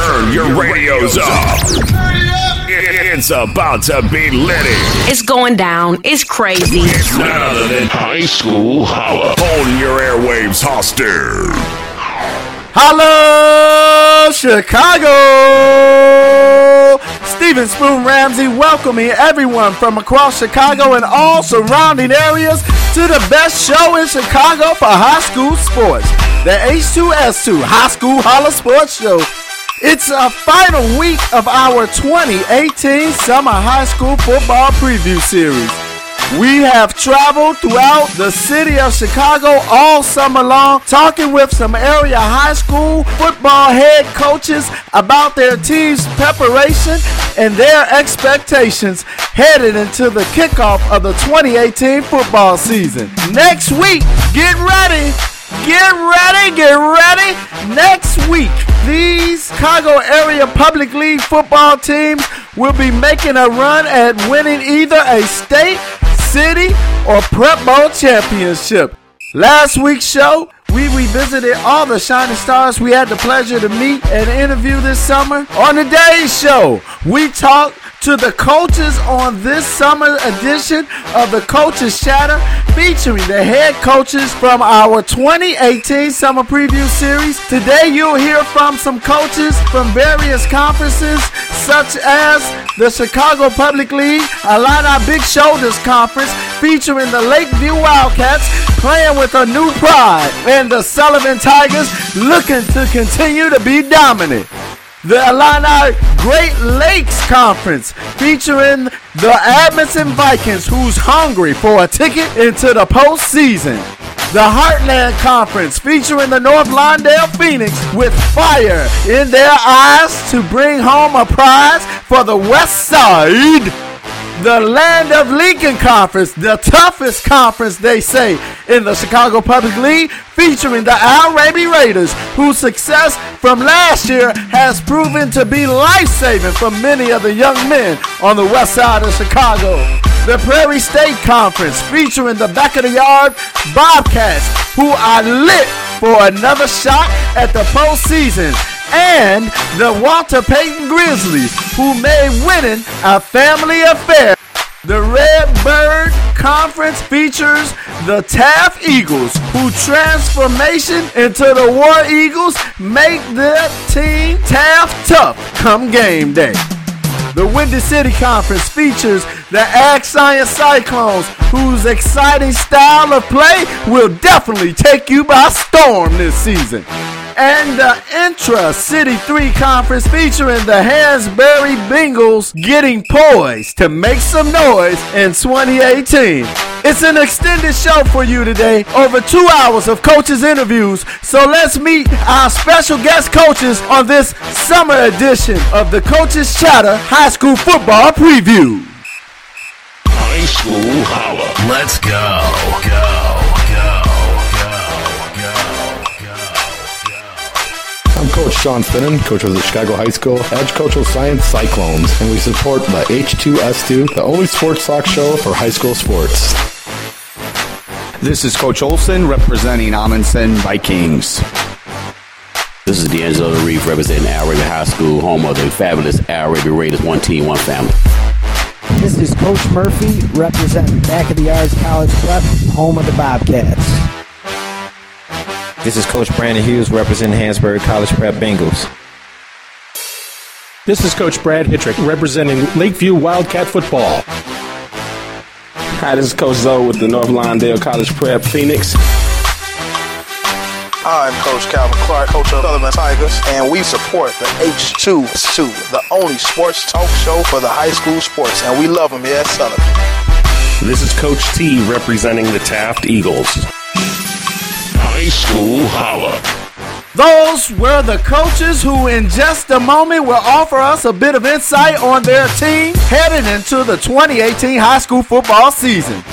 Turn your radios up. It's about to be litty. It's going down. It's crazy. It's none other than High School Holla. Holding your airwaves hostage. Hello, Chicago! Steven Spoon Ramsey welcoming everyone from across Chicago and all surrounding areas to the best show in Chicago for high school sports, the H2S2 High School Holla Sports Show. It's a final week of our 2018 Summer High School Football Preview Series. We have traveled throughout the city of Chicago all summer long, talking with some area high school football head coaches about their team's preparation and their expectations headed into the kickoff of the 2018 football season. Next week, get ready Get ready, get ready. Next week, these Chicago area public league football teams will be making a run at winning either a state, city, or prep bowl championship. Last week's show, we revisited all the shining stars we had the pleasure to meet and interview this summer. On today's show, we talked to the coaches on this summer edition of the Coaches Chatter, featuring the head coaches from our 2018 Summer Preview Series. Today, you'll hear from some coaches from various conferences, such as the Chicago Public League, Illini Big Shoulders Conference, featuring the Lakeview Wildcats playing with a new pride, and the Sullivan Tigers looking to continue to be dominant the Illini Great Lakes Conference featuring the Amundsen Vikings, who's hungry for a ticket into the postseason. The Heartland Conference featuring the North Lawndale Phoenix with fire in their eyes to bring home a prize for the West Side the land of Lincoln Conference, the toughest conference, they say, in the Chicago Public League, featuring the Al Raby Raiders, whose success from last year has proven to be life saving for many of the young men on the west side of Chicago. The Prairie State Conference, featuring the back of the yard Bobcats, who are lit for another shot at the postseason and the Walter Payton Grizzlies, who made winning a family affair. The Red Bird Conference features the Taft Eagles, whose transformation into the War Eagles make their team Taft tough come game day. The Windy City Conference features the Ag Science Cyclones, whose exciting style of play will definitely take you by storm this season and the Intra City 3 Conference featuring the Hansberry Bengals getting poised to make some noise in 2018. It's an extended show for you today, over two hours of coaches' interviews. So let's meet our special guest coaches on this summer edition of the Coaches Chatter High School Football Preview. High School Holla. Let's go. Go. I'm Coach Shawn Finnin, coach of the Chicago High School Agricultural Science Cyclones, and we support the H2S2, the only sports talk show for high school sports. This is Coach Olson representing Amundsen Vikings. This is D'Angelo Dereef representing Al High School, home of the fabulous Al Raiders, one team, one family. This is Coach Murphy representing Back of the Yards College Prep, home of the Bobcats. This is Coach Brandon Hughes representing Hansberry College Prep Bengals. This is Coach Brad Hittrick representing Lakeview Wildcat Football. Hi, this is Coach Zoe with the North Lawndale College Prep Phoenix. I'm Coach Calvin Clark, coach of Sullivan Tigers, and we support the H2S2, the only sports talk show for the high school sports, and we love them here at Sullivan. This is Coach T representing the Taft Eagles. High School Holla. Those were the coaches who, in just a moment, will offer us a bit of insight on their team heading into the 2018 high school football season.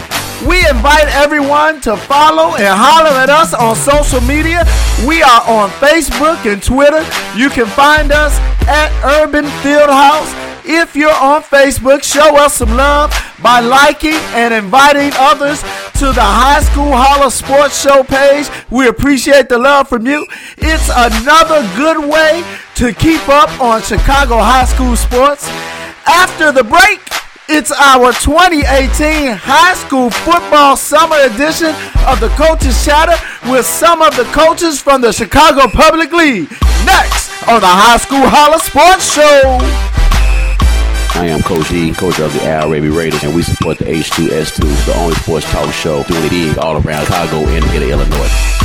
We invite everyone to follow and holler at us on social media. We are on Facebook and Twitter. You can find us at Urban Fieldhouse. If you're on Facebook, show us some love by liking and inviting others to the High School Holler Sports Show page. We appreciate the love from you. It's another good way to keep up on Chicago high school sports. After the break, it's our 2018 high school football summer edition of the Coaches Chatter with some of the coaches from the Chicago Public League. Next on the High School Holler Sports Show. I am Coach E, coach of the Al Raby Raiders, and we support the H2S2, the only sports talk show doing it big all around Chicago and the Illinois.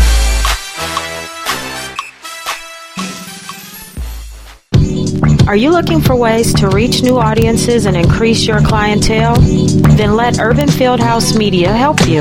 Are you looking for ways to reach new audiences and increase your clientele? Then let Urban Fieldhouse Media help you.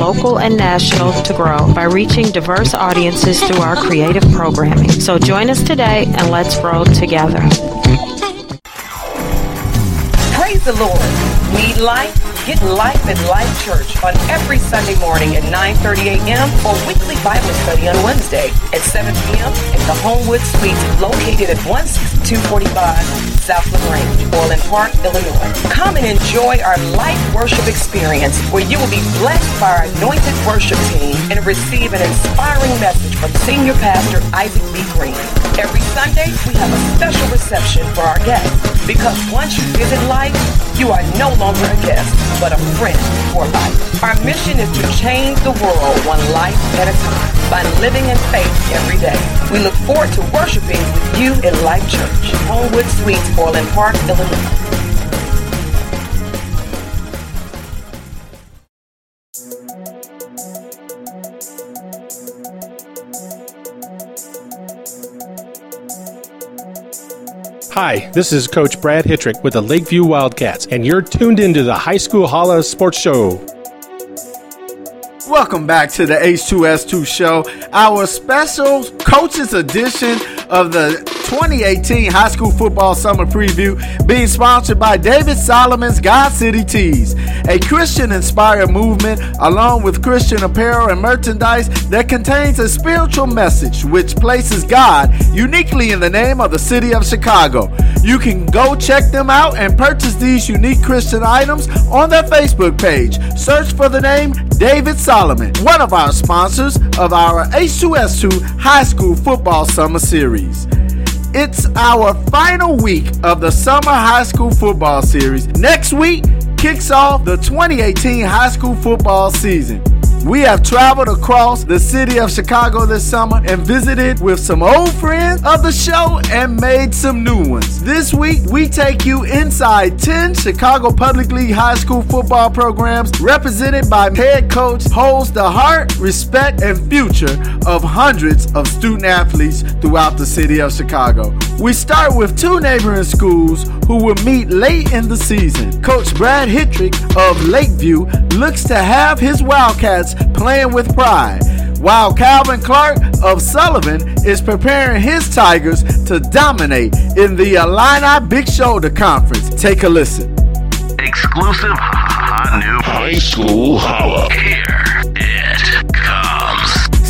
local and national, to grow by reaching diverse audiences through our creative programming. So join us today and let's grow together. Praise the Lord. Need life? Get life at Life Church on every Sunday morning at 9.30 a.m. or weekly Bible study on Wednesday at 7 p.m. at the Homewood Suites located at 16245 South LaGrange, Orland Park, Illinois. Come and enjoy our life worship experience where you will be blessed by our anointed worship team and receive an inspiring message from Senior Pastor Isaac B. Green. Every Sunday, we have a special reception for our guests because once you visit life, you are no longer a guest, but a friend for life. Our mission is to change the world one life at a time by living in faith every day. We look forward to worshiping with you in Life Church, Homewood Suites, Orland Park, Illinois. Hi, this is Coach Brad Hittrick with the Lakeview Wildcats, and you're tuned into the High School Holla Sports Show. Welcome back to the H2S2 show, our special coaches edition of the 2018 High School Football Summer Preview, being sponsored by David Solomon's God City Tees, a Christian inspired movement along with Christian apparel and merchandise that contains a spiritual message which places God uniquely in the name of the city of Chicago. You can go check them out and purchase these unique Christian items on their Facebook page. Search for the name David Solomon, one of our sponsors of our H2S2 High School Football Summer Series. It's our final week of the Summer High School Football Series. Next week kicks off the 2018 high school football season. We have traveled across the city of Chicago this summer and visited with some old friends of the show and made some new ones. This week, we take you inside 10 Chicago Public League high school football programs represented by head coach holds the heart, respect, and future of hundreds of student athletes throughout the city of Chicago. We start with two neighboring schools who will meet late in the season. Coach Brad Hittrick of Lakeview looks to have his Wildcats playing with pride, while Calvin Clark of Sullivan is preparing his Tigers to dominate in the Illini Big Shoulder Conference. Take a listen. Exclusive hot new high school holla. Here.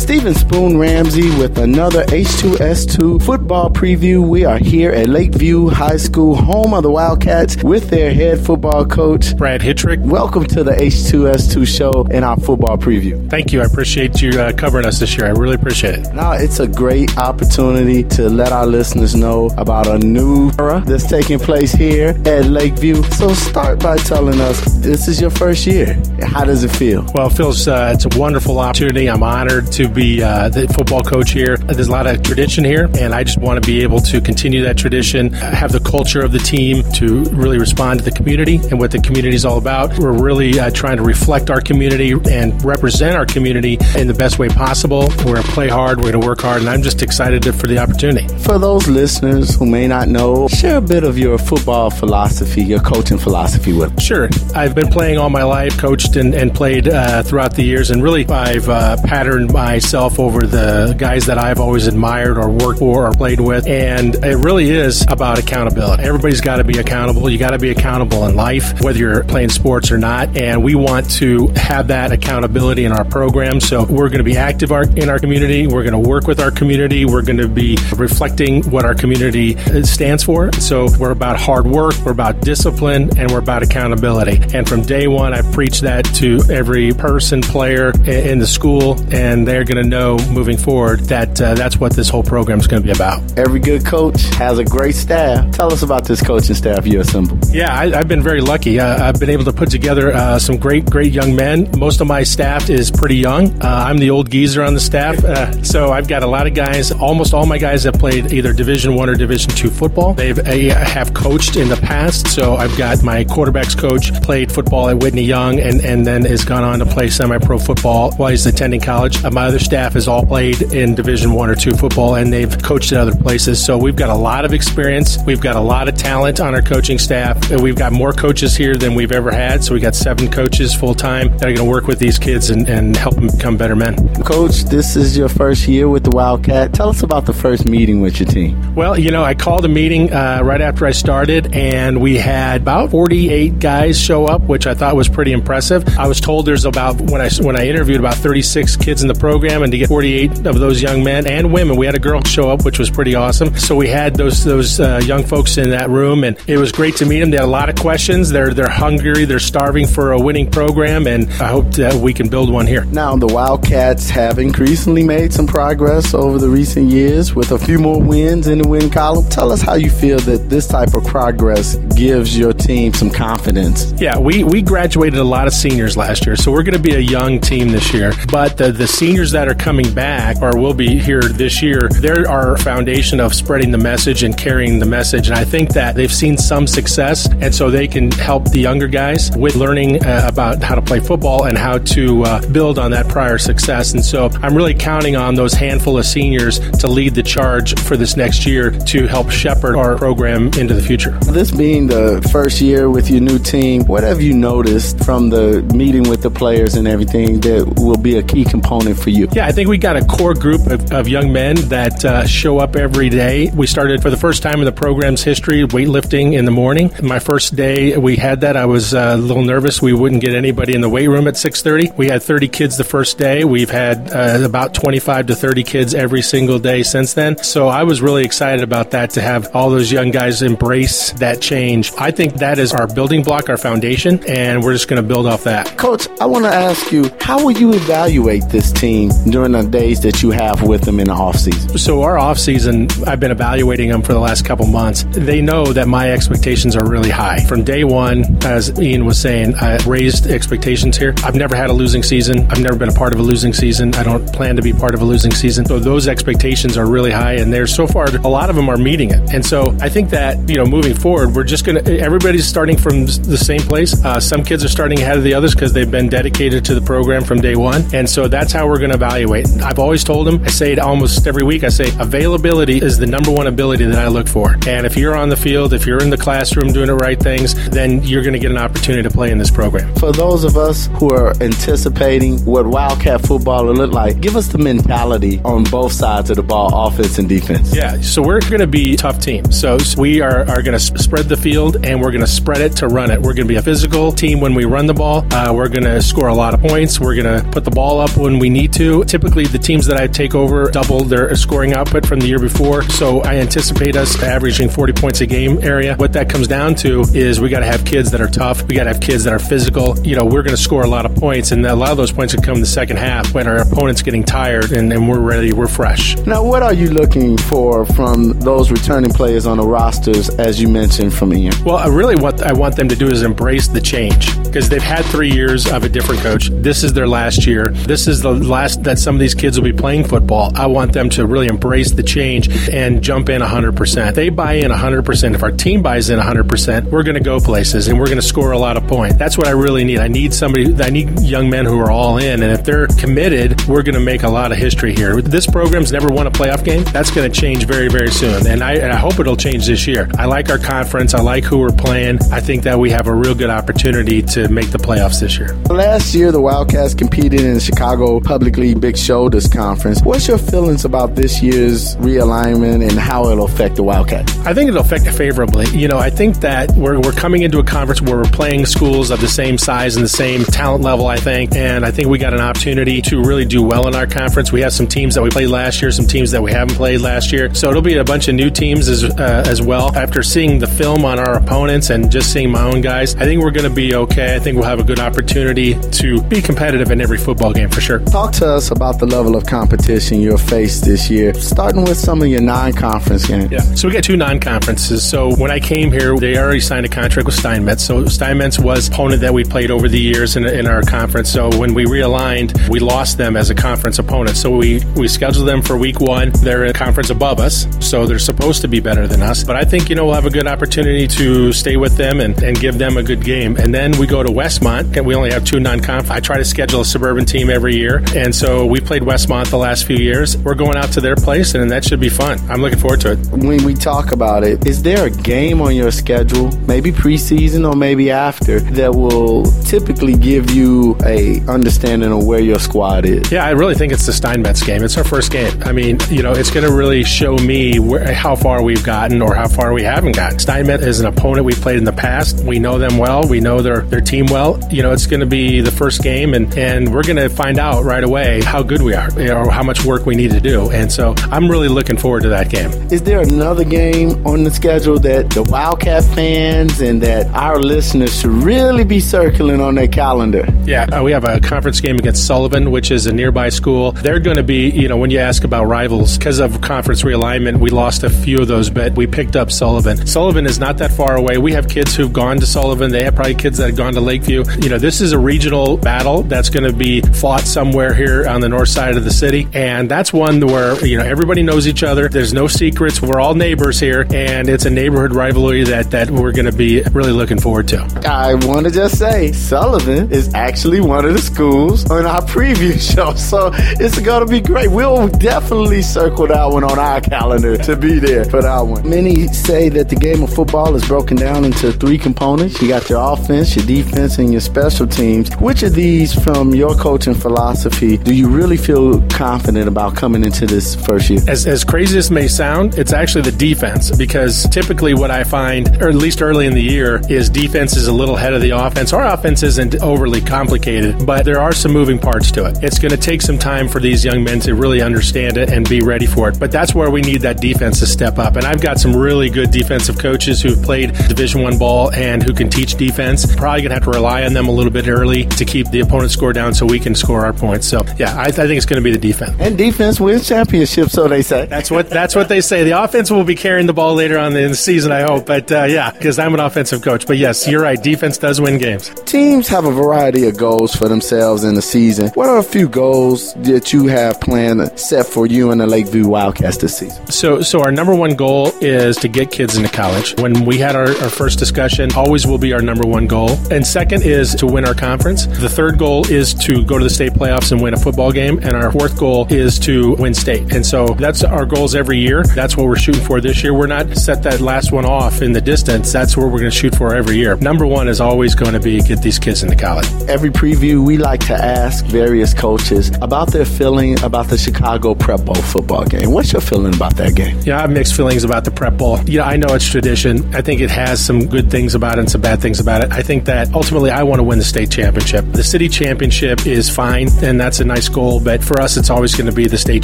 Stephen Spoon Ramsey with another H2S2 football preview. We are here at Lakeview High School, home of the Wildcats, with their head football coach, Brad Hittrick. Welcome to the H2S2 show and our football preview. Thank you. I appreciate you uh, covering us this year. I really appreciate it. Now, it's a great opportunity to let our listeners know about a new era that's taking place here at Lakeview. So, start by telling us this is your first year. How does it feel? Well, it feels uh, it's a wonderful opportunity. I'm honored to be uh, the football coach here. There's a lot of tradition here, and I just want to be able to continue that tradition, have the culture of the team to really respond to the community and what the community is all about. We're really uh, trying to reflect our community and represent our community in the best way possible. We're going to play hard, we're going to work hard, and I'm just excited for the opportunity. For those listeners who may not know, share a bit of your football philosophy, your coaching philosophy with. Sure. I've been playing all my life, coached and, and played uh, throughout the years, and really I've uh, patterned myself over the guys that I've always admired or worked for or played with. And it really is about accountability. Everybody's got to be accountable. You got to be accountable in life, whether you're playing sports or not. And we want to have that accountability in our program. So we're going to be active in our community. We're going to work with our community. We're going to be reflecting what our community stands for. So we're about hard work, we're about discipline, and we're about accountability. And from day one, I preach that to every person, player in the school, and they're going to know moving forward that uh, that's what this whole program is going to be about. Every good coach has a great staff. Tell us about this coaching staff you assembled. Yeah, I, have been very lucky. Uh, I've been able to put together uh, some great, great young men. Most of my staff is pretty young. Uh, I'm the old geezer on the staff, uh, so I've got a lot of guys. Almost all my guys have played either Division One or Division Two football. They've uh, have coached in the past, so I've got my quarterbacks coach played football at Whitney Young, and, and then has gone on to play semi-pro football while he's attending college. my other staff has all played in Division One or Two football, and they've coached at other places. So we've got a lot of experience. We've got a lot of talent on our coaching staff. We've got more coaches here than we've ever had. So we got seven coaches full time that are going to work with these kids and, and help them become better men. Coach, this is your first year with the Wildcat. Tell us about the first meeting with your team. Well, you know, I called a meeting uh, right after I started, and we had about 48 guys show up, which I thought was pretty impressive. I was told there's about when I when I interviewed about 36 kids in the program, and to get 48 of those young men and women, we had a girl show up, which was pretty awesome. So we had those those uh, young folks in that room, and it was great to meet them. They had a lot of questions. They're they're hungry. They're starving for a winning program, and I hope that we can build one here. Now the Wildcats have increasingly made some progress over the recent years with a few more wins in the win column. Tell us how you feel that this type of progress gives your team some confidence. Yeah, we we graduated a lot of seniors last year, so we're going to be a young team this year. But the the seniors that are coming back or will be here this year, they're our foundation of spreading the message and carrying the message. And I think that they've seen some success, and so they can help the younger guys with learning uh, about how to play football and how to uh, build on that prior success. And so I'm really counting on those handful of seniors to lead the charge for this next year to help shepherd our program into the future. This being the first year with your new team, what have you noticed from the meeting with the players and everything that will be a key component for you? Yeah, I think we got a core group of, of young men that uh, show up every day. We started for the first time in the program's history weightlifting in the morning. My first day we had that, I was uh, a little nervous. We wouldn't get anybody in the weight room at 6:30. We had 30 kids the first day. We've had uh, about 25 to 30 kids every single day since then. So I was really excited about that to have all those young guys embrace that change. I think that is our building block, our foundation, and we're just going to build off that. Coach, I want to ask you, how will you evaluate this team during the days that you have with them in the off season? So our off season, I've been evaluating them for the last couple months. They know that my expectations are really high. From day one, as Ian was saying, I raised expectations here. I've never had a losing season. I've never been a part of a losing season. I don't plan to be part of a losing season. So those expectations are really high, and they're so far, a lot of them are meeting it. And so I think that, you know, moving forward, we're just to, everybody's starting from the same place. Uh, some kids are starting ahead of the others because they've been dedicated to the program from day one. And so that's how we're to evaluate. I've always told them, I say it almost every week, I say availability is the number one ability that I look for. And if you're on the field, if you're in the classroom doing the right things, then you're going to get an opportunity to play in this program. For those of us who are anticipating what Wildcat football will look like, give us the mentality on both sides of the ball, offense and defense. Yeah, so we're going to be a tough team. So we are, are going to spread the field and we're going to spread it to run it. We're going to be a physical team when we run the ball. Uh, we're going to score a lot of points. We're going to put the ball up when we need to. Typically, the teams that I take over double their scoring output from the year before. So I anticipate us averaging 40 points a game area. What that comes down to is we got to have kids that are tough. We got to have kids that are physical. You know, we're going to score a lot of points, and a lot of those points can come in the second half when our opponent's getting tired and, and we're ready, we're fresh. Now, what are you looking for from those returning players on the rosters, as you mentioned from Ian? Well, I really what I want them to do is embrace the change because they've had three years of a different coach. This is their last year. This is the last that some of these kids will be playing football, I want them to really embrace the change and jump in 100%. They buy in 100%. If our team buys in 100%, we're going to go places and we're going to score a lot of points. That's what I really need. I need somebody, I need young men who are all in. And if they're committed, we're going to make a lot of history here. This program's never won a playoff game. That's going to change very, very soon. And I, and I hope it'll change this year. I like our conference. I like who we're playing. I think that we have a real good opportunity to make the playoffs this year. Last year, the Wildcats competed in the Chicago Public League Big Shoulders Conference. What's your feelings about this year's realignment and how it'll affect the Wildcats? I think it'll affect it favorably. You know, I think that we're, we're coming into a conference where we're playing schools of the same size and the same talent level, I think. And I think we got an opportunity to really do well in our conference. We have some teams that we played last year, some teams that we haven't played last year. So it'll be a bunch of new teams as, uh, as well. After seeing the film on our opponents and just seeing my own guys, I think we're going to be okay. I think we'll have a good opportunity to be competitive in every football game for sure. Talk to us about the level of competition you'll face this year, starting with some of your non conference games. Yeah. So we got two non conferences. So when I came here, they already signed a contract with Steinmetz. So Steinmetz was opponent that we played over the years in, in our conference. So when we realigned, we lost them as a conference opponent. So we, we scheduled them for week one. They're a conference above us, so they're supposed to be better than us. But I think, you know, we'll have a good opportunity to stay with them and, and give them a good game. And then we go to Westmont, and we only have two non-conf. I try to schedule a suburban team every year, and so we played Westmont the last few years. We're going out to their place, and that should be fun. I'm looking forward to it. When we talk about it, is there a game on your schedule, maybe preseason or maybe after, that will typically give you a understanding of where your squad is? Yeah, I really think it's the Steinmetz game. It's our first game. I mean, you know, it's going to really show me where, how far we've gotten or how far we haven't gotten. Steinmetz is an opponent we've played in the past. We know them well. We know their their team well. You know, it's going to be the first game, and and we're going to find out right away how good we are, or how much work we need to do. And so I'm really looking forward to that game. Is there another game on the schedule that the Wildcat fans and that our listeners should really be circling on their calendar? Yeah, uh, we have a conference game against Sullivan, which is a nearby school. They're going to be, you know, when you ask about rivals, because of conference realignment, we lost a few of those, but we picked up Sullivan. Sullivan is not that far away. We have kids who've gone to Sullivan. They have probably kids that have gone to Lakeview. You know, this is a regional battle that's going to be fought somewhere here on the north side of the city, and that's one where you know everybody knows each other. There's no secrets. We're all neighbors here, and it's a neighborhood rivalry that that we're going to be really looking forward to. I want to just say Sullivan is actually one of the schools on our preview show, so it's going to be great. We'll definitely circle that one on our calendar to be there for that one. Many say that the game of football is broken down into three components. You got your offense, your defense, and your special teams. Which of these, from your coaching philosophy, do you really feel confident about coming into this first year? As, as crazy as may sound, it's actually the defense because typically what I find, or at least early in the year, is defense is a little ahead of the offense. Our offense isn't overly complicated, but there are some moving parts to it. It's going to take some time for these young men to really understand it and be ready for it. But that's where we need that defense to step up. And I've got some really good defensive coaches who've played Division One ball and who can teach defense. Probably going to have to rely on them a little bit early to keep the opponent's score down so we can score our points. So yeah, I, I think it's going to be the defense. And defense wins championships, so they say. That's what that's what they say. The offense will be carrying the ball later on in the season, I hope. But uh, yeah, because I'm an offensive coach. But yes, you're right. Defense does win games. Teams have a variety of goals for themselves in the season. What are a few goals that you have planned set for you and the Lakeview Wildcats this season? So, so our number one goal is to get kids into college. When we had our, our first discussion, always will be our number one goal. And second is to win our conference. The third goal is to go to the state playoffs and win a football game. And our fourth goal is to win state. And so that's our goals every year. That's what we're shooting for this year. We're not set that last one off in the distance. That's where we're going to shoot for every year. Number one is always going to be get these kids into college. Every preview, we like to ask various coaches about their feeling about the Chicago Prep Bowl football game. What's your feeling about that game? Yeah, I have mixed feelings about the Prep Bowl. You know, I know it's tradition. I think it has some good things about it and some bad things about it. I think that ultimately I want to win the state championship. The city championship is fine, and that's a nice goal, but for us, it's always going to be the state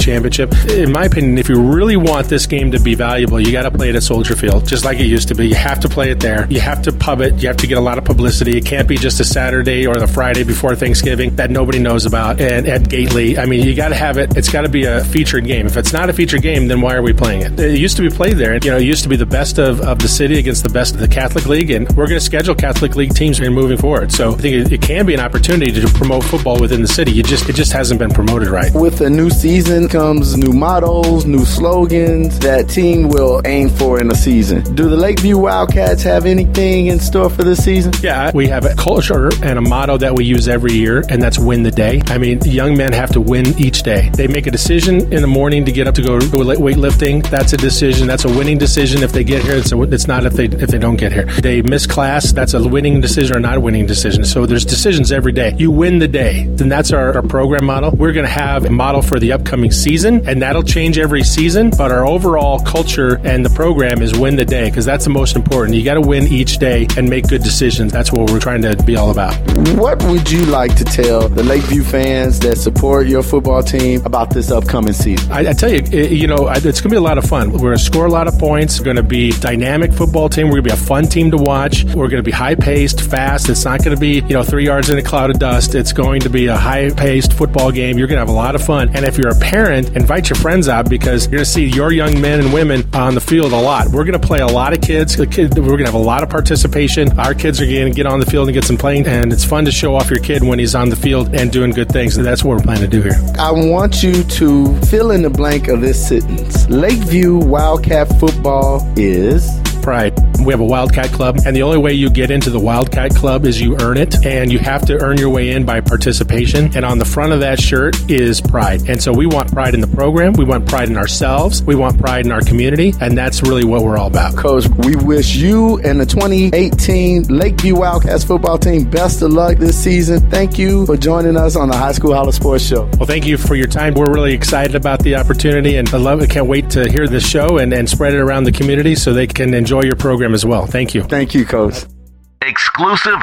championship. In my opinion, if you really want this game to be valuable, you got to play it at Soldier Field, just like it used to be. You have to play it there. You have to pub it. You have to get a lot of publicity. It can't be just a Saturday or the Friday before Thanksgiving that nobody knows about. And at Gately, I mean, you got to have it. It's got to be a featured game. If it's not a featured game, then why are we playing it? It used to be played there. You know, it used to be the best of, of the city against the best of the Catholic League, and we're going to schedule Catholic League teams moving forward. So I think it, it can be an opportunity to promote football within the city. You just it just hasn't hasn't been promoted right. With a new season comes new mottos, new slogans that team will aim for in a season. Do the Lakeview Wildcats have anything in store for this season? Yeah, we have a culture and a motto that we use every year, and that's win the day. I mean, young men have to win each day. They make a decision in the morning to get up to go weightlifting. That's a decision. That's a winning decision if they get here. It's, a, it's not if they if they don't get here. They miss class. That's a winning decision or not a winning decision. So there's decisions every day. You win the day. Then that's our, our program model. We're going to have a model for the upcoming season, and that'll change every season. But our overall culture and the program is win the day because that's the most important. You got to win each day and make good decisions. That's what we're trying to be all about. What would you like to tell the Lakeview fans that support your football team about this upcoming season? I, I tell you, it, you know, it's going to be a lot of fun. We're going to score a lot of points. We're going to be dynamic football team. We're going to be a fun team to watch. We're going to be high paced, fast. It's not going to be, you know, three yards in a cloud of dust. It's going to be a high paced football game. You're going to have a lot of fun. And if you're a parent, invite your friends out because you're going to see your young men and women on the field a lot. We're going to play a lot of kids. We're going to have a lot of participation. Our kids are going to get on the field and get some playing, and it's fun to show off your kid when he's on the field and doing good things. And that's what we're planning to do here. I want you to fill in the blank of this sentence. Lakeview Wildcat football is pride. We have a Wildcat Club, and the only way you get into the Wildcat Club is you earn it, and you have to earn your way in by participation. And on the front of that shirt is pride. And so we want pride in the program, we want pride in ourselves, we want pride in our community, and that's really what we're all about. Coach, we wish you and the 2018 Lakeview Wildcats football team best of luck this season. Thank you for joining us on the High School Holla Sports Show. Well, thank you for your time. We're really excited about the opportunity, and I love. I can't wait to hear this show and, and spread it around the community so they can enjoy your program as well. Thank you. Thank you, Coach. Exclusive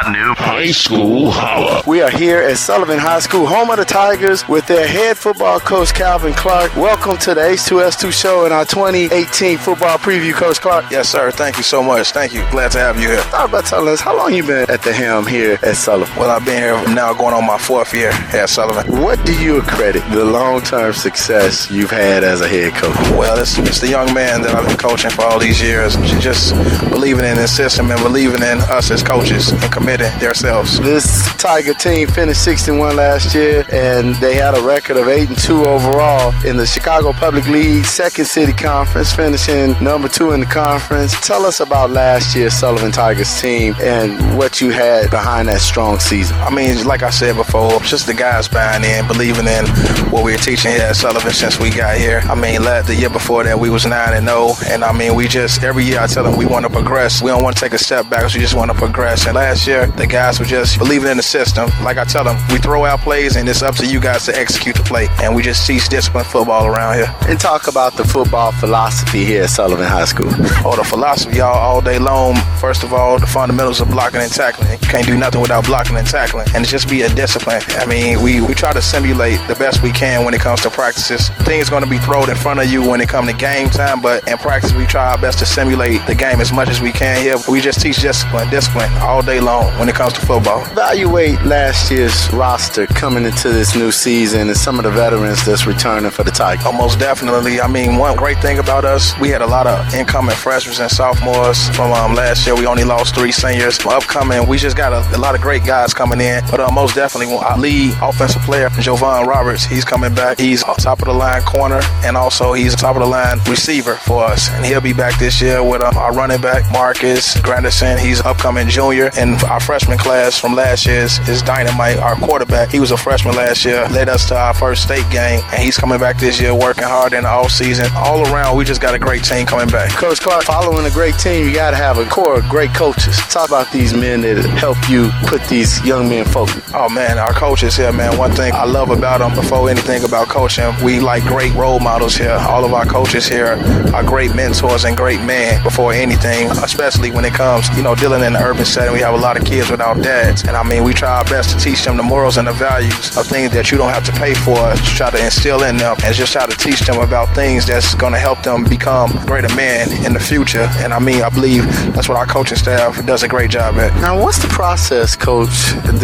hot new high school holla. We are here at Sullivan High School, home of the Tigers, with their head football coach Calvin Clark. Welcome to the H2S2 show and our 2018 football preview, Coach Clark. Yes, sir. Thank you so much. Thank you. Glad to have you here. Start about telling us how long you been at the helm here at Sullivan. Well, I've been here now going on my fourth year at Sullivan. What do you credit the long-term success you've had as a head coach? Well, it's, it's the young man that I've been coaching for all these years. Just believing in the system and believing in us as coaches and committing themselves. This Tiger team finished 61 last year, and they had a record of 8 and 2 overall in the Chicago Public League Second City Conference, finishing number two in the conference. Tell us about last year's Sullivan Tigers team and what you had behind that strong season. I mean, like I said before, just the guys buying in, believing in what we were teaching here at Sullivan since we got here. I mean, the year before that we was 9 and 0, and I mean, we just every year I tell them we want to progress. We don't want to take a step back. We just want to progress. And last year, the guys were just believing in the system. Like I tell them, we throw out plays, and it's up to you guys to execute the play. And we just teach discipline football around here. And talk about the football philosophy here at Sullivan High School. Oh, the philosophy, y'all, all day long. First of all, the fundamentals of blocking and tackling. You can't do nothing without blocking and tackling. And it's just be a discipline. I mean, we, we try to simulate the best we can when it comes to practices. Things going to be thrown in front of you when it comes to game time, but in practice, we try our best to simulate the game as much as we can here. We just teach discipline, discipline all day long when it comes to football. Evaluate last year's roster coming into this new season and some of the veterans that's returning for the Tigers. Oh, most definitely. I mean, one great thing about us, we had a lot of incoming freshmen and sophomores from um, last year. We only lost three seniors. Upcoming, we just got a, a lot of great guys coming in. But uh, most definitely, our lead offensive player, Jovan Roberts, he's coming back. He's top of the line corner, and also he's top of the line receiver for us. And he'll be back this year with um, our running back, Marcus Granderson. He's upcoming junior. And our freshman class from last year is, is Dynamite, our quarterback. He was a freshman last year, led us to our first state game, and he's coming back this year working hard in the offseason. All around, we just got a great team coming back. Coach Clark, following a great team, you got to have a core of great coaches. Talk about these men that help you put these young men focused. Oh man, our coaches here, man. One thing I love about them before anything about coaching, we like great role models here. All of our coaches here are great mentors and great men before anything, especially when it comes, you know, dealing in the urban setting. We have a lot of kids without dads. And I mean, we try our best to teach them the morals and the values of things that you don't have to pay for, to try to instill in them and just try to teach them about things that's going to help them become greater men in the future. And I mean, I believe that's what our coaching staff does a great job at. Now, what's the process, coach,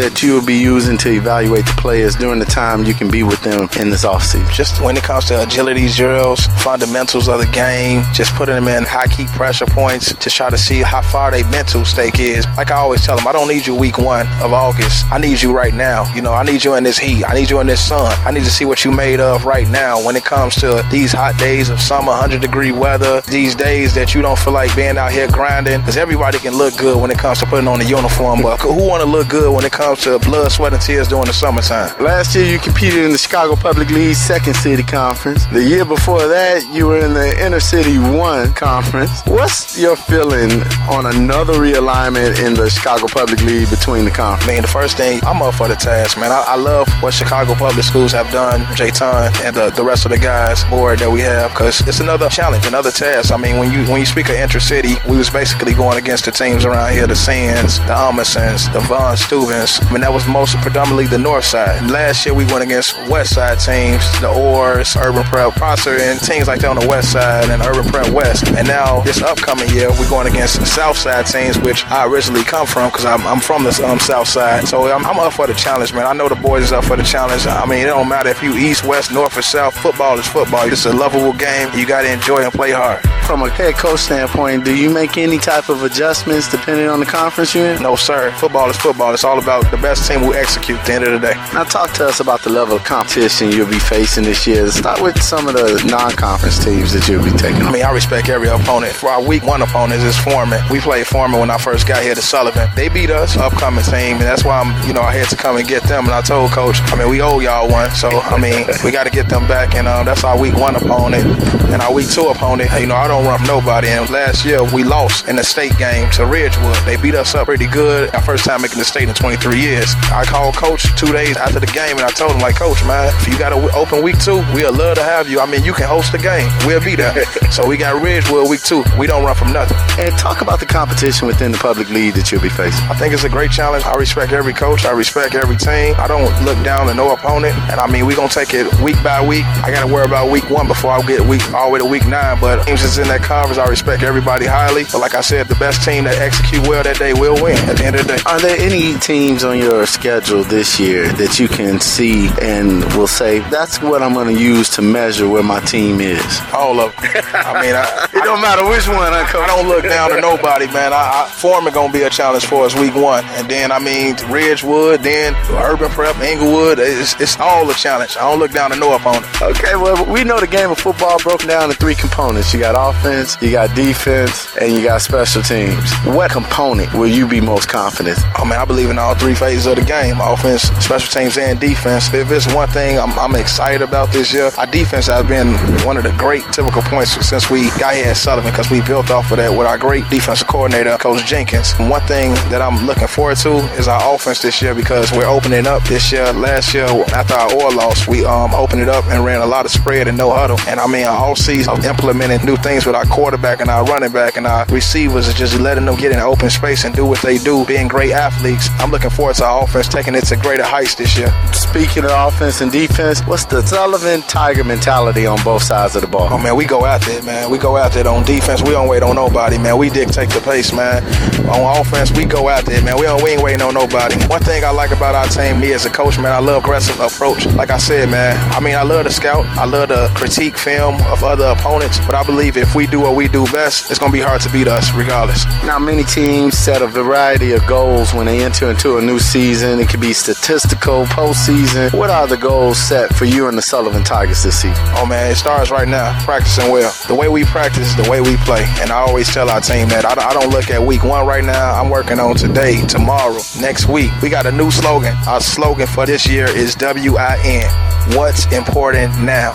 that you will be using to evaluate the players during the time you can be with them in this offseason? Just when it comes to agility drills, fundamentals of the game, just putting them in high key pressure points to try to see how far their mental stake is. Like I always tell them, I don't need you week one of August. I need you right now. You know, I need you in this heat. I need you in this sun. I need to see what you made of right now when it comes to these hot days of summer, 100 degree weather, these days that you don't feel like being out here grinding. Because everybody can look good when it comes to putting on a uniform, but who want to look good when it comes to blood, sweat, and tears during the summertime? Last year you competed in the Chicago Public League Second City Conference. The year before that you were in the Inner City One Conference. What's your feeling on another realignment in the Chicago Public League between the conferences? Man, the first thing, I'm up for the task, man. I, I love what Chicago Public Schools have done, Jay Ton and the, the rest of the guys board that we have, because it's another challenge, another task. I mean, when you when you speak of inter-city, we was basically going against the teams around here, the Senns, the Amundsens, the Von Steuben's. I mean, that was most predominantly the north side. Last year, we went against west side teams, the Orrs, Urban Prep, Prosser, and teams like that on the west side, and Urban Prep West. And now, this upcoming year, we're going against south side teams, which I originally come from, because I'm, I'm from the um, south side. So I'm, I'm up for the challenge, man. I know the boys is up for the challenge. I mean, it don't matter if you east, west, north, or south. Football is football. It's a lovable game. You got to enjoy and play hard. From a head coach standpoint, do you make any type of adjustments depending on the conference you're in? No, sir. Football is football. It's all about the best team who execute at the end of the day. Now, talk to us about the level of competition you'll be facing this year. Start with some of the non-conference teams that you'll be taking. I mean, I respect every opponent. For our week one opponents is Foreman. We played Foreman when I first got here to Sullivan. They beat us, upcoming team, and that's why I'm, you know, I had to come and get them. And I told Coach, I mean, we owe y'all one, so I mean, we got to get them back. And um, that's our week one opponent. And our week two opponent, you know, I don't run from nobody. And last year we lost in the state game to Ridgewood. They beat us up pretty good. Our first time making the state in 23 years. I called Coach two days after the game, and I told him, like, Coach, man, if you got to open week two, we'll love to have you. I mean, you can host the game. We'll be there. so we got Ridgewood week two. We don't run from nothing. And talk about the competition within the public league that you'll be facing. I think it's a great challenge. I respect every coach. I respect every team. I don't look down to no opponent. And I mean, we're going to take it week by week. I got to worry about week one before I get week all the way to week nine. But teams that's in that conference, I respect everybody highly. But like I said, the best team that execute well that day will win at the end of the day. Are there any teams on your schedule this year that you can see and will say, that's what I'm going to use to measure where my team is? All of them. I mean, I, it don't matter which one I come. I don't look down to nobody, man. I, I, Foreman going to be a challenge for us week one. And then, I mean, Ridgewood, then Urban Prep, Englewood. It's, it's all a challenge. I don't look down to no opponent. Okay, well, we know the game of football broken down into three components. You got offense, you got defense, and you got special teams. What component will you be most confident? Oh, man, I believe in all three phases of the game offense, special teams, and defense. If it's one thing I'm, I'm excited about this year, our defense has been one of the great typical points since we got here at Sullivan because we built off of that with our great defensive coordinator, Coach Jenkins. One thing that I'm looking forward to is our offense this year because we're opening up this year. Last year, after our oil loss, we um, opened it up and ran a lot of spread and no huddle. And I mean, all season of implementing new things with our quarterback and our running back and our receivers is just letting them get in open space and do what they do, being great athletes. I'm looking forward to our offense taking it to greater heights this year. Speaking of offense and defense, what's the Sullivan Tiger mentality on both sides of the ball? Oh man, we go after it, man. We go after it on defense. We don't wait on nobody, man. We dictate the pace, man. On offense, we go after it, man. We don't we ain't waiting on nobody. One thing I like about our team, me as a coach, man, I love aggressive approach. Like I said, man, I mean I love to scout. I love to critique film of other opponents. But I believe if we do what we do best, it's gonna be hard to beat us regardless. Now many teams set a variety of goals when they enter into a new season. It could be statistical, postseason. What are the goals set for you and the Sullivan Tigers this season? Oh man, it starts right now, practicing well. The way we practice, the way we play. And I always tell our team that I, I don't look at week one right now. I'm working on today, tomorrow, next week. We got a new slogan. Our slogan for this year is W-I-N. What's important now?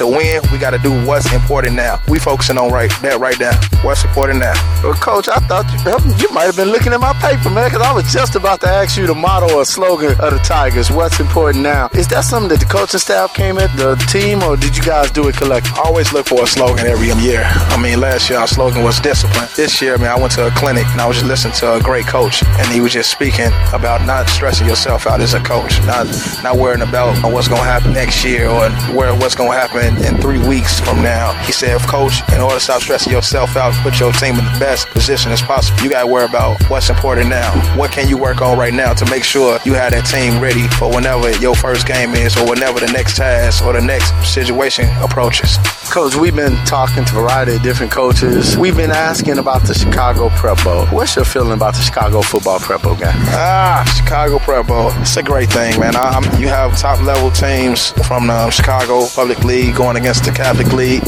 To win, we got to do what's important now. We focusing on right that right now. What's important now? Well, coach, I thought you, you might have been looking at my paper, man, because I was just about to ask you the motto or slogan of the Tigers. What's important now? Is that something that the coaching staff came at the team, or did you guys do it collectively? I always look for a slogan every year. I mean, last year our slogan was discipline. This year, I mean, I went to a clinic and I was just listening to a great coach, and he was just speaking about not stressing yourself out as a coach, not not worrying about what's going to happen next year or where what's going to happen in, in three weeks from now. He said, Coach, in order to stop stressing yourself out, put your team in the best position as possible, you got to worry about what's important now. What can you work on right now to make sure you have that team ready for whenever your first game is or whenever the next task or the next situation approaches? Coach, we've been talking to a variety of different coaches. We've been asking about the Chicago Prep Bowl. What's your feeling about the Chicago Football Prep Bowl game? Ah, Chicago Prep Bowl. It's a great thing, man. I, you have top level teams from the Chicago Public League going against the Catholic League.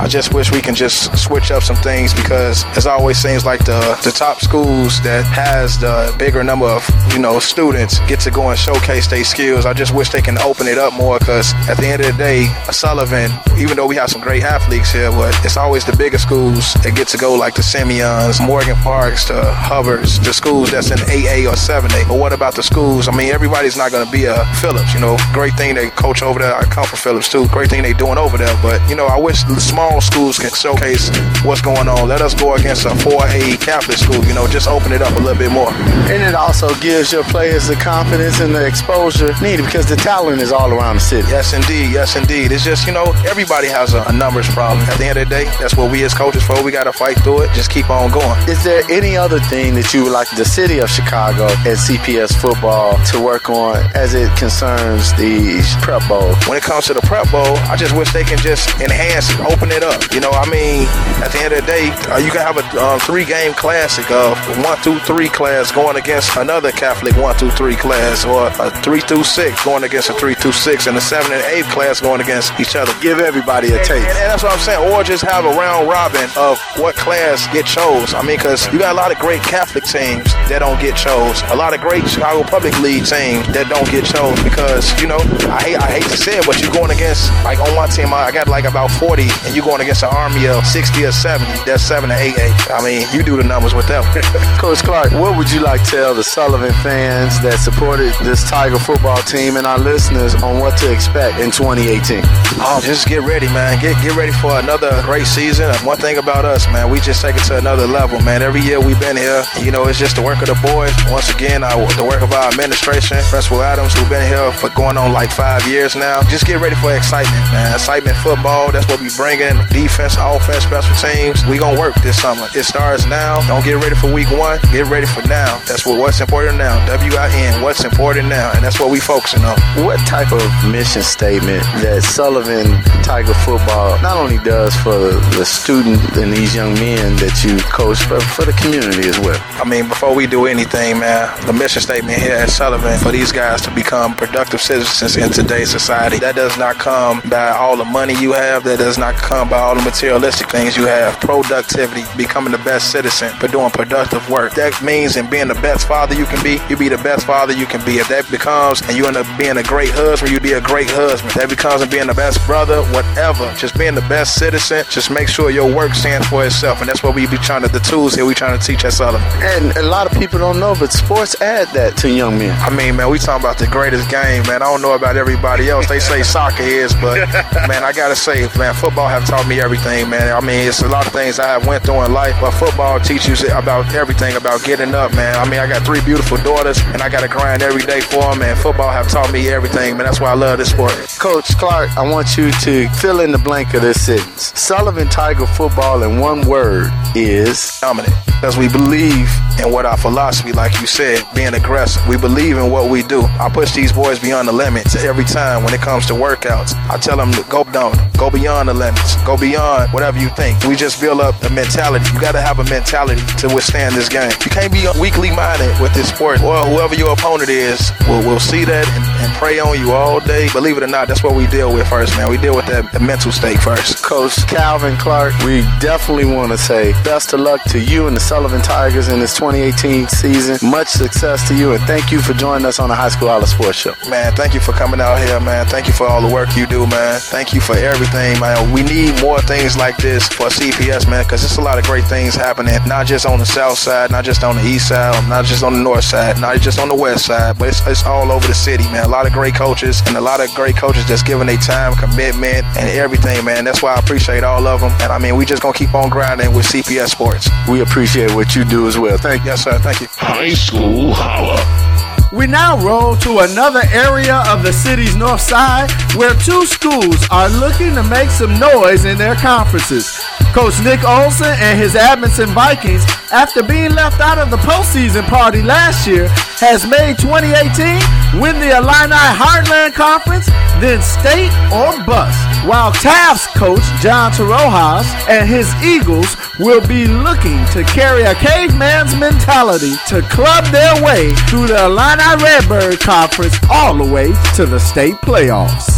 I just wish we can just switch up some things because it always seems like the, the top schools that has the bigger number of you know students get to go and showcase their skills. I just wish they can open it up more because at the end of the day, Sullivan, even though we have some great athletes here, but it's always the bigger schools that get to go like the Simeons, Morgan Parks, the Hubbards, the schools that's in 8A or 7A. But what about the schools? I mean, everybody's not going to be a Phillips. You know, great thing they coach over there. I come from Phillips too. Great thing they doing over there. But you know, I wish the small schools can showcase what's going on. Let us go against a 4A Catholic school. You know, just open it up a little bit more. And it also gives your players the confidence and the exposure needed because the talent is all around the city. Yes, indeed. Yes, indeed. It's just you know, everybody has a, a numbers problem. At the end of the day, that's what we as coaches for. We got to fight through it. Just keep on going. Is there any other thing that you would like the city of Chicago and CPS football to work on as it concerns the prep bowl? When it comes to the prep bowl, I just wish they can just enhance it, open it up. You know, I mean, at the end of the day, uh, you can have a um, three-game classic of one through three class going against another Catholic one through three class, or a three through six going against a three through six, and a seven and eight class going against each other. Give everybody a taste. And, and that's what I'm saying. Or just have a round robin of what class get chose. I mean, because you got a lot of great Catholic teams that don't get chose. A lot of great Chicago Public League teams that don't get chose because you know I hate I hate to say it, but you're going against like on my team I got like about 40, and you're going against an army of 60 or 70. That's seven to eight eight. I mean, you do the numbers with them. Coach Clark, what would you like to tell the Sullivan fans that supported this Tiger football team and our listeners on what to expect in 2018? Oh, just get ready, man. Get get ready for another great season. One thing about us, man, we just take it to another level, man. Every year we've been here, you know, it's just the work of the boys. Once again, our, the work of our administration, Principal Adams, who've been here for going on like five years now. Just get ready for excitement, man. Excitement football. That's what we bring in. Defense, offense, special teams. We gonna work this summer. It starts now. Don't get ready for week one. Get ready for now. That's what what's important now. W-I-N. What's important now, and that's what we focusing on. What type of mission statement that Sullivan Tiger football not only does for the student and these young men that you coach, but for the community as well? I mean, before we do anything, man, the mission statement here at Sullivan for these guys to become productive citizens in today's society. That does not come by all the money you have. That does not come by all the materialistic things you have. Productivity, becoming the best citizen, for doing productive work. That means in being the best father you can be, you be the best father you can be. If that becomes and you end up being a great husband, you be a great husband. That becomes in being the best brother, whatever. Just being the best citizen. Just make sure your work stands for itself, and that's what we be trying to. The tools here we trying to teach at Sullivan. And a lot of people don't know, but sports add that to young men. I mean, man, we talking about the greatest game, man. I don't know about everybody else. They say soccer is, but man, I gotta say, man, football have taught me everything, man. I mean, it's a lot of things I have went through in life, but football teaches you about everything about getting up, man. I mean, I got three beautiful daughters, and I gotta grind every day for them. And football have taught me everything, man. That's why I love this sport. Coach Clark, I want you to fill in the blank of this sentence. Sullivan Tiger football in one word is dominant. Because we believe in what our philosophy, like you said, being aggressive. We believe in what we do. I push these boys beyond the limits every time when it comes to workouts. I tell them to go down, go beyond the limits, go beyond whatever you think. We just build up the mentality. You got to have a mentality to withstand this game. You can't be weakly minded with this sport. Well, whoever your opponent is will will see that and, and prey on you all day. Believe it or not, that's what we deal with first, man. We deal with that the mental state first. Coach Calvin Clark, we definitely want to say best of luck to you and the Sullivan Tigers in this 2018 season. Much success to you, and thank you for joining us on the High School Holla Sports Show. Man, thank you for coming out here, man. Thank you for all the work you do, man. Thank you for everything, man. We need more things like this for CPS, man, because there's a lot of great things happening, not just on the south side, not just on the east side, not just on the north side, not just on the west side, but it's, it's all over the city, man. A lot of great coaches and a lot of great coaches that's giving their time, commitment, and everything, man. That's why I appreciate all of them. And I mean, we just gonna keep on grinding with CPS Sports. We appreciate what you do as well. Thank you. Yes, sir. Thank you. High School Holla. We now roll to another area of the city's north side where two schools are looking to make some noise in their conferences. Coach Nick Olson and his Amundsen Vikings, after being left out of the postseason party last year, has made 2018 win the Illini Heartland Conference, then state or bust. While Taft's coach John Tsarouchas and his Eagles will be looking to carry a caveman's mentality to club their way through the Illini Redbird Conference all the way to the state playoffs.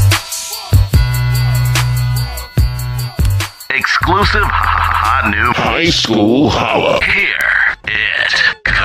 Exclusive hot new high school holla. Here it comes.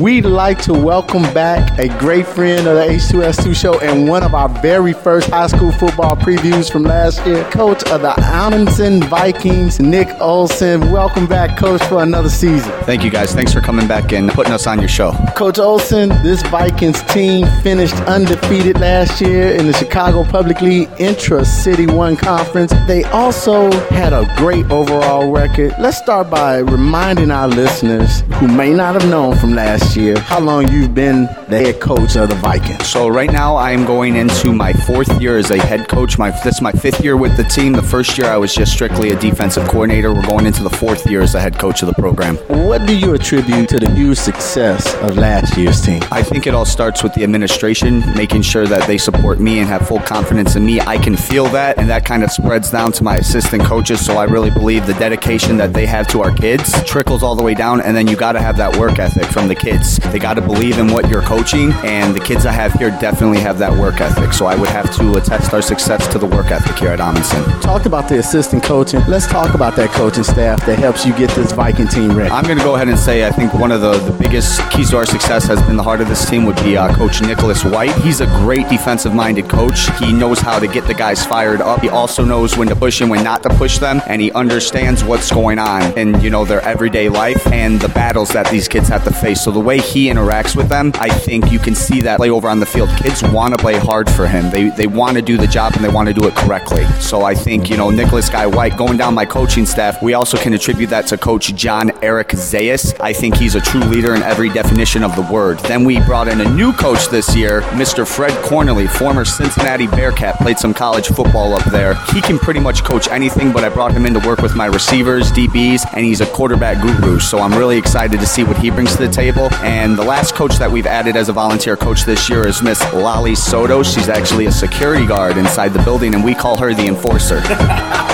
We'd like to welcome back a great friend of the H2S2 show and one of our very first high school football previews from last year, coach of the Amundsen Vikings, Nick Olson. Welcome back, coach, for another season. Thank you guys. Thanks for coming back and putting us on your show. Coach Olson, this Vikings team finished undefeated last year in the Chicago Public League Intra City 1 Conference. They also had a great overall record. Let's start by reminding our listeners who may not have known from last year how long you've been the head coach of the Vikings. So right now I am going into my fourth year as a head coach. My this is my fifth year with the team. The first year I was just strictly a defensive coordinator. We're going into the fourth year as the head coach of the program. What do you attribute to the huge success of last year's team? I think it all starts with the administration, making sure that they support me and have full confidence in me. I can feel that, and that kind of spreads down to my assistant coaches. So I really believe the dedication that they have to our kids trickles all the way down, and then you got to have that work ethic from the kids. They got to believe in what you're coaching, and the kids I have here definitely have that work ethic. So I would have to attest our success to the work ethic here at Amundsen. Talked about the assistant coaching. Let's talk about that coaching staff that helps you get this Viking team ready. I'm going to go ahead and say I think one of the, the biggest keys to our success has been the heart of this team would be uh, Coach Nicholas White. He's a great defensive minded coach. He knows how to get the guys fired up. He also knows when to push and when not to push them, and he understands what's going on in you know their everyday life and the battles that these kids have to face. So the way he interacts with them, I think you can see that play over on the field. Kids want to play hard for him. They they want to do the job and they want to do it correctly. So I think you know Nicholas Guy White going down my coaching staff. We also can attribute that to Coach John Eric Zayas. I think he's a true leader in every definition of the word. Then we brought in a new coach this year, Mr. Fred Cornely, former Cincinnati Bearcat, played some college football up there. He can pretty much coach anything, but I brought him in to work with my receivers, DBs, and he's a quarterback guru. So I'm really excited to see what he brings to the table. And the last coach that we've added as a volunteer coach this year is Miss Lali Soto. She's actually a security guard inside the building, and we call her the enforcer.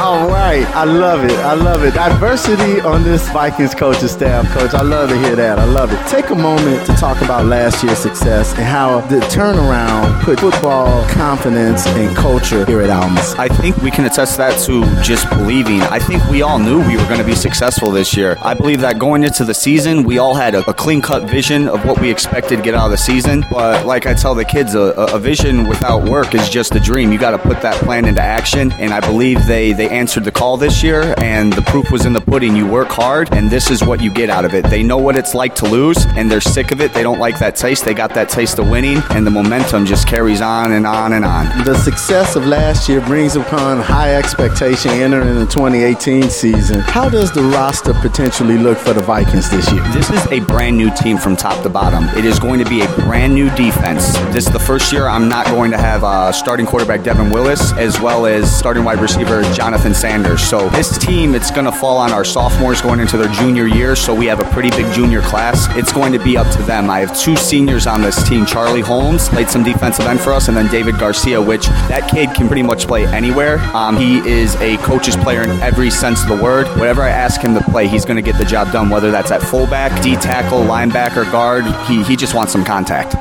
All right, I love it. I love it. Diversity on this Vikings coaching staff, coach. I love to hear that. I love it. Take a moment to talk about last year's success and how the turnaround put football confidence and culture here at Almas. I think we can attest that to just believing. I think we all knew we were going to be successful this year. I believe that going into the season, we all had a, a clean cut vision of what we expected to get out of the season. But like I tell the kids, a, a vision without work is just a dream. You got to put that plan into action. And I believe they, they answered the call this year, and the proof was in the pudding. You work hard, and this is what you get out of it. They know what it's like to lose, and they're sick of it. They don't like that taste. They got that taste of winning, and the momentum just carries on and on and on. The success of last year brings upon high expectation entering the 2018 season. How does the roster potentially look for the Vikings this year? This is a brand new team from top to bottom. It is going to be a brand new defense. This is the first year I'm not going to have uh, starting quarterback Devin Willis as well as starting wide receiver Jonathan Sanders. So this team, it's going to fall on our sophomores going into their junior year. So we have a pretty big junior class. It's going to be up to them. I have two seniors on this team. Charlie Holmes played some defensive end for us, and then David Garcia, which that kid can pretty much play anywhere. Um, he is a coach's player in every sense of the word. Whatever I ask him to play, he's going to get the job done, whether that's at fullback, D tackle, linebacker, guard. He, he just wants some contact.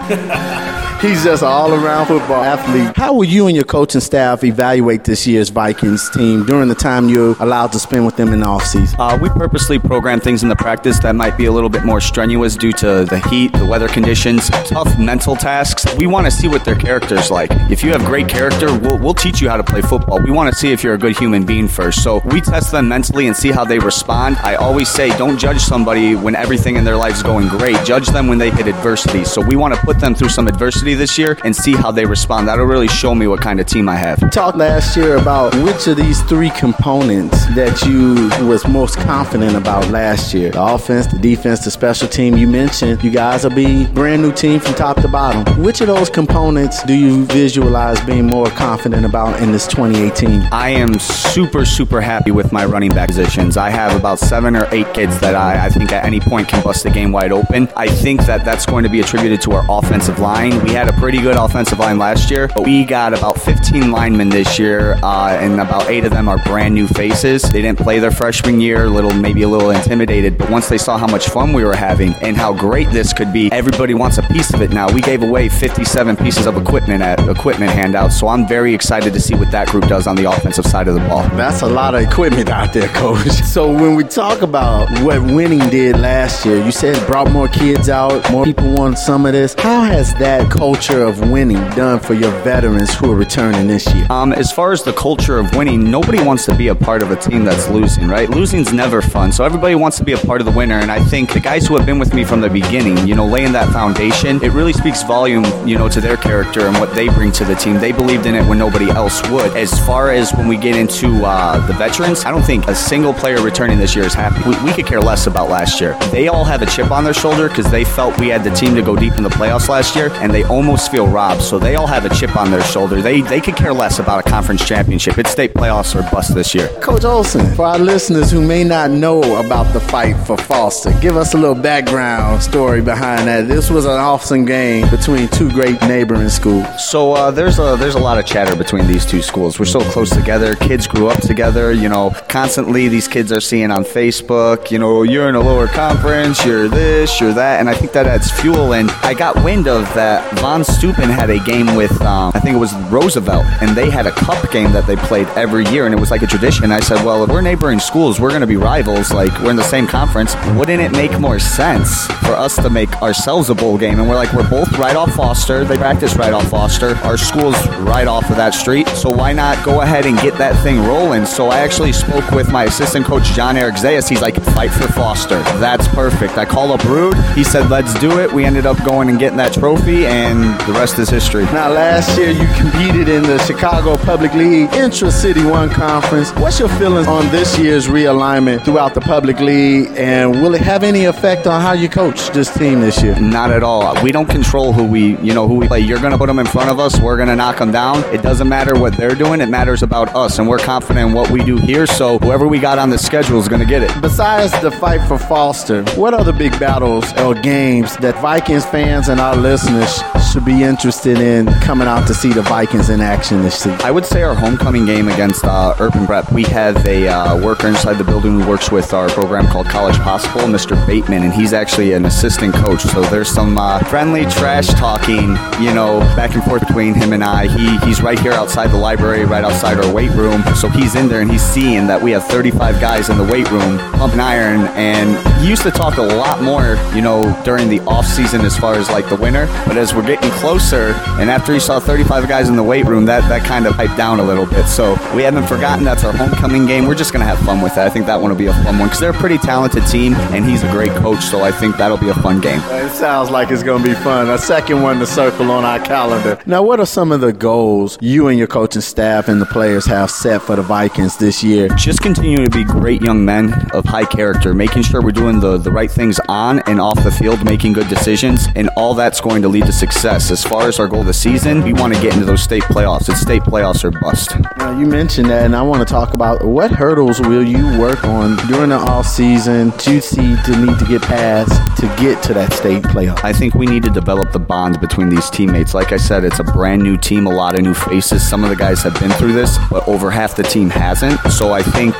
He's just an all around football athlete. How will you and your coaching staff evaluate this year's Vikings team during the time you're allowed to spend with them in the offseason? Uh, we purposely program things in the practice that might be a little bit more strenuous due to the heat, the weather conditions, tough mental tasks. We want to see what their character's like. If you have great character, we'll, we'll teach you how to play football. We want to see if you're a good human being first. So we test them mentally and see how they respond. I always say, don't judge somebody when everything in their life is going great. Judge them when they hit adversity. So we want to put them through some adversity adversity this year and see how they respond. That'll really show me what kind of team I have. Talked last year about which of these three components that you was most confident about last year: the offense, the defense, the special team. You mentioned you guys will be brand new team from top to bottom. Which of those components do you visualize being more confident about in this 2018? I am super, super happy with my running back positions. I have about seven or eight kids that I, I think at any point can bust the game wide open. I think that that's going to be attributed to our offensive line. We had a pretty good offensive line last year, but we got about 15 linemen this year, uh, and about eight of them are brand new faces. They didn't play their freshman year, a little maybe a little intimidated, but once they saw how much fun we were having and how great this could be, everybody wants a piece of it now. We gave away 57 pieces of equipment at equipment handouts, so I'm very excited to see what that group does on the offensive side of the ball. That's a lot of equipment out there, coach. So when we talk about what winning did last year, you said it brought more kids out, more people want some of this. How has that culture of winning done for your veterans who are returning this year? Um, as far as the culture of winning, nobody wants to be a part of a team that's losing, right? Losing's never fun, so everybody wants to be a part of the winner. And I think the guys who have been with me from the beginning, you know, laying that foundation, it really speaks volume, you know, to their character and what they bring to the team. They believed in it when nobody else would. As far as when we get into uh, the veterans, I don't think a single player returning this year is happy. We, we could care less about last year. They all have a chip on their shoulder because they felt we had the team to go deep in the playoffs last year, and they almost feel robbed. So they all have a chip on their shoulder. They they could care less about a conference championship. It's state playoffs or bust this year. Coach Olson, for our listeners who may not know about the fight for Foster, give us a little background story behind that. This was an awesome game between two great neighboring schools. So uh, there's a there's a lot of chatter between these two schools. We're so close together. Kids grew up together. You know, constantly these kids are seeing on Facebook. You know, you're in a lower conference. You're this. You're that. And I think that adds fuel. And I got wind of that. Von Steuben had a game with um, I think it was Roosevelt, and they had a cup game that they played every year, and it was like a tradition. I said, well, if we're neighboring schools, we're going to be rivals. Like we're in the same conference. Wouldn't it make more sense for us to make ourselves a bowl game? And we're like, we're both right off Foster. They practice right off Foster. Our school's right off of that street. So why not go ahead and get that thing rolling? So I actually spoke with my assistant coach, John Eric Zayas. He's like, fight for Foster. That's perfect. I called up Rude. He said, let's do it. We ended up going and getting that trophy, and the rest is history. Now, last year you competed in the Chicago Public League Intra City One Conference. What's your feelings on this year's realignment throughout the Public League, and will it have any effect on how you coach this team this year? Not at all. We don't control who we, you know, who we play. You're going to put them in front of us. We're going to knock them down. It doesn't matter what they're doing. It matters about us, and we're confident in what we do here. So whoever we got on the schedule is going to get it. Besides the fight for Foster, what other big battles or games that Vikings fans and our listeners should be interested in coming out to see the Vikings in action this season? I would say our homecoming game against uh, Urban Prep. We have a uh, worker inside the building who works with our program called College Possible, Mr. Bateman, and he's actually an assistant coach. So there's some uh, friendly trash talking, you know, back and forth between him and I. He he's right here outside the library, right outside our weight room. So he's in there and he's seeing that we have 35 guys in the weight room pumping iron, and he used to talk a lot more, you know, during the off season as far as like the winter. But as we're getting closer, and after he saw 35 guys in the weight room, that that kind of hyped down a little bit. So we haven't forgotten that's our homecoming game. We're just gonna have fun with it. I think that one will be a fun one because they're a pretty talented team, and he's a great coach. So I think that'll be a fun game. It sounds like it's going to be fun. A second one to circle on our calendar. Now, what are some of the goals you and your coaching staff and the players have set for the Vikings this year? Just continuing to be great young men of high character, making sure we're doing the, the right things on and off the field, making good decisions, and all that's going to lead to success. As far as our goal this season, we want to get into those state playoffs. It's state playoffs or bust. Now, you mentioned that, and I want to talk about what hurdles will you work on during the off season to see to need to get past to get to that state playoff? I think we need to develop the bond between these teammates. Like I said, it's a brand new team, a lot of new faces. Some of the guys have been through this, but over half the team hasn't. So I think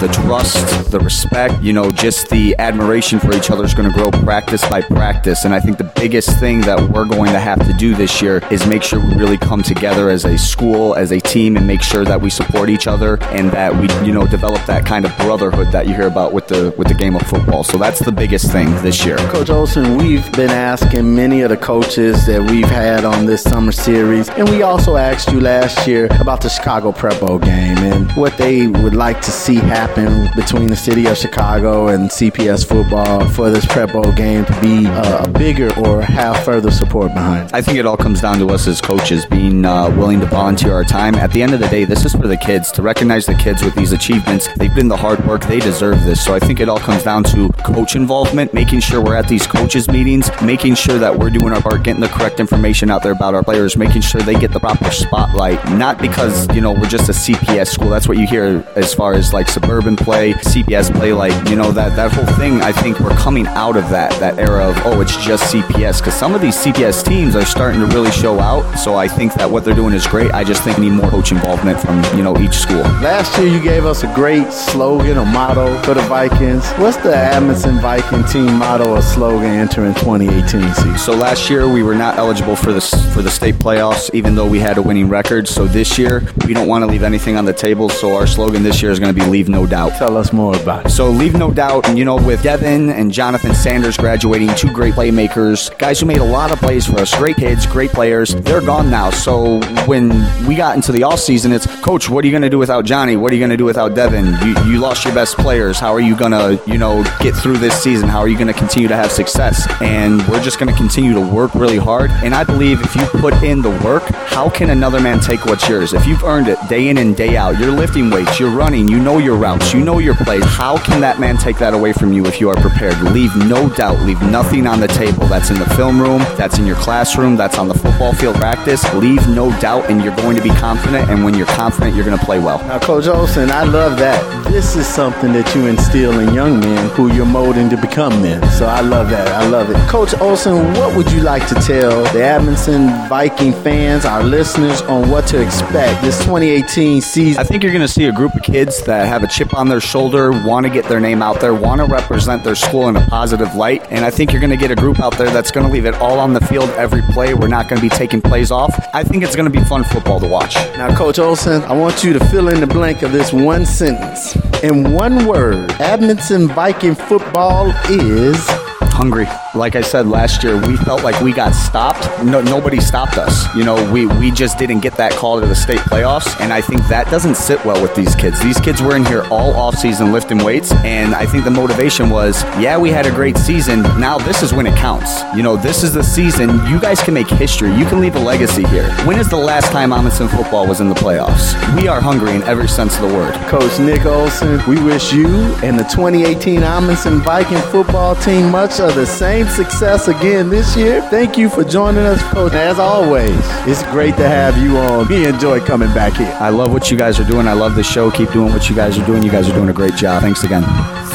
the trust, the respect, you know, just the admiration for each other is going to grow practice by practice. And I think the biggest thing that we're going to have to do this year is make sure we really come together as a school, as a team, and make sure that we support each other and that we, you know, develop that kind of brotherhood that you hear about with the with the game of football. So that's the biggest thing this year. Coach Olson, we've been asking many of the coaches that we've had on this summer series, and we also asked you last year about the Chicago Prep Bowl game and what they would like to see happen between the city of Chicago and CPS football for this prep bowl game to be uh, a bigger or have further support behind? I think it all comes down to us as coaches being uh, willing to volunteer our time. At the end of the day, this is for the kids to recognize the kids with these achievements. They've been the hard work, they deserve this. So I think it all comes down to coach involvement, making sure we're at these coaches' meetings, making sure that we're doing our part, getting the correct information out there about our players, making sure they get the proper spotlight. Not because, you know, we're just a CPS school. That's what you hear as far as like suburban play, CPS play, like, you know, that, that whole thing. I think we're coming out of that, that era of, oh, it's just CPS. Because some of these CPS teams are starting to really show out. So I think that what they're doing is great. I just think we need more coach involvement from, you know, each school. Last year, you gave us a great slogan or motto for the Vikings. What's the Amundsen Viking team motto or slogan entering 2018 season? So last year we were not eligible for the for the state playoffs, even though we had a winning record. So this year we don't want to leave anything on the table. So our slogan this year is going to be "Leave No Doubt." Tell us more about it. So leave no doubt, and you know, with Devin and Jonathan Sanders graduating, two great playmakers, guys who made a lot of plays for us, great kids, great players. They're gone now. So when we got into the off season, it's Coach, what are you going to do without Johnny? What are you going to do without Devin? You, you lost your best players. How are you going to, you know, get through this season? How are you going to continue to have success? And we're just going to continue to work really hard. And I believe if you put in the work, how can another man take what's yours? If you've earned it day in and day out, you're lifting weights, you're running, you know your routes, you know your plays. How can that man take that away from you if you are prepared? Leave no doubt, leave nothing on the table. That's in the film room, that's in your classroom, that's on the football field practice. Leave no doubt, and you're going to be confident. And when you're confident, you're going to play well. Now, Coach Olson, I love that. This is something that you instill in young men who you're molding to become men. So I love that. I love it. Coach Olson, what would you like to tell the Amundsen Viking fans, our listeners, on what to expect this 2018 season? I think you're going to see a group of kids that have a chip on their shoulder, want to get their name out there, want to represent their school in a positive light. And I think you're going to get a group out there that's going to leave it all on the field every play. We're not going to be taking plays off. I think it's going to be fun football to watch. Now, Coach Olson, I want you to fill in the blank of this one sentence. In one word, Amundsen Viking football is hungry. Like I said last year, we felt like we got stopped. No, nobody stopped us. You know, we we just didn't get that call to the state playoffs, and I think that doesn't sit well with these kids. These kids were in here all off season lifting weights, and I think the motivation was, yeah, we had a great season. Now this is when it counts. You know, this is the season. You guys can make history. You can leave a legacy here. When is the last time Amundsen football was in the playoffs? We are hungry in every sense of the word. Coach Nick Olson, we wish you and the 2018 Amundsen Viking football team much of the same success again this year. Thank you for joining us, Coach. As always, it's great to have you on. We enjoy coming back here. I love what you guys are doing. I love the show. Keep doing what you guys are doing. You guys are doing a great job. Thanks again.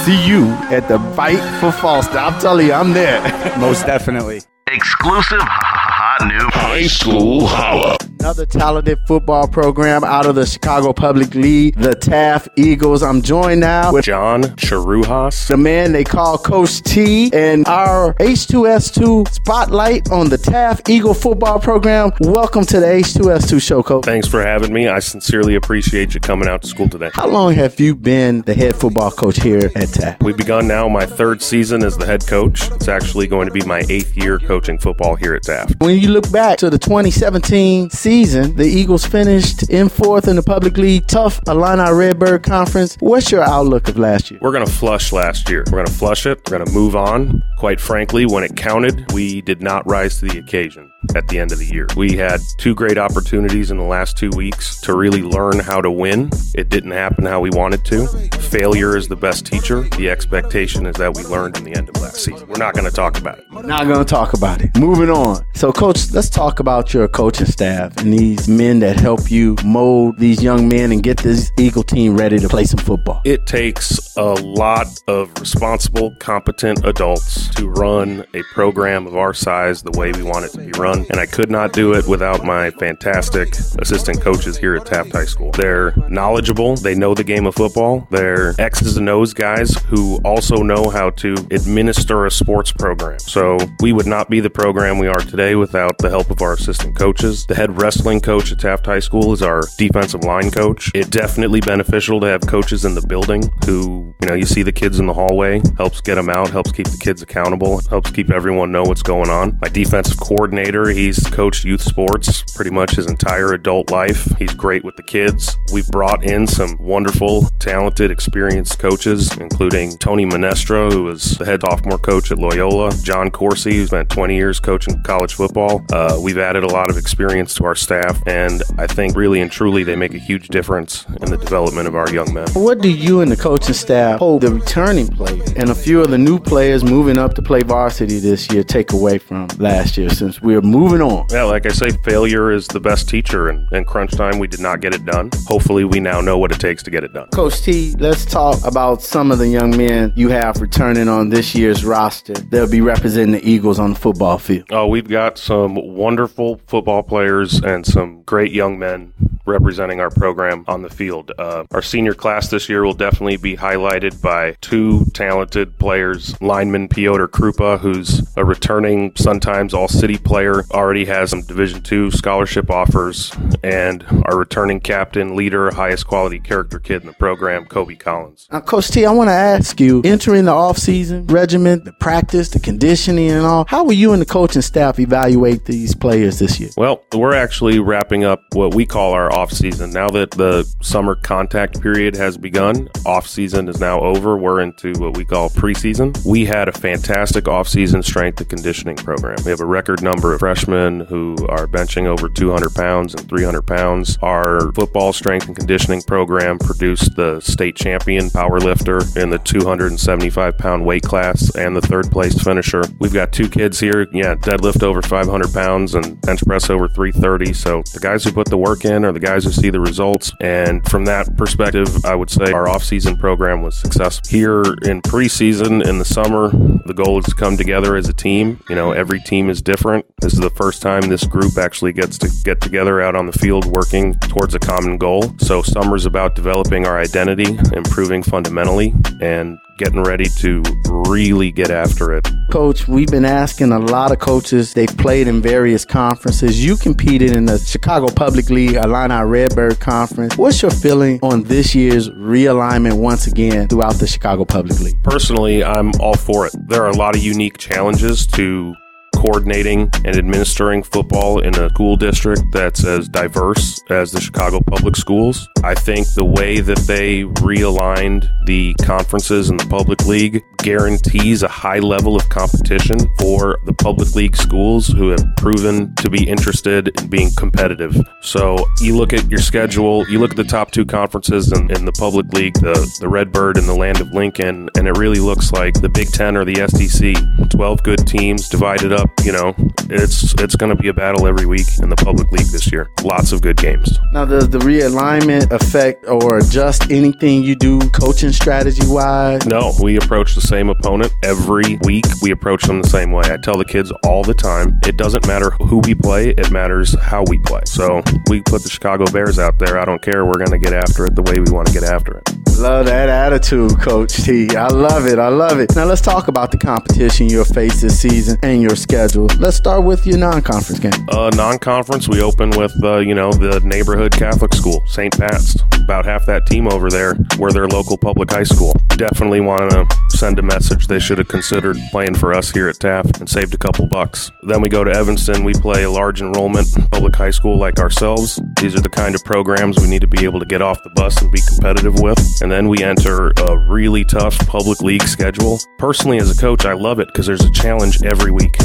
See you at the Fight for Foster. I'm telling you, I'm there. Most definitely. Exclusive hot new high school holla. Another talented football program out of the Chicago Public League, the Taft Eagles. I'm joined now with John Tsarouchas, the man they call Coach T, and our H2S2 spotlight on the Taft Eagle football program. Welcome to the H2S2 show, Coach. Thanks for having me. I sincerely appreciate you coming out to school today. How long have you been the head football coach here at Taft? We've begun now my third season as the head coach. It's actually going to be my eighth year coaching football here at Taft. When you look back to the 2017 season, the Eagles finished in fourth in the public league, tough Illini Redbird Conference. What's your outlook of last year? We're going to flush last year. We're going to flush it. We're going to move on. Quite frankly, when it counted, we did not rise to the occasion at the end of the year. We had two great opportunities in the last two weeks to really learn how to win. It didn't happen how we wanted to. Failure is the best teacher. The expectation is that we learned in the end of last season. We're not going to talk about it. Not going to talk about it. Moving on. So, Coach, let's talk about your coaching staff and these men that help you mold these young men and get this Eagle team ready to play some football. It takes a lot of responsible, competent adults to run a program of our size the way we want it to be run. And I could not do it without my fantastic assistant coaches here at Taft High School. They're knowledgeable, they know the game of football, they're X's and O's guys who also know how to administer a sports program. So we would not be the program we are today without without the help of our assistant coaches. The head wrestling coach at Taft High School is our defensive line coach. It's definitely beneficial to have coaches in the building who, you know, you see the kids in the hallway, helps get them out, helps keep the kids accountable, helps keep everyone know what's going on. My defensive coordinator, he's coached youth sports pretty much his entire adult life. He's great with the kids. We've brought in some wonderful, talented, experienced coaches, including Tony Minestra, who was the head sophomore coach at Loyola, John Corsi, who spent 20 years coaching college football. Uh, we've added a lot of experience to our staff, and I think really and truly they make a huge difference in the development of our young men. What do you and the coaching staff hope the returning players and a few of the new players moving up to play varsity this year take away from last year since we're moving on? Yeah, like I say, failure is the best teacher, and in crunch time, we did not get it done. Hopefully, we now know what it takes to get it done. Coach T, let's talk about some of the young men you have returning on this year's roster. They'll be representing the Eagles on the football field. Oh, we've got some wonderful football players and some great young men representing our program on the field. Uh, our senior class this year will definitely be highlighted by two talented players. Lineman Piotr Krupa, who's a returning, sometimes all-city player, already has some Division two scholarship offers, and our returning captain, leader, highest quality character kid in the program, Kobe Collins. Now, Coach T, I want to ask you, entering the off-season regimen, the practice, the conditioning, and all, how will you and the coaching staff evaluate these players this year? Well, we're actually wrapping up what we call our off season. Now that the summer contact period has begun, off season is now over. We're into what we call preseason. We had a fantastic off season strength and conditioning program. We have a record number of freshmen who are benching over 200 pounds and 300 pounds. Our football strength and conditioning program produced the state champion power lifter in the 275 pound weight class and the third place finisher. We've got two kids here, yeah, deadlift over 500 pounds and bench press over 330. So the guys who put the work in are the guys who see the results. And from that perspective, I would say our off-season program was successful. Here in preseason in the summer, the goal is to come together as a team. You know, every team is different. This is the first time this group actually gets to get together out on the field working towards a common goal. So summer's about developing our identity, improving fundamentally, and getting ready to really get after it. Coach, we've been asking a lot of coaches. They've played in various conferences. You competed in the Chicago Public League Illini Redbird Conference. What's your feeling on this year's realignment once again throughout the Chicago Public League? Personally, I'm all for it. There are a lot of unique challenges to coordinating and administering football in a school district that's as diverse as the Chicago Public Schools. I think the way that they realigned the conferences in the public league guarantees a high level of competition for the public league schools who have proven to be interested in being competitive. So you look at your schedule, you look at the top two conferences in, in the public league, the, the Redbird and the Land of Lincoln, and it really looks like the Big Ten or the SEC. 12 good teams divided up you know, it's it's going to be a battle every week in the public league this year. Lots of good games. Now, does the realignment affect or adjust anything you do coaching strategy wise? No, we approach the same opponent every week. We approach them the same way. I tell the kids all the time, it doesn't matter who we play, it matters how we play. So we put the Chicago Bears out there. I don't care. We're going to get after it the way we want to get after it. Love that attitude, Coach T. I love it. I love it. Now let's talk about the competition you'll face this season and your schedule. Let's start with your non-conference game. Uh, non-conference, we open with uh, you know the neighborhood Catholic school, St. Pat's. About half that team over there were their local public high school. Definitely want to send a message. They should have considered playing for us here at Taft and saved a couple bucks. Then we go to Evanston. We play a large enrollment public high school like ourselves. These are the kind of programs we need to be able to get off the bus and be competitive with. And then we enter a really tough public league schedule. Personally, as a coach, I love it because there's a challenge every week.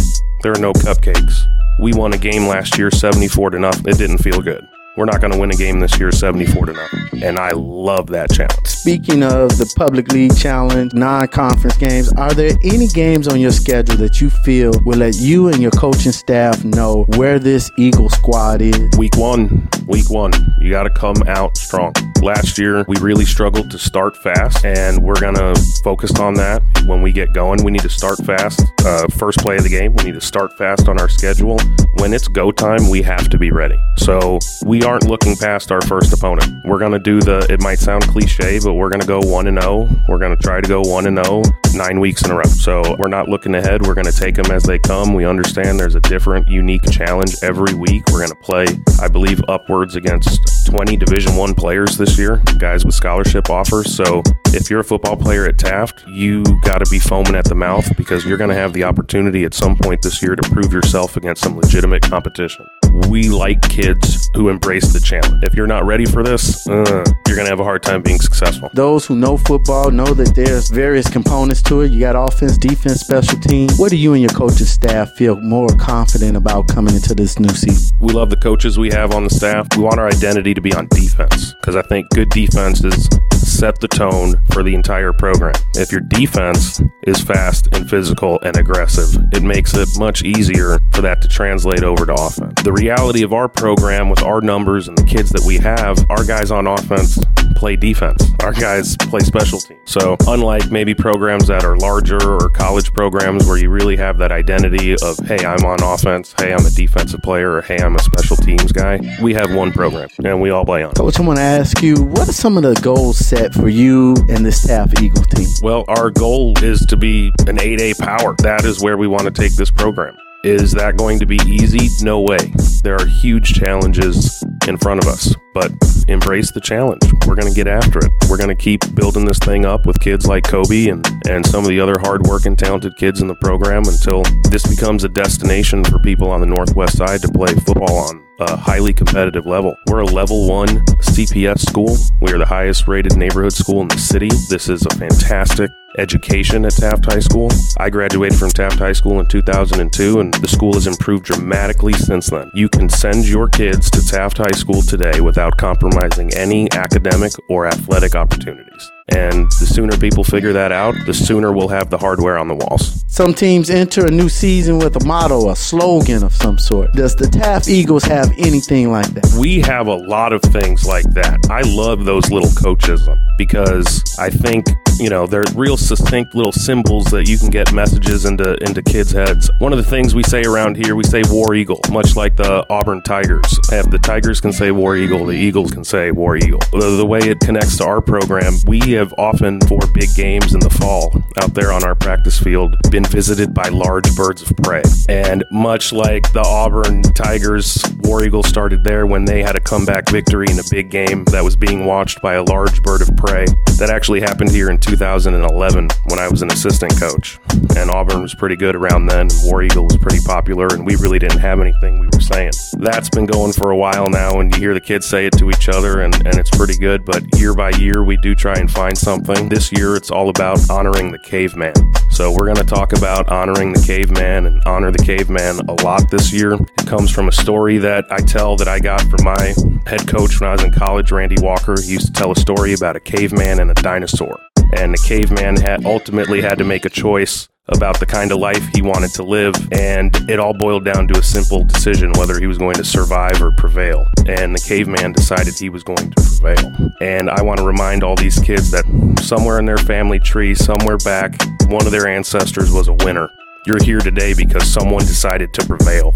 There are no cupcakes. We won a game last year 74 to nothing. It didn't feel good. We're not going to win a game this year 74 to nothing. And I love that challenge. Speaking of the Public League Challenge, non conference games, are there any games on your schedule that you feel will let you and your coaching staff know where this Eagle squad is? Week one, week one, you got to come out strong. Last year, we really struggled to start fast, and we're going to focus on that when we get going. We need to start fast. Uh, first play of the game, we need to start fast on our schedule. When it's go time, we have to be ready. So we aren't looking past our first opponent. We're going to do the, it might sound cliche, but we're going to go 1 and 0. We're going to try to go 1 and 0 nine weeks in a row. So we're not looking ahead. We're going to take them as they come. We understand there's a different, unique challenge every week. We're going to play, I believe, upwards against 20 Division One players this year, guys with scholarship offers. So if you're a football player at Taft, you got to be foaming at the mouth because you're going to have the opportunity at some point this year to prove yourself against some legitimate competition. We like kids who embrace the challenge. If you're not ready for this, uh, you're going to have a hard time being successful. Those who know football know that there's various components to it. You got offense, defense, special team. What do you and your coaching staff feel more confident about coming into this new season? We love the coaches we have on the staff. We want our identity to be on defense because I think good defenses set the tone for the entire program. If your defense is fast and physical and aggressive, it makes it much easier for that to translate over to offense. The reality of our program with our numbers and the kids that we have, our guys on offense play defense. Our guys play special teams. So, unlike maybe programs that are larger or college programs where you really have that identity of, hey, I'm on offense, hey, I'm a defensive player, or hey, I'm a special teams guy, we have one program and we all play on. Coach, I want to ask you, what are some of the goals set for you and this Taft Eagle team? Well, our goal is to be an 8A power. That is where we want to take this program. Is that going to be easy? No way. There are huge challenges in front of us, but embrace the challenge. We're going to get after it. We're going to keep building this thing up with kids like Kobe and, and some of the other hardworking, talented kids in the program until this becomes a destination for people on the Northwest side to play football on a highly competitive level. We're a level one CPS school. We are the highest rated neighborhood school in the city. This is a fantastic education at Taft High School. I graduated from Taft High School in 2002, and the school has improved dramatically since then. You can send your kids to Taft High School today without compromising any academic or athletic opportunities. And the sooner people figure that out, the sooner we'll have the hardware on the walls. Some teams enter a new season with a motto, a slogan of some sort. Does the Taft Eagles have anything like that? We have a lot of things like that. I love those little coachism because I think you know they're real succinct little symbols that you can get messages into into kids' heads. One of the things we say around here, we say War Eagle, much like the Auburn Tigers. If the Tigers can say War Eagle, the Eagles can say War Eagle. The, the way it connects to our program, we have often for big games in the fall out there on our practice field been visited by large birds of prey. And much like the Auburn Tigers, War Eagle started there when they had a comeback victory in a big game that was being watched by a large bird of prey. That actually happened here in 2011 when I was an assistant coach. And Auburn was pretty good around then, and War Eagle was pretty popular, and we really didn't have anything we were saying. That's been going for a while now, and you hear the kids say it to each other, and, and it's pretty good. But year by year, we do try and find something. This year, it's all about honoring the caveman. So we're going to talk about honoring the caveman and honor the caveman a lot this year. It comes from a story that I tell that I got from my head coach when I was in college, Randy Walker. He used to tell a story about a caveman and a dinosaur. And the caveman had ultimately had to make a choice about the kind of life he wanted to live, and it all boiled down to a simple decision whether he was going to survive or prevail. And the caveman decided he was going to prevail. And I want to remind all these kids that somewhere in their family tree, somewhere back, one of their ancestors was a winner. You're here today because someone decided to prevail.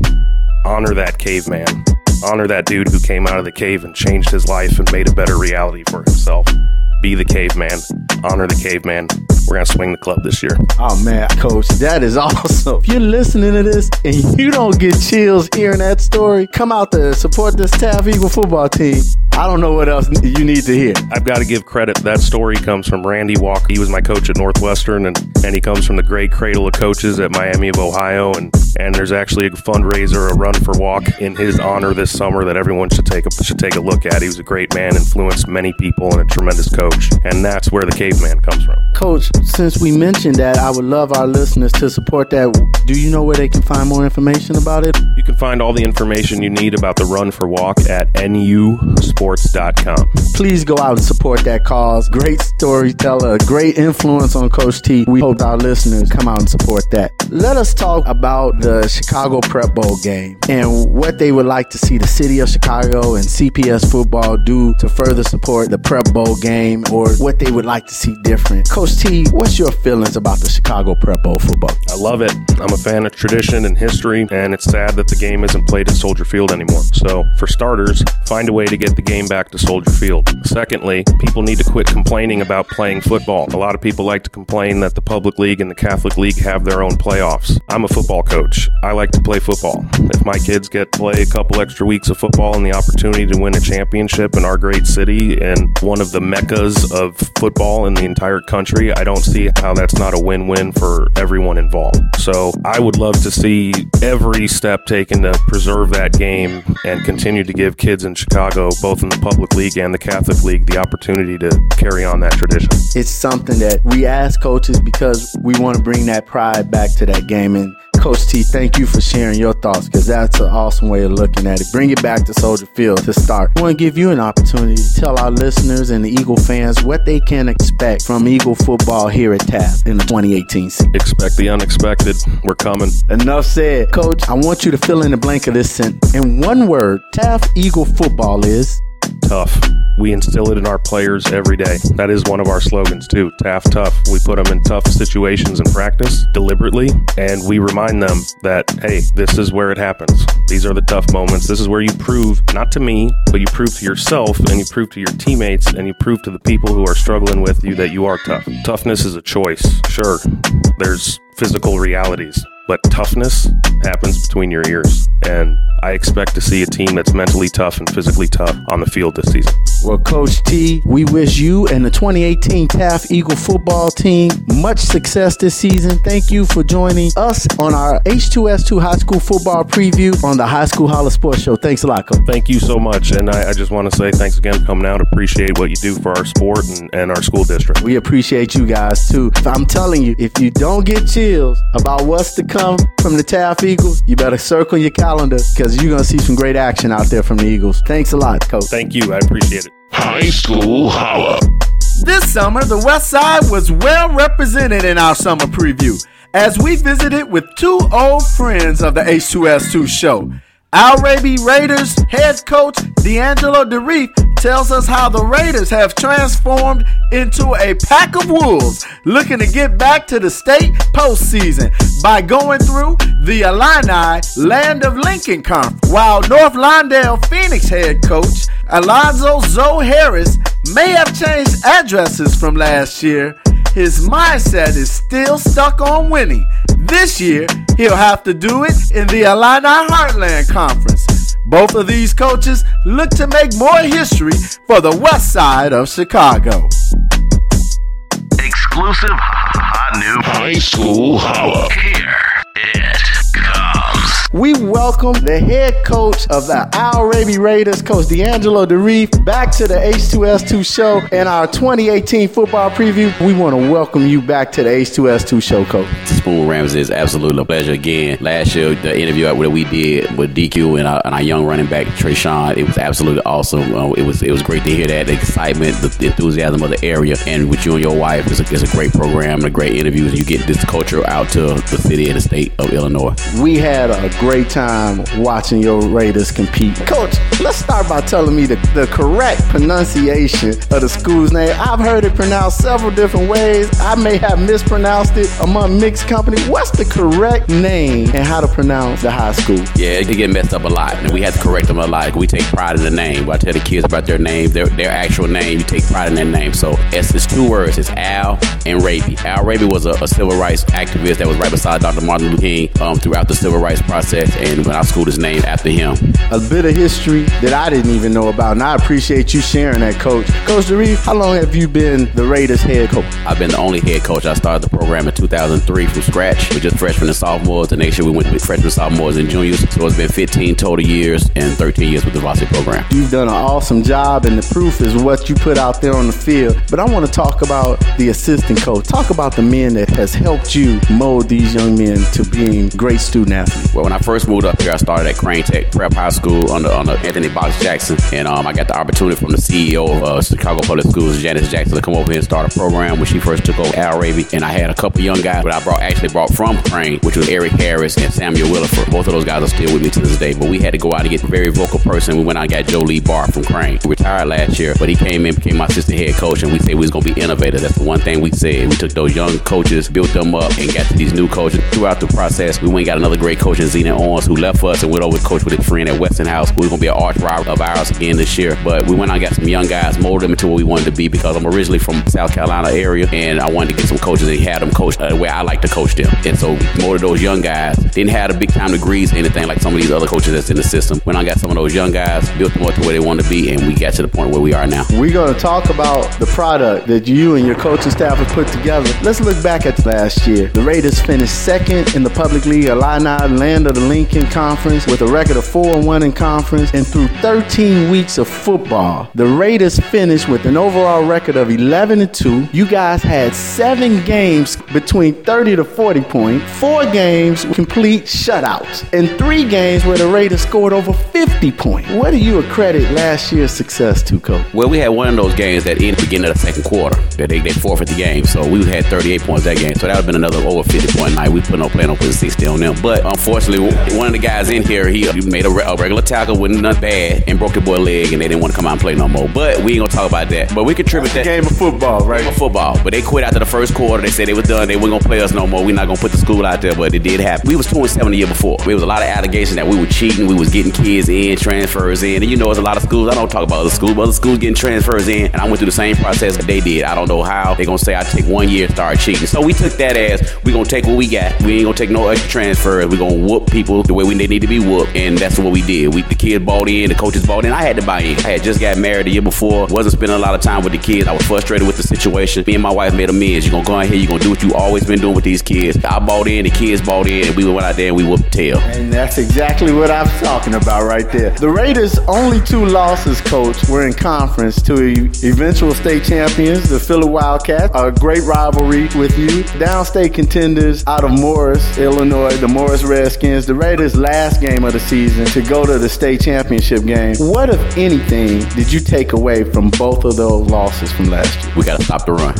Honor that caveman. Honor that dude who came out of the cave and changed his life and made a better reality for himself. Be the caveman. Honor the caveman. We're going to swing the club this year. Oh, man, coach, that is awesome. If you're listening to this and you don't get chills hearing that story, come out to support this Taft Eagle football team. I don't know what else you need to hear. I've got to give credit. That story comes from Randy Walker. He was my coach at Northwestern, and, and he comes from the great cradle of coaches at Miami of Ohio. And, and there's actually a fundraiser, a run for walk in his honor this summer that everyone should take a, should take a look at. He was a great man, influenced many people, and a tremendous coach. And that's where the caveman comes from. Coach, since we mentioned that, I would love our listeners to support that. Do you know where they can find more information about it? You can find all the information you need about the Run for Walk at nusports.com. Please go out and support that cause. Great storyteller, great influence on Coach T. We hope our listeners come out and support that. let us talk about the Chicago Prep Bowl game and what they would like to see the city of Chicago and CPS football do to further support the Prep Bowl game or what they would like to see different. Coach T, what's your feelings about the Chicago Prep Bowl football? I love it. I'm a fan of tradition and history, and it's sad that the game isn't played at Soldier Field anymore. So, for starters, find a way to get the game back to Soldier Field. Secondly, people need to quit complaining about playing football. A lot of people like to complain that the Public League and the Catholic League have their own playoffs. I'm a football coach. I like to play football. If my kids get to play a couple extra weeks of football and the opportunity to win a championship in our great city and one of the meccas of football in the entire country, I don't see how that's not a win win for everyone involved. So I would love to see every step taken to preserve that game and continue to give kids in Chicago, both in the public league and the Catholic League, the opportunity to carry on that tradition. It's something that we ask coaches because we want to bring that pride back to that game. And Coach T, thank you for sharing your thoughts because that's an awesome way of looking at it. Bring it back to Soldier Field to start. I want to give you an opportunity to tell our listeners and the Eagle fans what they can expect from Eagle football here at Taft in the 2018 season. Expect the unexpected. We're coming. Enough said. Coach, I want you to fill in the blank of this sentence. In one word, Taft Eagle football is tough. We instill it in our players every day. That is one of our slogans too. Taft tough. We put them in tough situations in practice deliberately, and we remind them that hey, this is where it happens. These are the tough moments. This is where you prove not to me, but you prove to yourself, and you prove to your teammates, and you prove to the people who are struggling with you that you are tough. Toughness is a choice. Sure, there's physical realities, but toughness happens between your ears. And I expect to see a team that's mentally tough and physically tough on the field this season. Well, Coach T, we wish you and the 2018 Taft Eagle football team much success this season. Thank you for joining us on our H2S2 High School football preview on the High School Holla Sports Show. Thanks a lot, Coach. Thank you so much. And I, I just want to say thanks again for coming out. Appreciate what you do for our sport and, and our school district. We appreciate you guys too. I'm telling you, if you don't get chills about what's to come from the Taft Eagles, you better circle your calendar because you're going to see some great action out there from the Eagles. Thanks a lot, Coach. Thank you. I appreciate it. High School Holla. This summer, the West Side was well represented in our summer preview as we visited with two old friends of the H2S2 show. Al Raby Raiders head coach D'Angelo DeReef tells us how the Raiders have transformed into a pack of wolves looking to get back to the state postseason by going through the Illini Land of Lincoln Conference. While North Lawndale Phoenix head coach Alonzo Zo Harris may have changed addresses from last year, his mindset is still stuck on winning. This year, he'll have to do it in the Illini Heartland Conference. Both of these coaches look to make more history for the west side of Chicago. Exclusive hot new high school holla. Here it. We welcome the head coach of the Al Raby Raiders, Coach D'Angelo Dereef, back to the H2S2 show and our 2018 football preview. We want to welcome you back to the H2S2 show, Coach. Spoon Ramsey is absolutely a pleasure again. Last year, the interview that we did with DQ and our, and our young running back Trey Sean, it was absolutely awesome. Uh, it was it was great to hear that the excitement, the enthusiasm of the area, and with you and your wife, it's a, it's a great program and a great interview. And you get this culture out to the city and the state of Illinois. We had a great time watching your Raiders compete. Coach, let's start by telling me the, the correct pronunciation of the school's name. I've heard it pronounced several different ways. I may have mispronounced it among mixed company. What's the correct name and how to pronounce the high school? Yeah, it get messed up a lot, and we have to correct them a lot. We take pride in the name. I tell the kids about their name, their their actual name, you take pride in their name. So it's, it's two words. It's Al and Raby. Al Raby was a, a civil rights activist that was right beside Dr. Martin Luther King um, throughout the civil rights process, and when our school is named after him. A bit of history that I didn't even know about, and I appreciate you sharing that, Coach. Coach Dereef, how long have you been the Raiders head coach? I've been the only head coach. I started the program in 2003 from scratch with just freshmen and sophomores. The next year we went with freshmen, sophomores, and juniors. So it's been 15 total years and 13 years with the varsity program. You've done an awesome job, and the proof is what you put out there on the field. But I want to talk about the assistant coach. Talk about the men that has helped you mold these young men to being great student athletes. Well, when I first moved up here, I started at Crane Tech Prep High School under, under Anthony Box Jackson. And um, I got the opportunity from the CEO of uh, Chicago Public Schools, Janice Jackson, to come over here and start a program when she first took over Al Raby. And I had a couple young guys, that I brought actually brought from Crane, which was Eric Harris and Samuel Williford. Both of those guys are still with me to this day. But we had to go out and get a very vocal person. We went out and got Joe Lee Barr from Crane. He retired last year, but he came in, became my assistant head coach, and we said we was going to be innovative. That's the one thing we said. We took those young coaches, built them up, and got to these new coaches. Throughout the process, we went got another great coach in Zena Owens, who left us and went over to coach with his friend at Westinghouse. We are going to be an arch rival of ours again this year. But we went out and got some young guys, molded them into what we wanted to be because I'm originally from South Carolina area, and I wanted to get some coaches and had them coach uh, the way I like to coach them. And so molded those young guys. Didn't have the big time degrees, or anything like some of these other coaches that's in the system. When I got some of those young guys, built them up to where they want to be, and we got to the point where we are now. We're going to talk about the product that you and your coaching staff have put together. Let's look back at last year. The Raiders finished second in the Public League Illini Land of the Lincoln Conference with a record of 4 1 in conference. And through 13 weeks of football, the Raiders finished with an overall record of 11 and 2. You guys had seven games between 30 to 40 points, four games with complete shutouts, and three games where the Raiders scored over 50 points. What do you accredit last year's success to, Coach? Well, we had one of those games that in the beginning of the second quarter that they, they forfeit the game. So we had 38 points that game. So that would have been another over 50 point night. We put no plan on putting 60 on them. But unfortunately, one of the guys in here, he made a, a regular tackle, wasn't nothing bad, and broke the boy leg, and they didn't want to come out and play no more. But we ain't gonna talk about that. But we contribute that game of football, right? Game of football. But they quit after the first quarter. They said they were done. They weren't gonna play us no more. We're not gonna put the school out there. But it did happen. We was 27 the year before. There was a lot of allegations that we were cheating. We was getting kids in, transfers in, and you know, there's a lot of schools. I don't talk about other schools, but other schools getting transfers in, and I went through the same process that they did. I don't know how they gonna say I take one year and start cheating. So we took that as we gonna take what we got. We ain't gonna take no extra transfers. We gonna whoop people the way we they need to be whooped, and that's what we did. We the kids bought in, the coaches bought in. I had to buy in. I had just got married the year before. Wasn't spending a lot of time with the kids. I was frustrated with the situation. Me and my wife made amends. You're gonna go out here. you're gonna do what you always been doing with these kids. I bought in. The kids bought in. And we went out there and we whooped tail. And that's exactly what I'm talking about right there. The Raiders' only two losses, coach, were in conference to eventual state champions, the Phillips Wildcats. A great rivalry with you. Downstate contenders out of Morris, Illinois, the Morris Redskins. The Raiders' last game of the season to go to the state championship game. What, if anything, did you take away from both of those losses from last year? We got to stop the run.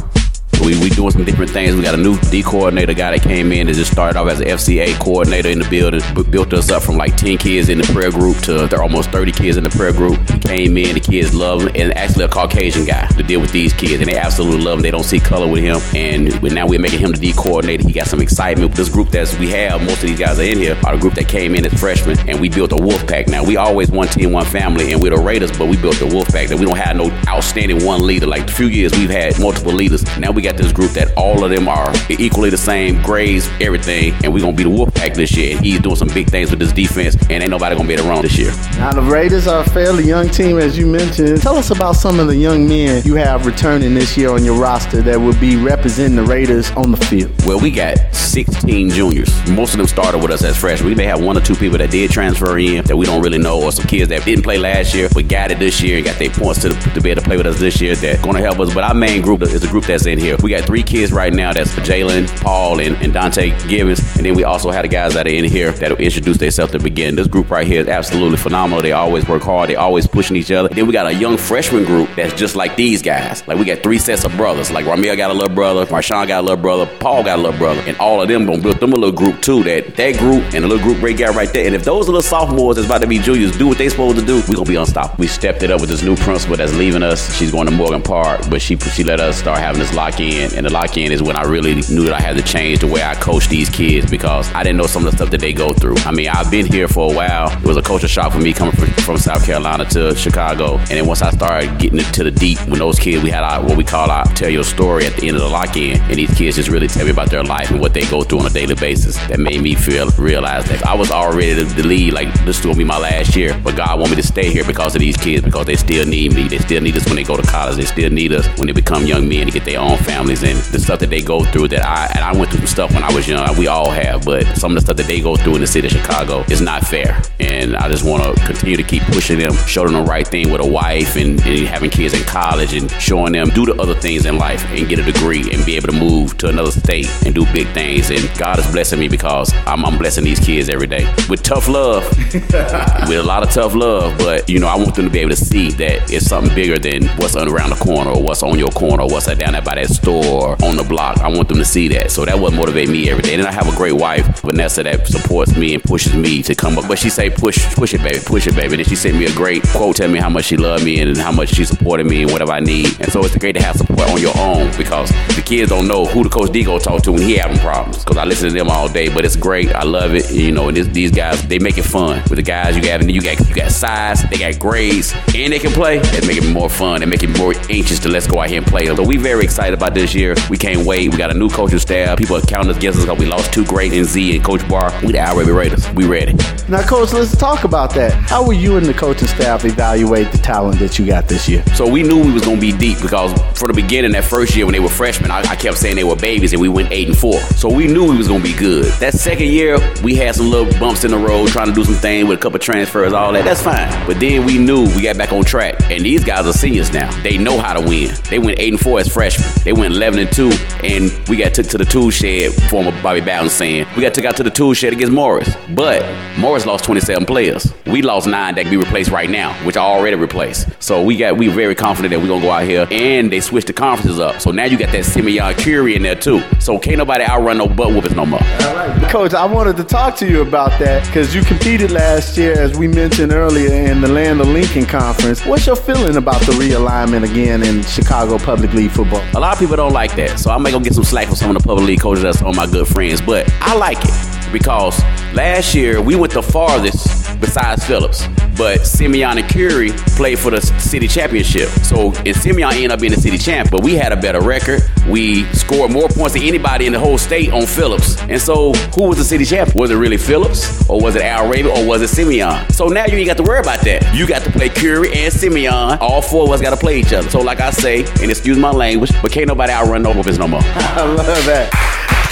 We, we doing some different things. We got a new D coordinator guy that came in and just started off as an FCA coordinator in the building. Built us up from like 10 kids in the prayer group to there almost 30 kids in the prayer group. He came in, the kids love him, and actually a Caucasian guy to deal with these kids, and they absolutely love him. They don't see color with him, and now we're making him the D coordinator. He got some excitement. This group that we have, most of these guys are in here, are the group that came in as freshmen, and we built a wolf pack. Now we always one team, one family, and we're the Raiders, but we built the wolf pack. That we don't have no outstanding one leader. Like a few years, we've had multiple leaders. Now we got this group that all of them are equally the same, grades, everything, and we're gonna be the Wolfpack this year. And he's doing some big things with this defense, and ain't nobody gonna be able to run this year. Now the Raiders are a fairly young team, as you mentioned. Tell us about some of the young men you have returning this year on your roster that will be representing the Raiders on the field. Well, we got 16 juniors. Most of them started with us as freshmen. We may have one or two people that did transfer in that we don't really know, or some kids that didn't play last year but got it this year and got their points to, the, to be able to play with us this year. That's gonna help us. But our main group is the group that's in here. We got three kids right now that's Jalen, Paul, and, and Dante Gibbons. And then we also had the guys that are in here that introduce themselves to begin. This group right here is absolutely phenomenal. They always work hard. They always pushing each other. Then we got a young freshman group that's just like these guys. Like we got three sets of brothers. Like Ramil got a little brother, Marshawn got a little brother, Paul got a little brother, and all of them gonna build them a little group too. That that group and the little group Ray got right there. And if those little sophomores that's about to be juniors do what they supposed to do, we gonna be unstoppable. We stepped it up with this new principal that's leaving us. She's going to Morgan Park, but she she let us start having this lock in, and the lock in is when I really knew that I had to change the way I coach these kids because I didn't know some of the stuff that they go through. I mean, I've been here for a while. It was a culture shock for me coming from, from South Carolina to Chicago, and then once I started getting into the deep, when those kids we had our, what we call our tell your story at the end of the lock in, and these kids just really tell me about their life and what they go through on a daily basis. That made me feel realize that I was already the, the lead. Like this will be my last year, but God want me to stay here because of these kids because they still need me. They still need us when they go to college. They still need us when they become young men to get their own family families and the stuff that they go through that I and I went through some stuff when I was young. We all have, but some of the stuff that they go through in the city of Chicago is not fair. And I just want to continue to keep pushing them, show them the right thing with a wife and, and having kids in college and showing them do the other things in life and get a degree and be able to move to another state and do big things. And God is blessing me because I'm, I'm blessing these kids every day with tough love, with a lot of tough love. But you know, I want them to be able to see that it's something bigger than what's around the corner or what's on your corner or what's down there by that store or on the block. I want them to see that. So that would motivate me every day. And I have a great wife, Vanessa, that supports me and pushes me to come up. But she say, push, push it, baby, push it, baby. And she sent me a great quote telling me how much she loved me and how much she supported me and whatever I need. And so it's great to have support on your own because the kids don't know who the coach D go talk to when he having problems. Because I listen to them all day, but it's great. I love it. You know, and these guys, they make it fun with the guys you got. And you got you got size, they got grades, and they can play. It make it more fun and make it more anxious to let's go out here and play. So we very excited about this year. We can't wait. We got a new coaching staff. People are counting us against us because we lost two great in Z and Coach Barr. We the Al Raiders. We ready. Now, Coach, let's talk about that. How will you and the coaching staff evaluate the talent that you got this year? So we knew we was gonna be deep because from the beginning, that first year when they were freshmen, I, I kept saying they were babies, and we went eight and four. So we knew we was gonna be good. That second year, we had some little bumps in the road, trying to do some things with a couple transfers, all that. That's fine. But then we knew we got back on track, and these guys are seniors now. They know how to win. They went eight and four as freshmen. They went eleven and two, and we got took to the tool shed. Former Bobby Bowden saying we got took out to the tool shed against Morris, but Morris lost 27 players. We lost nine that can be replaced right now, which are already replaced. So we got we very confident that we're gonna go out here, and they switched the conferences up. So now you got that Simeon Curie in there too. So can't nobody outrun no butt whoopers no more. Right, Coach, I wanted to talk to you about that because you competed last year, as we mentioned earlier, in the Land of Lincoln Conference. What's your feeling about the realignment again in Chicago Public League football? A lot of people don't like that, so I may go get some slack from some of the public league coaches that's of my good friends, but I like it because last year we went the farthest besides Phillips. But Simeon and Curie played for the city championship. So and Simeon ended up being the city champ, but we had a better record. We scored more points than anybody in the whole state on Phillips. And so who was the city champ? Was it really Phillips? Or was it Al Raby? Or was it Simeon? So now you ain't got to worry about that. You got to play Curie and Simeon. All four of us got to play each other. So like I say, and excuse my language, but can't nobody outrun no whoopers no more. I love that.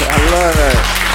I love that.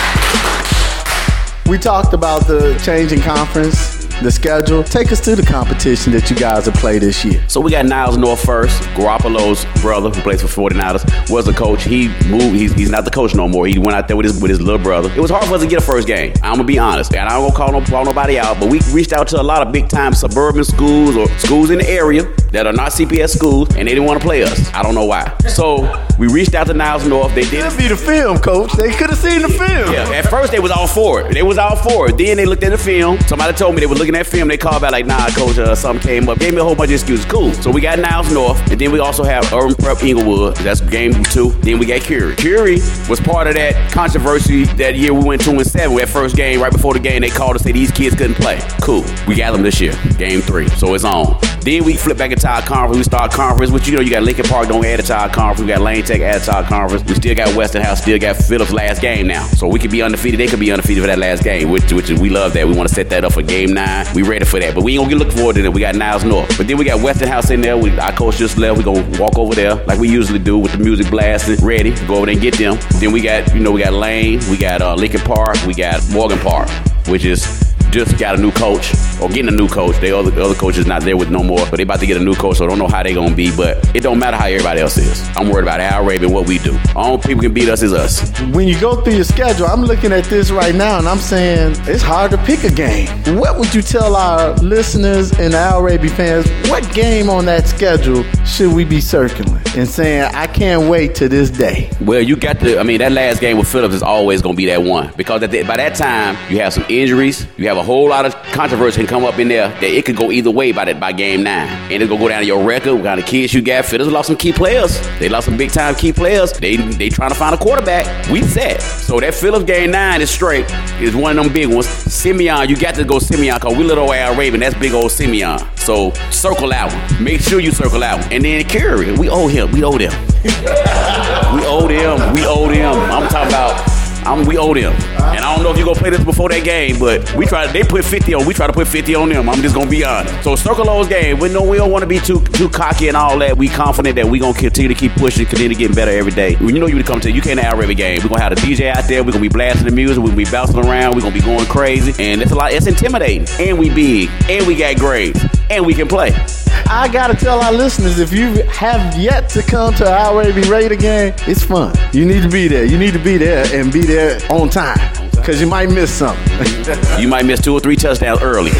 We talked about the changing conference, the schedule. Take us to the competition that you guys have played this year. So we got Niles North first. Garoppolo's brother, who plays for 49ers, was the coach. He moved. He's, he's not the coach no more. He went out there with his with his little brother. It was hard for us to get a first game. I'm gonna be honest, and I don't gonna call, no, call nobody out, but we reached out to a lot of big time suburban schools or schools in the area that are not CPS schools, and they didn't want to play us. I don't know why. So we reached out to Niles North. They did. Could be the film, coach. They could have seen the film. Yeah. At first they was all for it. They was all for it. Then they looked at the film. Somebody told me they were looking at film. They called back like, Nah, coach. Uh, something came up. Gave me a whole bunch of excuses. Cool. So we got Niles North, and then we also have Urban Prep Englewood. That's game two. Then we got Curie. Curie was part of that controversy that year. We went two and seven. That first game, right before the game, they called to say these kids couldn't play. Cool. We got them this year. Game three. So it's on. Then we flip back into our conference. We start conference, which you know you got Lincoln Park don't add to our conference. We got Lane Tech add to our conference. We still got Westinghouse, still got Phillips last game now. So we could be undefeated. They could be undefeated for that last game, which which we love that. We want to set that up for game nine. We ready for that. But we ain't gonna look forward to that. We got Niles North. But then we got Westinghouse in there. We, our coach just left. We gonna walk over there like we usually do with the music blasting, ready. Go over there and get them. Then we got, you know, we got Lane, we got uh, Lincoln Park, we got Morgan Park, which is just got a new coach or getting a new coach. The other, the other coach is not there with no more, but they about to get a new coach, so I don't know how they gonna be. But it don't matter how everybody else is. I'm worried about Al Raby, what we do. All people can beat us is us. When you go through your schedule, I'm looking at this right now and I'm saying it's hard to pick a game. What would you tell our listeners and Al Raby fans? What game on that schedule should we be circling and saying I can't wait to this day? Well, you got to. I mean, that last game with Phillips is always gonna be that one because the, by that time you have some injuries, you have a whole lot of controversy can come up in there that it could go either way by that by game nine. And it's gonna go down to your record, what kind of kids you got. Phillips lost some key players. They lost some big time key players. They they trying to find a quarterback. We set. So that Phillips game nine is straight. Is one of them big ones. Simeon, you got to go Simeon because we little Al Raby. That's big old Simeon. So circle that one. Make sure you circle that one. And then Curie, we owe him. We owe them. we owe them. We owe them. I'm talking about I'm, we owe them. And I don't know if you're gonna play this before that game, but we try. They put 50 on. We try to put 50 on them. I'm just gonna be honest. So circle those games. We know we don't want to be too too cocky and all that. We confident that we gonna continue to keep pushing, continue to get better every day. When you know you to come to, you can't have every game. We're gonna have a DJ out there. We're gonna be blasting the music. We're gonna be bouncing around. We're gonna be going crazy, and it's a lot. It's intimidating. And we big, and we got grades, and we can play. I gotta tell our listeners if you have yet to come to our Raby Raider game, it's fun. You need to be there. You need to be there and be there on time because you might miss something. you might miss two or three touchdowns early.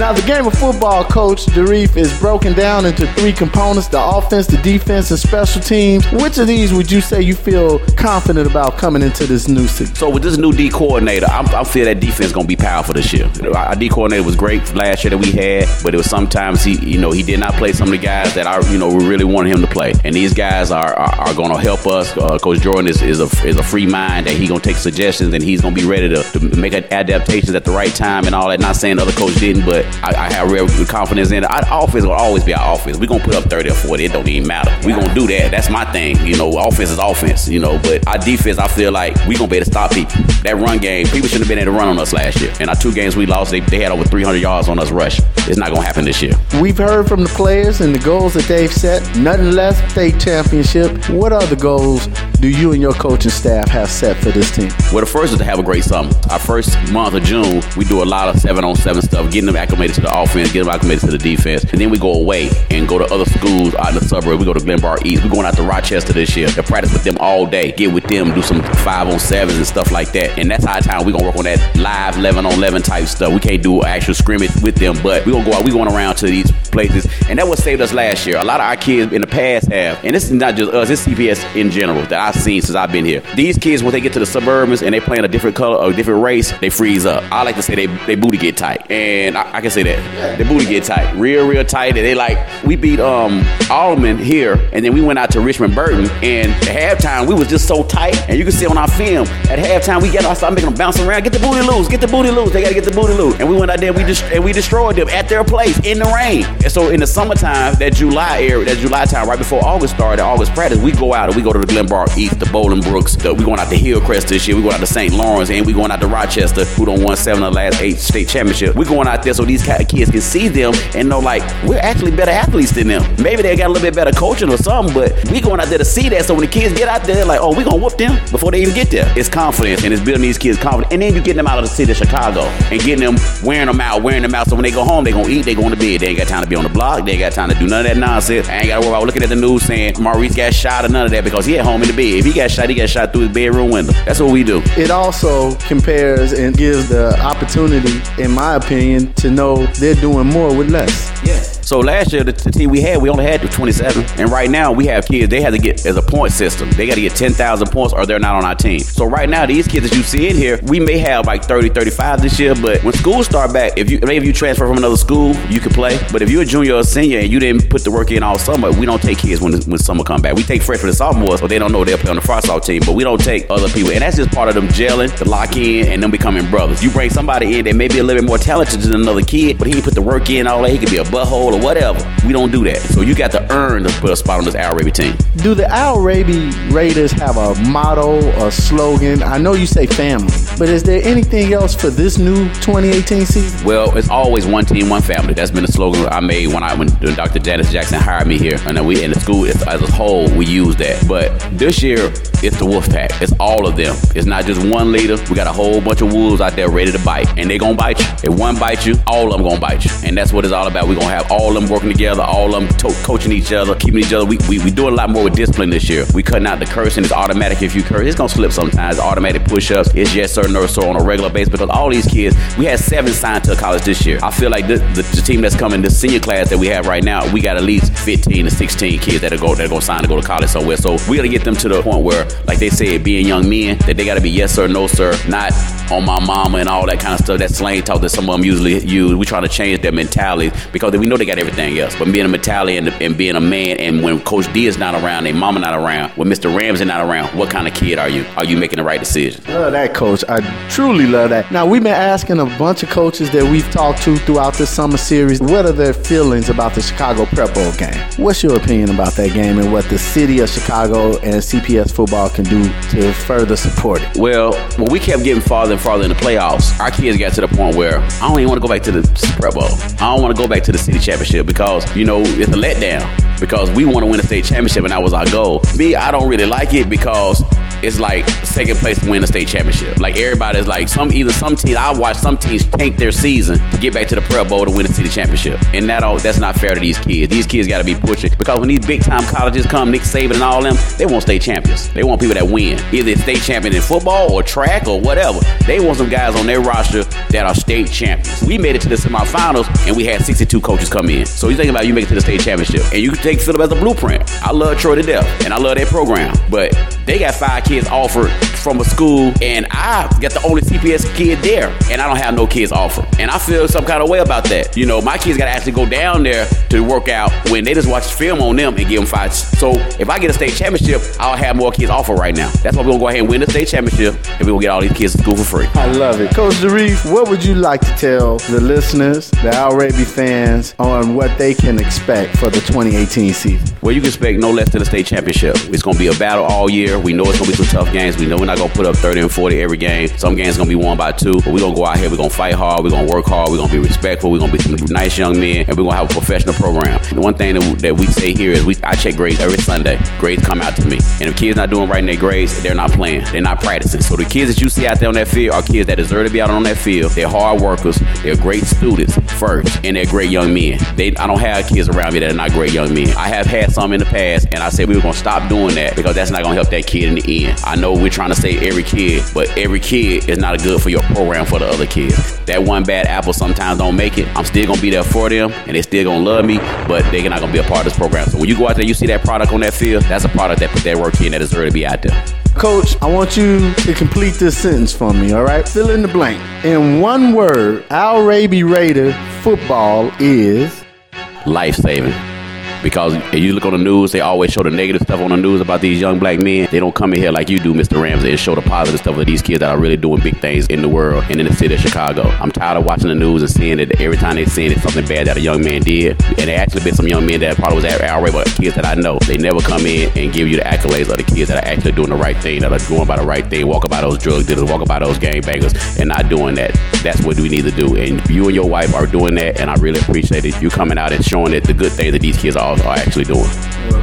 Now, the game of football, Coach Dereef, is broken down into three components the offense, the defense, and special teams. Which of these would you say you feel confident about coming into this new season? So, with this new D coordinator, I'm, I feel that defense is going to be powerful this year. Our D coordinator was great last year that we had, but it was sometimes he, you know, he did not play some of the guys that I, you know, we really wanted him to play. And these guys are are, are going to help us. Uh, Coach Jordan is, is a is a free mind that he's to take suggestions and he's to be ready to, to make adaptations at the right time and all that. Not saying the other coach didn't, but I, I have real confidence in it. Our offense will always be our offense. We're gonna put up 30 or 40. It don't even matter. We're gonna do that. That's my thing. You know, offense is offense, you know, but our defense, I feel like we're gonna be able to stop people. That run game, people shouldn't have been able to run on us last year. And our two games we lost, they, they had over 300 yards on us rush. It's not gonna happen this year. We've heard from the players and the goals that they've set. Nothing less state championship. What other goals do you and your coaching staff have set for this team? Well, the first is to have a great summer. Our first month of June, we do a lot of seven on seven stuff, getting them acclimated to the offense, getting them acclimated to the defense, and then we go away and go to other schools out in the suburb. We go to Glenbard East. We're going out to Rochester this year to practice with them all day, get with them, do some five on sevens and stuff like that. And that's our time. We're gonna work on that live 11 on 11 type stuff. We can't do actual scrimmage with them, but we're gonna go out. We're going around to these places, and that what saved us last year. A lot of our kids in the past have, and this is not just us. It's CPS in general that I've seen since I've been here. These kids, when they get to the suburbs and they play in a different color or a different race, they freeze up. I like to say they, they booty get tight, and I, I can say that they booty get tight, real real tight. And they like we beat um Allman here, and then we went out to Richmond Burton, and at halftime we was just so tight, and you can see on our film at halftime we get I started making them bounce around, get the booty loose, get the booty loose. They gotta get the booty loose, and we went out there we just and we destroyed them at their place in the rain. And so in the summertime, that July area, that July time, right before August started, August practice, we go out and we go to the Glenbard East, the Bolingbrooks, the, we going out to Hillcrest this year, we going out to St. Laurence, and we going out to Rochester, who don't won seven of the last eight state championship. We going out there so these kids can see them and know like we're actually better athletes than them. Maybe they got a little bit better coaching or something, but we going out there to see that. So when the kids get out there, like, oh, we gonna whoop them before they even get there. It's confidence and it's building these kids confidence, and then you getting them out of the city of Chicago and getting them wearing them out, wearing them out. So when they go home, they gonna eat, they going to bed. They ain't got time to be on the block. They ain't got time to do none of that nonsense. I ain't got to worry about looking at the news saying Maurice got shot or none of that because he at home in the bed. If he got shot, he got shot through his bedroom window. That's what we do. It also compares and gives the opportunity, in my opinion, to know they're doing more with less. Yes. So last year, the, team we had, we only had 27. And right now, we have kids, they have to get, as a point system, they got to get 10,000 points or they're not on our team. So right now, these kids that you see in here, we may have like 30, 35 this year, but when schools start back, if you maybe you transfer from another school, you can play. But if you're a junior or senior and you didn't put the work in all summer, we don't take kids when, when summer come back. We take freshmen and sophomores, so they don't know they'll play on the frosh team, but we don't take other people. And that's just part of them gelling, the lock in, and them becoming brothers. You bring somebody in that may be a little bit more talented than another kid, but he put the work in all that. He could be a butthole or whatever. We don't do that. So you got to earn to put a spot on this Al Raby team. Do the Al Raby Raiders have a motto or slogan? I know you say family, but is there anything else for this new 2018 season? Well, it's always one team, one family. That's been the slogan I made when I when Dr. Janice Jackson hired me here, and then we in the school as a whole we use that. But this year it's the Wolf Pack. It's all of them. It's not just one leader. We got a whole bunch of wolves out there ready to bite, and they gonna bite you. If one bites you, all of them gonna bite you, and that's what it's all about. We gonna have all of them working together, all of them to- coaching each other, keeping each other. We, we we doing a lot more with discipline this year. We cutting out the cursing. It's automatic. If you curse, it's gonna slip sometimes. Automatic push-ups. It's yes sir, no sir on a regular basis because all these kids. We had seven signed to college this year. I feel like the, the, the team that's coming, the senior class that we have right now, we got at least 15 to 16 kids that are go that are gonna sign to go to college somewhere. So we gotta get them to the point where, like they said, being young men, that they gotta be yes sir, no sir, not on my mama and all that kind of stuff. That slang talk that some of them usually use. We trying to change their mentality because we know they got everything else. But being a mentality and, and being a man, and when Coach D is not around, and mama not around, when Mr. Ramsey not around, what kind of kid are you? Are you making the right decision? Love that, Coach. I truly love that. Now we've been asking a bunch of coaches that we've talked to throughout this summer series, what are their feelings about the Chicago Prep Bowl game? What's your opinion about that game and what the city of Chicago and CPS football can do to further support it? Well, when we kept getting farther and farther in the playoffs, our kids got to the point where I don't even want to go back to the Prep Bowl. I don't want to go back to the city championship because, you know, it's a letdown because we want to win a state championship and that was our goal. Me, I don't really like it because it's like second place to win a state championship. Like everybody's like some either some teams I watch some teams tank their season to get back to the Prep Bowl to win the city championship, and that all that's not fair to these kids. These kids got to be pushing because when these big time colleges come, Nick Saban and all them, they want state champions. They want people that win, either state champion in football or track or whatever. They want some guys on their roster that are state champions. We made it to the semifinals and we had 62 coaches come. So you think about you make it to the state championship, and you can take Philip as a blueprint. I love Troy to death, and I love that program, but they got five kids offered from a school, and I got the only CPS kid there, and I don't have no kids offered. And I feel some kind of way about that. You know, my kids got to actually go down there to work out when they just watch film on them and give them fights. So if I get a state championship, I'll have more kids offered right now. That's why we're gonna go ahead and win the state championship, and we're gonna get all these kids to school for free. I love it. Coach Dereef, what would you like to tell the listeners, the Al Raby fans, on what they can expect for the 2018 season? Well, you can expect no less than a state championship. It's gonna be a battle all year. We know it's gonna be some tough games. We know we're not gonna put up 30 and 40 every game. Some games gonna be won by two, but we're gonna go out here. We're gonna fight hard. We're gonna work hard. We're gonna be respectful. We're gonna be some nice young men, and we're gonna have a professional program. The one thing that, that we say here is we I check grades every Sunday. Grades come out to me, and if kids not doing right in their grades, they're not playing. They're not practicing. So the kids that you see out there on that field are kids that deserve to be out on that field. They're hard workers. They're great students first, and they're great young men. They I don't have kids around me that are not great young men. I have had some in the past, and I said we were gonna stop doing that because that's not gonna help that kid in the end. I know we're trying to save every kid, but every kid is not good for your program for the other kids. That one bad apple sometimes don't make it. I'm still gonna be there for them, and they still gonna love me, but they're not gonna be a part of this program. So when you go out there, you see that product on that field, that's a product that put that work in that deserve to be out there. Coach, I want you to complete this sentence for me, all right? Fill in the blank. In one word, Al Raby Raider football is life saving. Because you look on the news, they always show the negative stuff on the news about these young black men. They don't come in here like you do, Mr. Ramsey, and show the positive stuff of these kids that are really doing big things in the world and in the city of Chicago. I'm tired of watching the news and seeing that every time they're seeing it, something bad that a young man did. And there actually been some young men that probably was at our but kids that I know, they never come in and give you the accolades of the kids that are actually doing the right thing, that are going by the right thing, walking by those drug dealers, walking by those gang bangers, and not doing that. That's what we need to do. And you and your wife are doing that, and I really appreciate it. You coming out and showing that the good things that these kids are, are actually doing.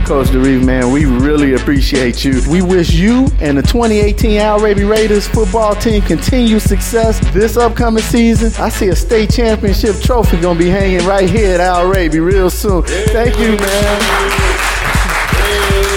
Coach Dereef, man, we really appreciate you. We wish you and the 2018 Al Raby Raiders football team continued success this upcoming season. I see a state championship trophy gonna be hanging right here at Al Raby real soon. Thank you, man.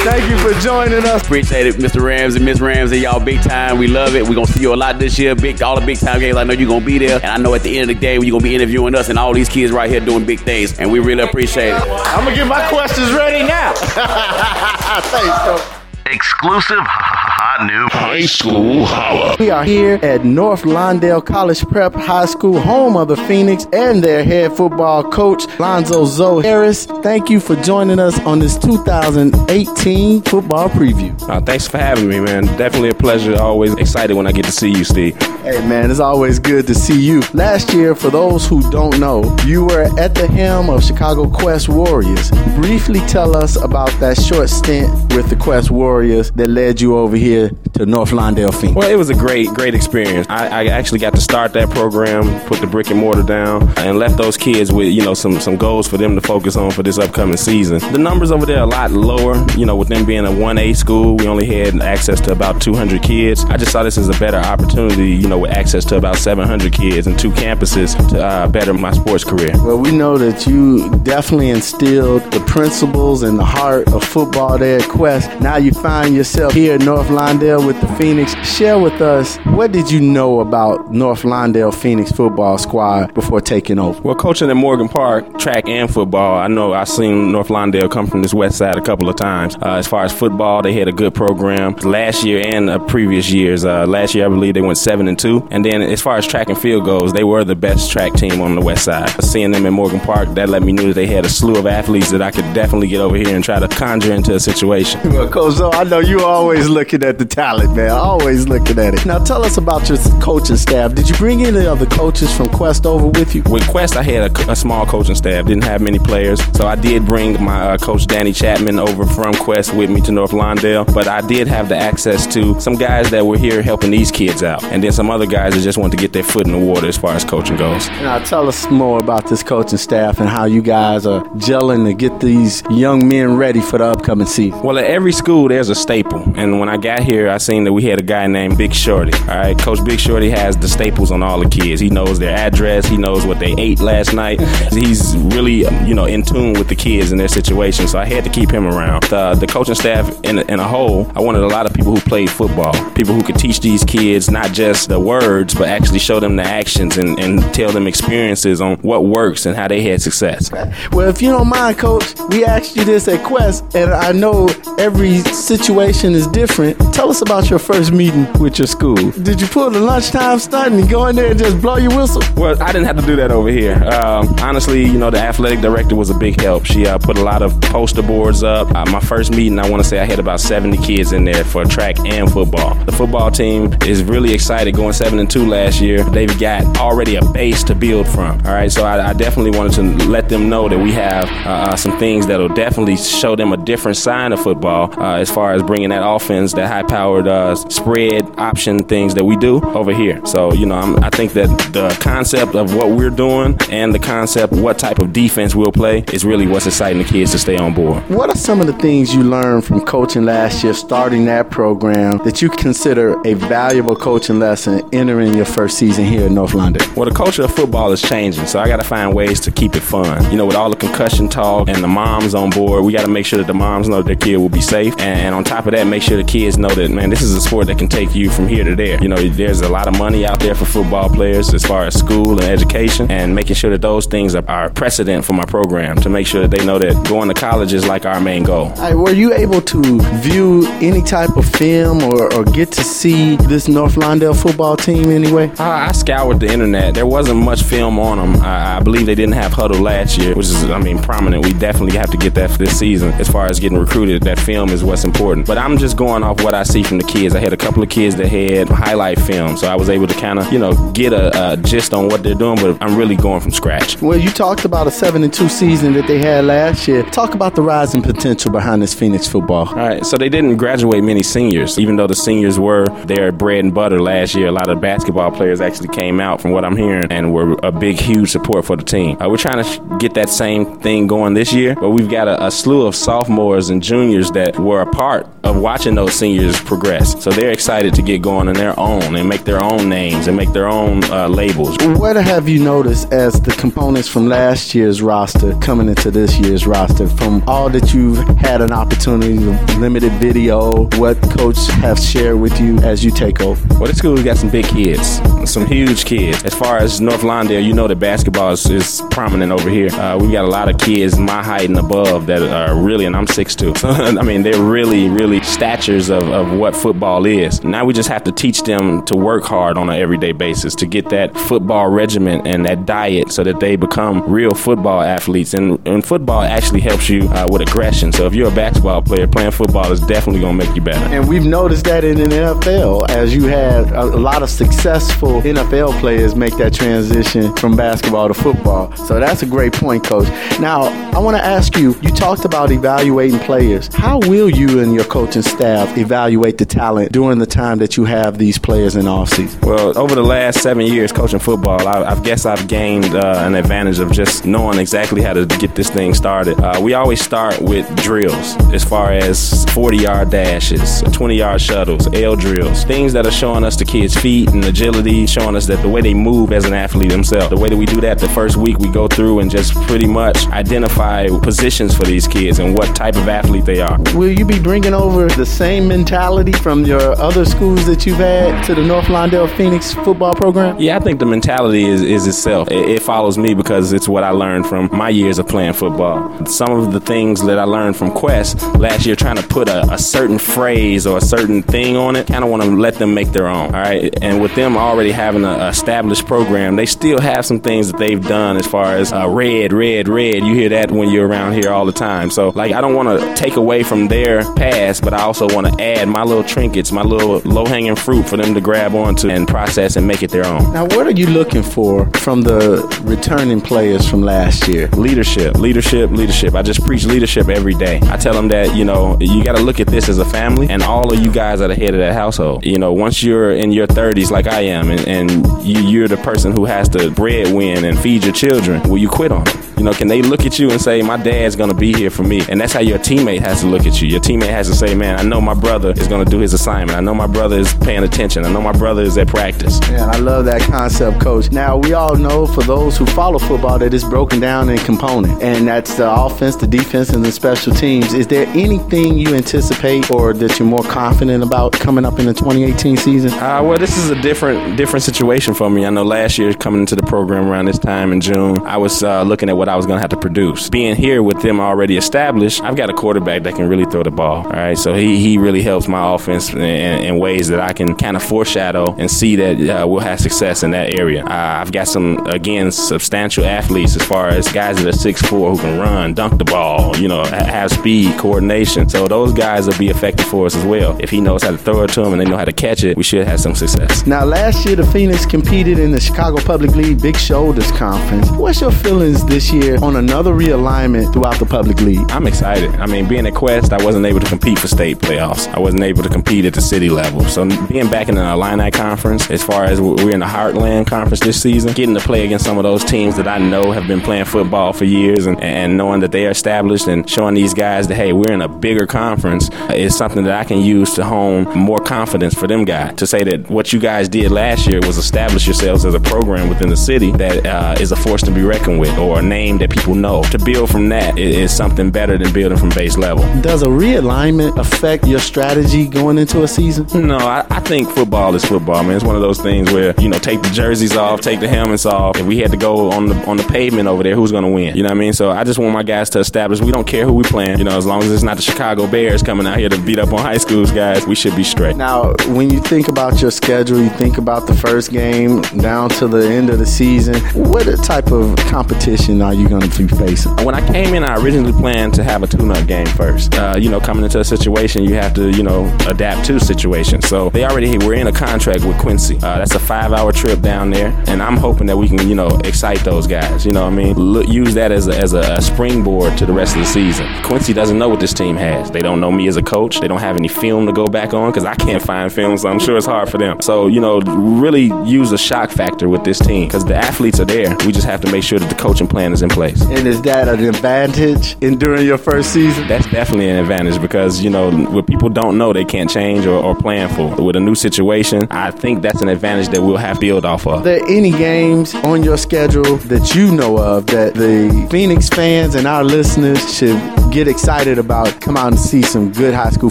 Thank you for joining us. Appreciate it, Mr. Ramsey, Miss Ramsey, y'all big time. We love it. We're gonna see you a lot this year. Big all the big time games. I know you're gonna be there. And I know at the end of the day you're gonna be interviewing us and all these kids right here doing big things. And we really appreciate it. I'm gonna get my questions ready now. Thanks, Coach. Exclusive hot new high school holla. We are here at North Lawndale College Prep High School, home of the Phoenix, and their head football coach, Lonzo Zo Harris. Thank you for joining us on this 2018 football preview. Uh, thanks for having me, man. Definitely a pleasure. Always excited when I get to see you, Steve. Hey, man, it's always good to see you. Last year, for those who don't know, you were at the helm of Chicago Quest Warriors. Briefly tell us about that short stint with the Quest Warriors that led you over here to North Lawndale Phoenix. Well, it was a great, great experience. I, I actually got to start that program, put the brick and mortar down, and left those kids with, you know, some, some goals for them to focus on for this upcoming season. The numbers over there are a lot lower, you know, with them being a 1A school, we only had access to about 200 kids. I just saw this as a better opportunity, you know, with access to about 700 kids and two campuses to uh, better my sports career. Well, we know that you definitely instilled the principles and the heart of football there at Quest. Now you find yourself here at North Lawndale Lawndale with the Phoenix. Share with us what did you know about North Lawndale Phoenix football squad before taking over? Well, coaching at Morgan Park, track and football, I know I've seen North Lawndale come from this west side a couple of times. Uh, as far as football, they had a good program last year and previous years. Uh, last year, I believe they went seven and two, and then as far as track and field goes, they were the best track team on the west side. Seeing them in Morgan Park, that let me know that they had a slew of athletes that I could definitely get over here and try to conjure into a situation. Well, Coach I know you're always looking at the talent, man. Always looking at it. Now, tell us about your coaching staff. Did you bring any of the coaches from Quest over with you? With Quest, I had a, a small coaching staff. Didn't have many players, so I did bring my uh, coach Danny Chapman over from Quest with me to North Lawndale. But I did have the access to some guys that were here helping these kids out, and then some other guys that just want to get their foot in the water as far as coaching goes. Now, tell us more about this coaching staff and how you guys are gelling to get these young men ready for the upcoming season. Well, at every school, there's a staple. And when I got here, I seen that we had a guy named Big Shorty. All right, Coach Big Shorty has the staples on all the kids. He knows their address. He knows what they ate last night. He's really, you know, in tune with the kids and their situation. So I had to keep him around. The, the coaching staff in, in a whole, I wanted a lot of people who played football, people who could teach these kids not just the words, but actually show them the actions and, and tell them experiences on what works and how they had success. Well, if you don't mind, Coach, we asked you this at Quest, and I know every situation is different. Tell us about your first meeting with your school. Did you pull the lunchtime stunt and go in there and just blow your whistle? Well, I didn't have to do that over here. Um, honestly, you know, the athletic director was a big help. She uh, put a lot of poster boards up. Uh, my first meeting, I want to say I had about 70 kids in there for track and football. The football team is really excited going 7 and 2 last year. They've got already a base to build from. All right, so I, I definitely wanted to let them know that we have uh, uh some things that'll definitely show them a different side of football uh, as far as bringing that offense, that high powered uh, spread option things that we do over here. So, you know, I'm, i think that the concept of what we're doing and the concept what type of defense we'll play is really what's exciting the kids to stay on board. What are some of the things you learned from coaching last year, starting that program, that you consider a valuable coaching lesson entering your first season here in North Lawndale? Well, the culture of football is changing, so I got to find ways to keep it fun. You know, with all the concussion talk and the moms on board, we got to make sure that the moms know their kid will be safe. And, and on top of that, make sure the kids know that, man, this is a sport that can take you from here to there. You know, there's a lot of money out there for football players as far as school and education, and making sure that those things are, are precedent for my program to make sure that they know that going to college is like our main goal. Right, were you able to view any type of film or, or get to see this North Lawndale football team anyway? Uh, I scoured the internet. There wasn't much film on them. I, I believe they didn't have Hudl last year, which is, I mean, prominent. We definitely have to get that for this season. As far as getting recruited, that film is what's important. But I'm just going off what I see from the kids. I had a couple of kids that had highlight film, so I was able to kind of, you know, get a, a gist on what they're doing. But I'm really going from scratch. Well, you talked about a seven and two season that they had last year. Talk about the rising potential behind this Phoenix football. All right, so they didn't graduate many seniors, even though the seniors were their bread and butter last year. A lot of basketball players actually came out, from what I'm hearing, and were a big, huge support for the team. Uh, we're trying to sh- get that same thing going this year, but we've got a, a slew of sophomores and juniors that were a part of watching those seniors progress. So they're excited to get going on their own and make their own names and make their own uh, labels. What have you noticed as the components from last year's roster coming into this year's roster? From all that you've had an opportunity, limited video, what coach have shared with you as you take over? Well, this school we got some big kids, some huge kids. As far as North Lawndale, you know that basketball is, is prominent over here. Uh, we've got a lot of kids my height and above that are really, and I'm 6'2". I mean, they're really, really statures of, of what football is. Now we just have to teach them to work hard on an everyday basis to get that football regimen and that diet so that they become real football athletes. And, and football actually helps you uh, with aggression. So if you're a basketball player, playing football is definitely going to make you better. And we've noticed that in the NFL as you had a, a lot of successful NFL players make that transition from basketball to football. So that's a great point, coach. Now, I want to ask you, you talked about evaluating players. How will you and your coaching staff evaluate the talent during the time that you have these players in offseason? Well, over the last seven years coaching football, I, I guess I've gained uh, an advantage of just knowing exactly how to get this thing started. Uh, we always start with drills as far as 40 yard dashes, 20 yard shuttles, L drills, things that are showing us the kids' feet and agility, showing us that the way they move as an athlete themselves. The way that we do that the first week, we go through and just pretty much identify positions for these kids and what type of athlete they are. Will you be bringing over the same mentality? Mentality from your other schools that you've had to the North Lawndale Phoenix football program? Yeah, I think the mentality is, is itself. It, it follows me because it's what I learned from my years of playing football. Some of the things that I learned from Quest last year, trying to put a, a certain phrase or a certain thing on it, kind of want to let them make their own. All right, and with them already having an established program, they still have some things that they've done as far as uh, red, red, red. You hear that when you're around here all the time. So, like, I don't want to take away from their past, but I also want to add my little trinkets, my little low hanging fruit for them to grab onto and process and make it their own. Now, what are you looking for from the returning players from last year? Leadership, leadership, leadership. I just preach leadership every day. I tell them that, you know, you got to look at this as a family, and all of you guys are the head of that household. You know, once you're in your 30s, like I am, and, and you, you're the person who has to breadwin and feed your children, will you quit on it? You know, can they look at you and say, my dad's going to be here for me? And that's how your teammate has to look at you. Your teammate has to say, man, I know my brother is going to do his assignment. I know my brother is paying attention. I know my brother is at practice. Yeah, I love that concept, coach. Now, we all know for those who follow football that it's broken down in component, and that's the offense, the defense, and the special teams. Is there anything you anticipate or that you're more confident about coming up in the 2018 season? Uh, well, this is a different different situation for me. I know last year coming into the program around this time in June, I was uh, looking at what I was going to have to produce. Being here with them already established, I've got a quarterback that can really throw the ball. All right, so he, he really helps my offense in, in ways that I can kind of foreshadow and see that uh, we'll have success in that area. Uh, I've got some again substantial athletes as far as guys that are six four who can run, dunk the ball, you know, have speed, coordination. So those guys will be effective for us as well. If he knows how to throw it to them and they know how to catch it, we should have some success. Now, last year the Phoenix competed in the Chicago Public League Big Shoulders Conference. What's your feelings this year on another realignment throughout the public league? I'm excited. I mean, being at Quest, I wasn't able to compete for state playoffs. I wasn't able to compete at the city level. So being back in the Illini conference, as far as we're in the Heartland conference this season, getting to play against some of those teams that I know have been playing football for years and, and knowing that they are established and showing these guys that, hey, we're in a bigger conference is something that I can use to hone more confidence for them guys. To say that what you guys did last year was establish yourselves as a program within the city that uh, is a force to be reckoned with or a name that people know. To build from that is something better than building from base level. Does a realignment affect your strategy going into a season? No, I, I think football is football, man. It's one of those things where, you know, take the jerseys off, take the helmets off. If we had to go on the on the pavement over there, who's going to win? You know what I mean? So I just want my guys to establish we don't care who we playing. You know, as long as it's not the Chicago Bears coming out here to beat up on high schools guys, we should be straight. Now, when you think about your schedule, you think about the first game down to the end of the season. What type of competition are you going to be facing? When I came in, I originally planned to have a tune-up game first. Uh, you know, coming into a situation, you have to, you know, adapt to situations. So they already were in a contract with Quincy. Uh, that's a five-hour trip down there, and I'm hoping that we can, you know, excite those guys. You know, what I mean, Look, use that as a, as a springboard to the rest of the season. Quincy doesn't know what this team has. They don't know me as a coach. They don't have any film to go back on because I can't find film, so I'm sure it's hard for them. So, you know, really use a shock factor with this team because the athletes are there. We just have to make sure that the coaching plan is in place. And is that an advantage in during your first season? That's definitely an advantage because, you know, what people don't know, they can't change or, or plan for. With a new situation, I think that's an advantage that we'll have to build off of. Are there any games on your schedule that you know of that the Phoenix fans and our listeners should get excited about? Come out and see some good high school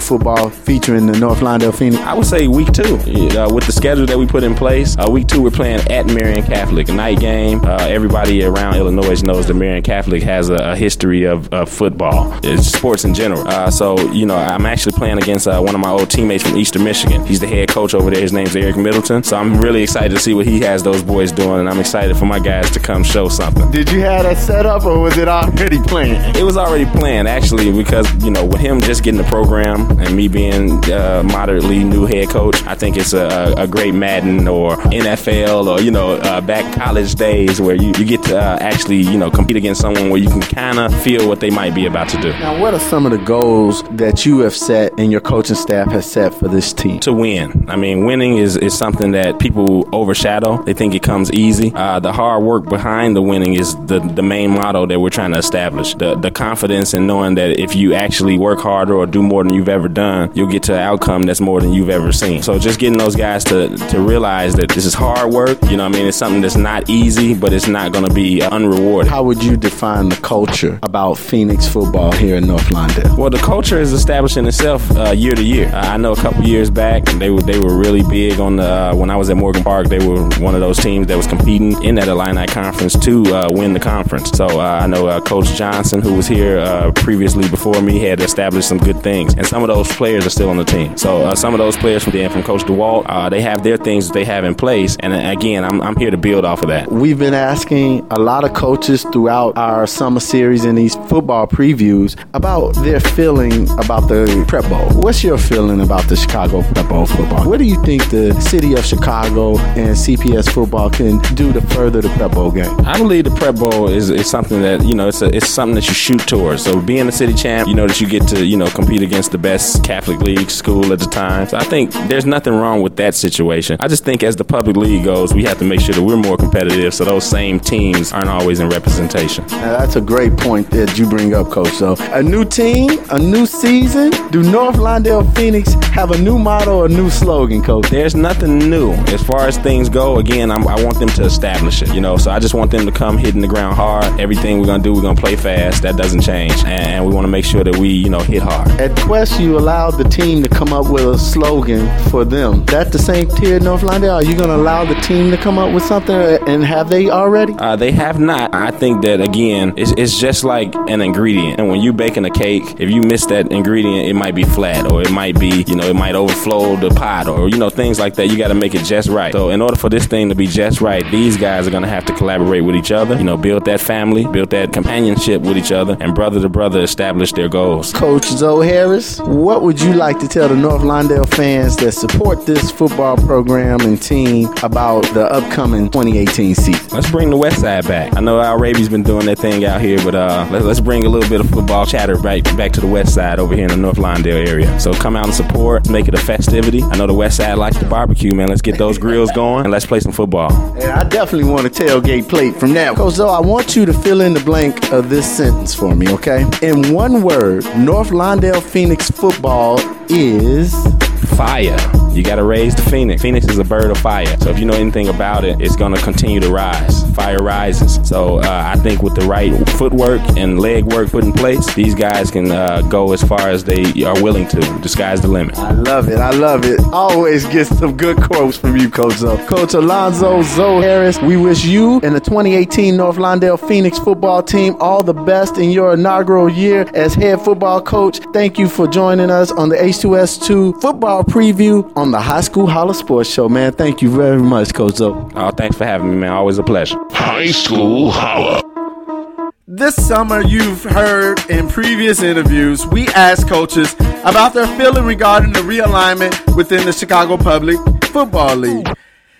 football featuring the North Lawndale Phoenix. I would say week two. Uh, with the schedule that we put in place, uh, week two we're playing at Marian Catholic, a night game. Uh, everybody around Illinois knows that Marian Catholic has a, a history of, of, football, it's sports in general. Uh, so you know, I'm actually playing against uh, one of my old teammates from Eastern Michigan. He's the head coach over there. His name's Eric Middleton. So I'm really excited to see what he has those boys doing, and I'm excited for my guys to come show something. Did you have that set up, or was it already planned? It was already planned actually, because you know, with him just getting the program and me being uh, moderately new head coach, I think it's a, a great Madden or NFL or you know uh, back college days where you, you get to uh, actually you know compete against someone where you can kind of feel what they might be about to do. Now, what are some of the goals that you have set in your coaching staff has set for this team? To win. I mean, winning is, is something that people overshadow. They think it comes easy. Uh, the hard work behind the winning is the, the main motto that we're trying to establish. The, the confidence in knowing that if you actually work harder or do more than you've ever done, you'll get to an outcome that's more than you've ever seen. So just getting those guys to, to realize that this is hard work. You know, I mean, it's something that's not easy, but it's not going to be unrewarded. How would you define the culture about Phoenix football here in North Lawndale? Well, the culture is establishing itself uh, year to year. Uh, I know a couple years back they were they were really big on the uh, when I was at Morgan Park. They were one of those teams that was competing in that Illini conference to uh, win the conference. So uh, I know uh, Coach Johnson, who was here previously before me, had established some good things, and some of those players are still on the team. So some of those players from the from Coach DeWalt, they have their things that they have in place, and again, I'm, I'm here to build off of that. We've been asking a lot of coaches throughout our summer series and these football previews about their feeling about the Prep Bowl. What's your feeling about the Chicago Prep Bowl football? What do you think the city of Chicago and CPS football can do to further the Prep Bowl game? I believe the Prep Bowl is, is something that, you know, it's, a, it's something that you shoot towards. So being a city champ, you know that you get to, you know, compete against the best Catholic League school at the time. So I think there's nothing wrong with that situation. I just think as the public league goes, we have to make sure that we're more competitive so those same teams aren't always in representation. Now, that's a great point that you bring up, Coach. So a new team, a new season. Do North Phoenix have a new motto, a new slogan, Coach? There's nothing new as far as things go. Again, I'm, i want them to establish it. You know, so I just want them to come hitting the ground hard. Everything we're gonna do, we're gonna play fast. That doesn't change, and we want to make sure that we, you know, hit hard. At Quest, you allowed the team to come up with a slogan for them. That's the same tier North Lawndale? Are you gonna allow the team to come up with something, and have they already? Uh, they have not. I think that again, it's, it's just like an ingredient, and when you're baking a cake, if you miss that ingredient, it might be flat, or it might be, you know, it might overflow the pot, or you know, things like that. You got to make it just right. So in order for this thing to be just right, these guys are gonna have to collaborate with each other. You know, build that family, build that companionship with each other, and brother to brother establish their goals. Coach Zo Harris, what would you like to tell the North Lawndale fans that support this football program and team about the upcoming 2018 season? Let's bring the West Side back. I know Al Raby's been doing that thing out here, but uh, let, us bring a little bit of football chatter back back to the West Side over here in the North Lawndale area. So come out and support, make it a festivity. I know the West Side likes the barbecue, man. Let's get those grills going and let's play some football. Yeah, I definitely want a tailgate plate from that. Coach Zo, I want you to fill in the blank of this sentence for me, okay? In one word, North Lawndale Phoenix football is fire. You got to raise the phoenix. Phoenix is a bird of fire. So if you know anything about it, it's going to continue to rise. Fire rises. So uh, I think with the right footwork and leg work put in place, these guys can uh, go as far as they are willing to. The sky's the limit. I love it. I love it. Always get some good quotes from you, Coach Zo. Coach Alonzo Zo Harris, we wish you and the 2018 North Lawndale Phoenix football team all the best in your inaugural year as head football coach. Thank you for joining us on the H2S2 football preview on the High School Holla Sports Show, man. Thank you very much, Coach Zo. Oh, thanks for having me, man. Always a pleasure. High School Holla. This summer, you've heard in previous interviews, we asked coaches about their feeling regarding the realignment within the Chicago Public Football League,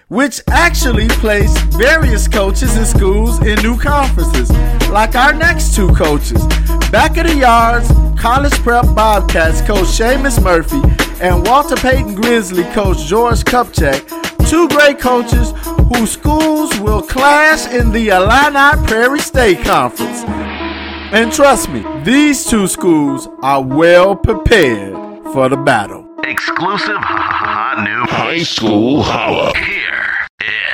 which actually placed various coaches and schools in new conferences, like our next two coaches. Back of the yards, College Prep Bobcats coach Seamus Murphy and Walter Payton Grizzly coach George Kupchak, two great coaches whose schools will clash in the Illini Prairie State Conference. And trust me, these two schools are well prepared for the battle. Exclusive hot new high school holla. Here here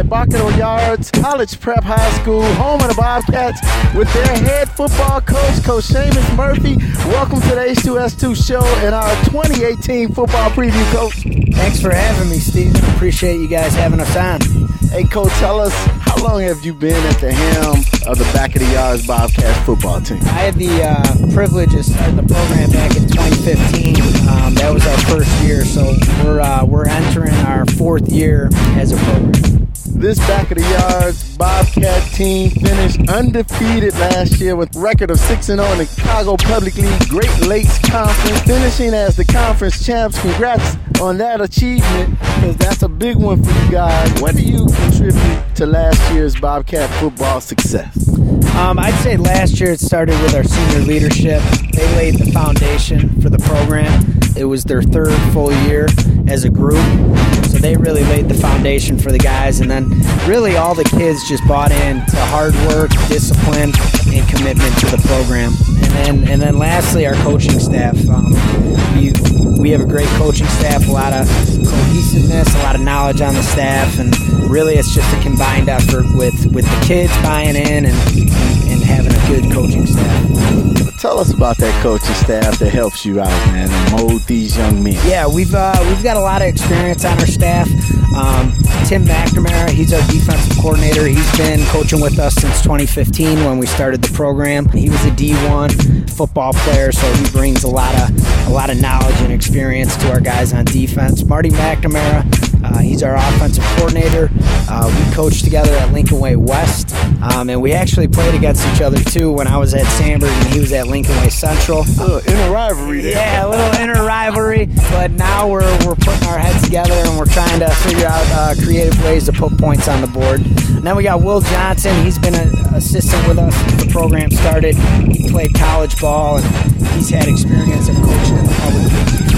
at Back of the Yards College Prep High School, home of the Bobcats, with their head football coach, Coach Seamus Murphy. Welcome to the H2S2 show and our 2018 football preview, Coach. Thanks for having me, Steve. Appreciate you guys having us on. Hey, Coach, tell us how long have you been at the helm of the Back of the Yards Bobcats football team? I had the uh, privilege of starting the program back in 2015. Um, that was our first year, so we're uh, we're entering our fourth year as a program. This back of the yards Bobcat team finished undefeated last year with record of 6 0 in the Chicago Public League Great Lakes Conference, finishing as the conference champs. Congrats on that achievement because that's a big one for you guys. What do you contribute to last year's Bobcat football success? Um, I'd say last year it started with our senior leadership. They laid the foundation for the program. It was their third full year as a group, so they really laid the foundation for the guys. And then really all the kids just bought in to hard work, discipline, and commitment to the program. And then and then lastly, our coaching staff. Um, we have a great coaching staff, a lot of cohesiveness, a lot of knowledge on the staff, and really it's just a combined effort with, with the kids buying in and, and having a good coaching staff. Tell us about that coaching staff that helps you out, man, and mold these young men. Yeah, we've uh, we've got a lot of experience on our staff. Um, Tim McNamara, he's our defensive coordinator. He's been coaching with us since 2015 when we started the program. He was a D1 football player, so he brings a lot of a lot of knowledge and experience to our guys on defense. Marty McNamara, uh, he's our offensive coordinator. Uh, we coached together at Lincoln Way West, um, and we actually played against each other too when I was at Sandburg and he was at Lincoln Way Central. A little inner rivalry there. Yeah, a little inner rivalry, but now we're, we're putting our heads together and we're trying to figure out uh, creative ways to put points on the board. And then we got Will Johnson. He's been an assistant with us since the program started. He played college ball and he's had experience of coaching in the public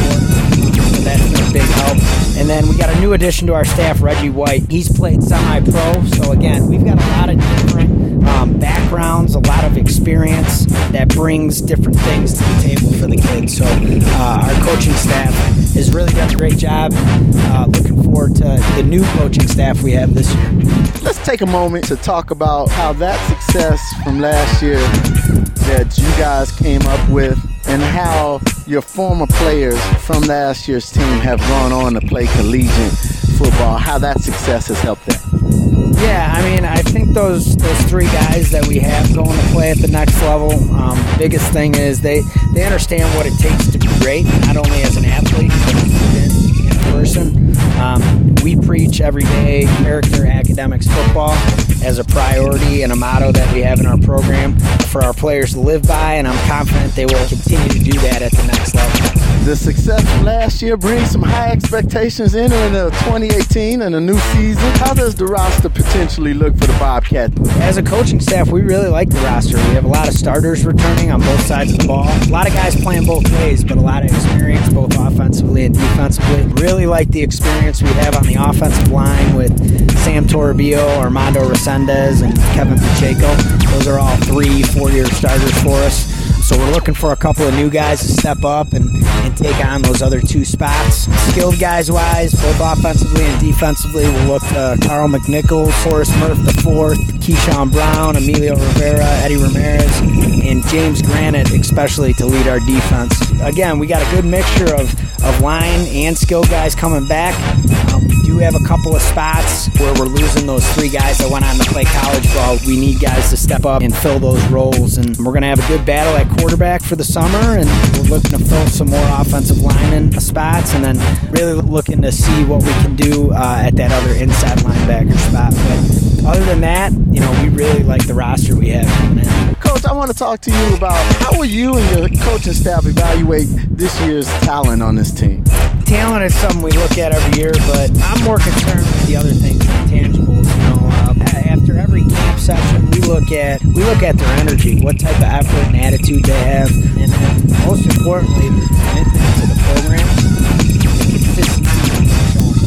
So that's been a big help. And then we got a new addition to our staff, Reggie White. He's played semi-pro. So again, we've got a lot of different um, backgrounds, a lot of experience that brings different things to the table for the kids. So uh, our coaching staff has really done a great job. Uh, looking forward to the new coaching staff we have this year. Let's take a moment to talk about how that success from last year that you guys came up with and how your former players from last year's team have gone on to play collegiate football, how that success has helped them. Yeah, I mean, I think those those three guys that we have going to play at the next level. Um, biggest thing is they they understand what it takes to be great, not only as an athlete but as a in person. Um, we preach every day character, academics, football as a priority and a motto that we have in our program for our players to live by, and I'm confident they will continue to do that at the next level. The success last year brings some high expectations entering the 2018 and a new season. How does the roster potentially look for the Bobcats? As a coaching staff, we really like the roster. We have a lot of starters returning on both sides of the ball. A lot of guys playing both ways, but a lot of experience both offensively and defensively. Really like the experience we have on the offensive line with Sam Toribio, Armando Resendez, and Kevin Pacheco. Those are all three, four-year starters for us. So we're looking for a couple of new guys to step up and, and take on those other two spots. Skilled guys wise, both offensively and defensively, we'll look to Carl McNichols, Forrest Murph IV, Keyshawn Brown, Emilio Rivera, Eddie Ramirez, and James Granite, especially to lead our defense. Again, we got a good mixture of, of line and skill guys coming back. Um, we do have a couple of spots where we're losing those three guys that went on to play college ball. We need guys to step up and fill those roles, and we're going to have a good battle at quarterback for the summer, and we're looking to fill some more offensive lineman spots, and then really looking to see what we can do uh, at that other inside linebacker spot. But other than that, you know, we really like the roster we have coming in. Coach, I want to talk to you about how will you and your coaching staff evaluate this year's talent on this team? Talent is something we look at every year, but I'm more concerned with the other things, the intangibles. After every camp session, we look at we look at their energy, what type of effort and attitude they have, and then most importantly, commitment to the program.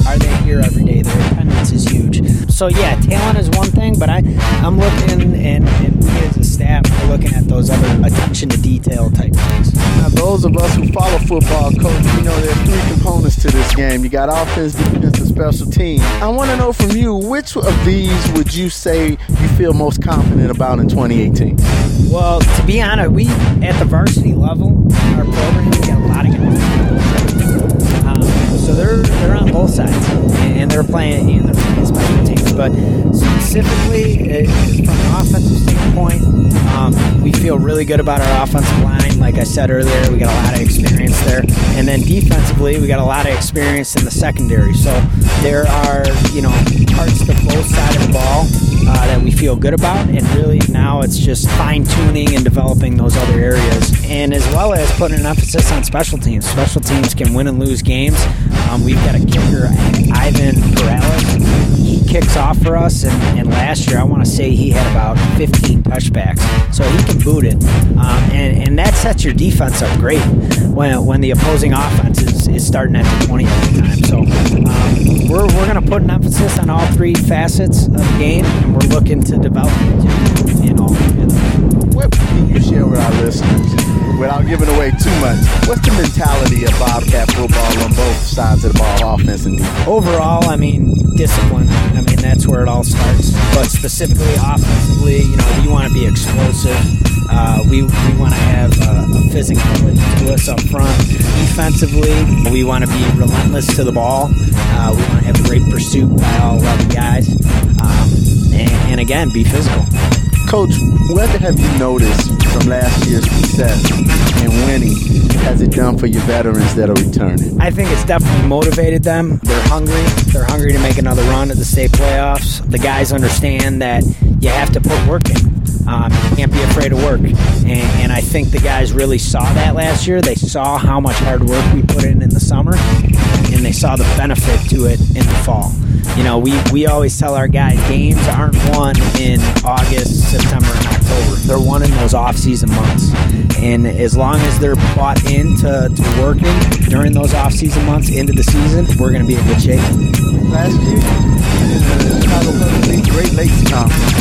Are they here every day? Their attendance is huge. So yeah, talent is one thing, but I I'm looking and, and we as a staff are looking at those other attention to detail type things. Now, those of us who follow football, coach, we know there are three components to this game. You got offense, defense, and special teams. I want to know from you, which of these would you say you feel most confident about in 2018? Well, to be honest, we at the varsity level, in our program, we got a lot of guys. So they're they're on both sides, and they're playing and they're playing special teams. But specifically, uh, from an offensive standpoint, um, we feel really good about our offensive line. Like I said earlier, we got a lot of experience there, and then defensively, we got a lot of experience in the secondary. So there are you know parts to both sides of the ball uh, that we feel good about, and really now it's just fine tuning and developing those other areas, and as well as putting an emphasis on special teams. Special teams can win and lose games. Um, we've got a kicker, Ivan Perales. He kicks off for us, and, and last year I want to say he had about 15 touchbacks, so he can boot it, um, and and that sets your defense up great when when the opposing offense is, is starting at the 20 at the time. So um, we're we're going to put an emphasis on all three facets of the game, we're looking to develop it in all them. What can you share with our listeners without giving away too much, what's the mentality of Bobcat football on both sides of the ball, offense and defense? Overall, I mean, discipline. I mean, that's where it all starts. But specifically offensively, you know, we want to be explosive. Uh, we we want to have uh, a physicality to us up front. Defensively, we want to be relentless to the ball. Uh, we want to have great pursuit by all 11 guys. Um, and, and again, be physical. Coach, what have you noticed from last year's success and winning has it done for your veterans that are returning? I think it's definitely motivated them. They're hungry. They're hungry to make another run at the state playoffs. The guys understand that you have to put work in. Um, can't be afraid of work. And, and, I think the guys really saw that last year. They saw how much hard work we put in in the summer, and they saw the benefit to it in the fall. You know, we, we always tell our guys games aren't won in August, September, and October. They're won in those off-season months. And as long as they're bought into to working during those off-season months into the season, we're going to be in good shape. Last year, in the Chicago Great Lakes Conference,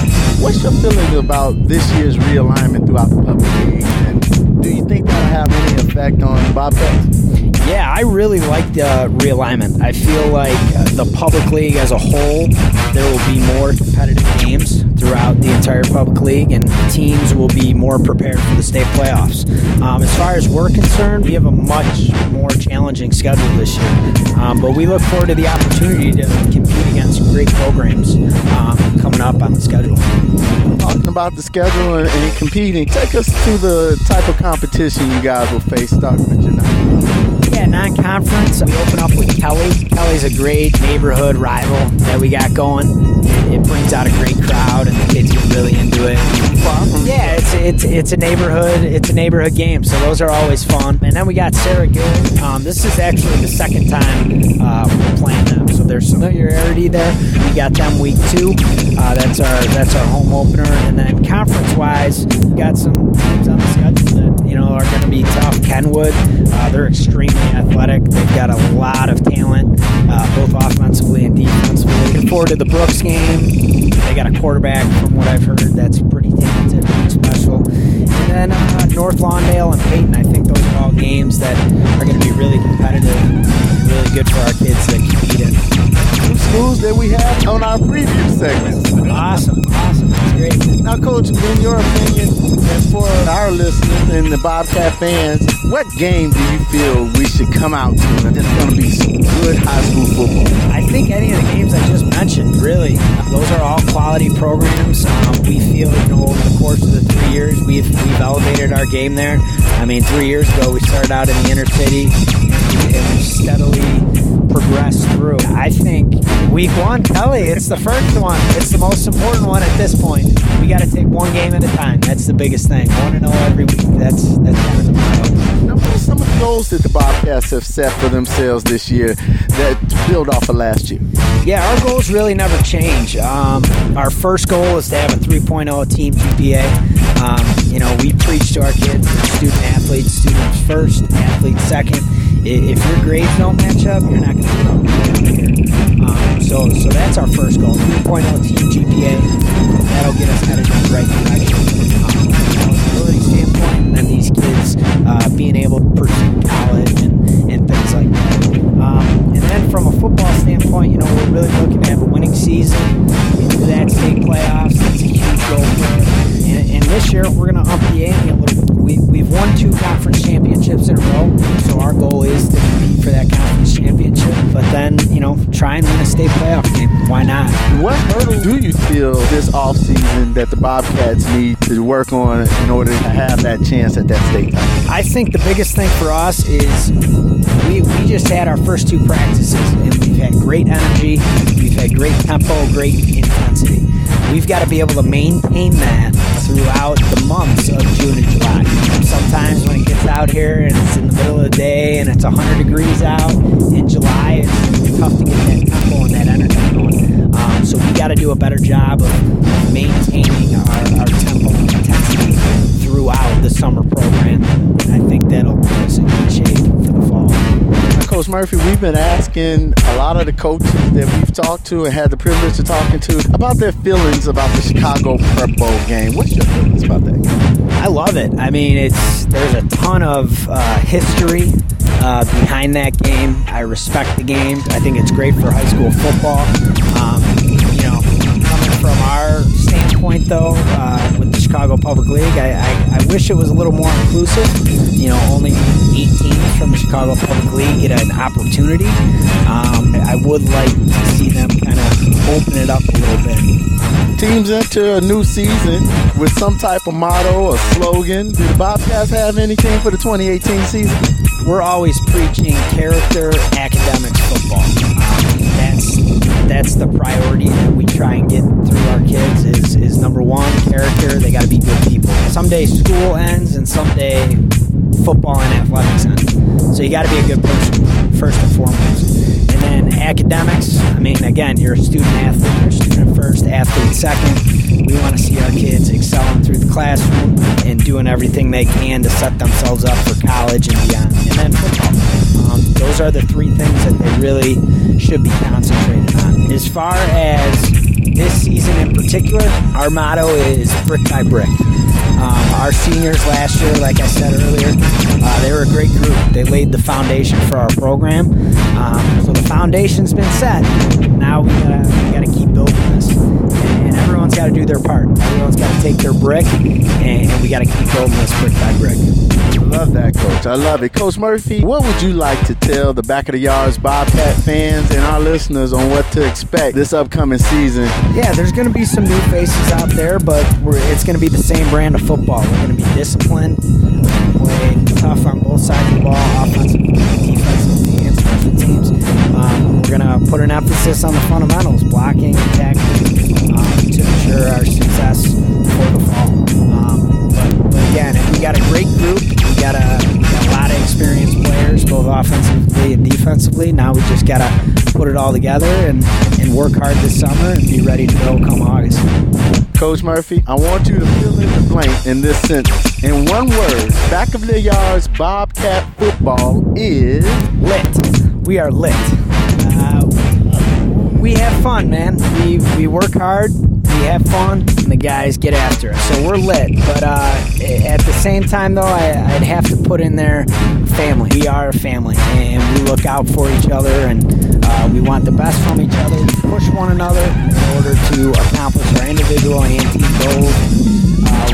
What's your feeling about this year's realignment throughout the public league? And do you think that'll have any effect on Bobcats? Yeah, I really like the realignment. I feel like the public league as a whole, there will be more competitive games throughout the entire public league, and teams will be more prepared for the state playoffs. Um, as far as we're concerned, we have a much more challenging schedule this year, um, but we look forward to the opportunity to compete against great programs um, coming up on the schedule. Talking about the schedule and, and competing, take us to the type of competition you guys will face starting with yeah, non-conference. We open up with Kelly. Kelly's a great neighborhood rival that we got going. It, brings out a great crowd, and the kids get really into it. Yeah, it's it's it's a neighborhood it's a neighborhood game, so those are always fun. And then we got Sarah Gill. Um, this is actually the second time uh, we're playing them, so there's some familiarity there. We got them week two. Uh, that's our that's our home opener, and then conference-wise, we got some teams on the schedule you know are going to be tough. Kenwood, uh, they're extremely athletic. They've got a lot of talent, uh, both offensively and defensively. Looking forward to the Brooks game. They got a quarterback, from what I've heard, that's pretty talented, pretty special. And then uh, North Lawndale and Payton. I think those are all games that are going to be really competitive, really good for our kids to compete in. Two schools that we have on our preview segments. Awesome, awesome. That's great. Now, Coach, in your opinion, and for our listeners and the Bobcat fans, what game do you feel we should come out to that's going to be good high school football? I think any of the games I just mentioned, really. Those are all quality programs. Um, we feel, you know, over the course of the three years, we've, we've elevated our game there. I mean, three years ago, we started out in the inner city and we steadily progress through. I think week one, Kelly, it's the first one. It's the most important one at this point. We got to take one game at a time. That's the biggest thing. One and zero oh every week. That's that's of the. Some of the goals that the Bobcats have set for themselves this year that build off of last year? Yeah, our goals really never change. Um, our first goal is to have a 3.0 team GPA. Um, you know, we preach to our kids student athletes, students first, athletes second if your grades don't match up, you're not going to be here. Um, so, so that's our first goal. 3.0 team GPA. That'll get us headed in the right direction. These kids uh, being able to pursue college and, and things like that. Um, and then from a football standpoint, you know, we're really looking to have a winning season into that state playoffs. That's a huge goal for us. And, and this year, we're going to up the ante a little bit. We, we've won two conference championships in a row, so our goal is to compete for that conference championship. But then, you know, try and win a state playoff game. Why not? What hurdle do you feel this offseason that the Bobcats need to work on in order to have that chance at that state? I think the biggest thing for us is we, we just had our first two practices and we've had great energy, we've had great tempo, great intensity. We've got to be able to maintain that throughout the months of June and July. Sometimes when it gets out here and it's in the middle of the day and it's 100 degrees out in July, it's tough to get that tempo and that energy going. Um, so we got to do a better job of maintaining our, our tempo and intensity throughout the summer program. And I think that'll put us in good shape. Coach Murphy, we've been asking a lot of the coaches that we've talked to and had the privilege of talking to about their feelings about the Chicago Prep Bowl game. What's your feelings about that? I love it. I mean, it's there's a ton of uh, history uh, behind that game. I respect the game. I think it's great for high school football. Um, you know, coming from our standpoint, though, uh, with the Chicago Public League, I, I, I, wish it was a little more inclusive. You know, only eight teams from the Chicago Public League get an opportunity. Um, I would like to see them kind of open it up a little bit. Teams enter a new season with some type of motto or slogan. Do the Bobcats have anything for the 2018 season? We're always preaching character, academics, football. Um, that's that's the priority that we try and get through our kids is, is number one character. They got to be good people. Someday school ends and someday football and athletics end. So you got to be a good person first and foremost. And then academics i mean again you're a student athlete you're a student first athlete second. We want to see our kids excelling through the classroom and doing everything they can to set themselves up for college and beyond. And then football um, those are the three things that they really should be concentrated on as far as this season in particular, our motto is brick by brick. Um, our seniors last year, like I said earlier, uh, they were a great group. They laid the foundation for our program. Um, so the foundation's been set. Now we gotta we gotta keep building this, everyone's got to do their part. Everyone's got to take their brick, and, and we got to keep building this brick by brick. I love that, Coach. I love it. Coach Murphy, what would you like to tell the Back of the Yards Bobcat fans and our listeners on what to expect this upcoming season? Yeah, there's going to be some new faces out there, but it's going to be the same brand of football. We're going to be disciplined, play tough on both sides of the ball, offensively, defensively, and special teams. Um, we're going to put an emphasis on the fundamentals, blocking and tackling, um, to ensure our success for the fall. Um, but, but again, we got a great group. We got a, we got a lot of experienced players, both offensively and defensively. Now we just got to put it all together and, and work hard this summer and be ready to go come August. Coach Murphy, I want you to fill in the blank in this sentence. In one word, back of the yards Bobcat football is lit. We are lit. Uh, we have fun, man. We we work hard we have fun, and the guys get after us. So we're lit. But uh, at the same time, though, I, would have to put in there family. We are a family, and we look out for each other, and uh, we want the best from each other. We Push one another in order to accomplish our individual and team goals.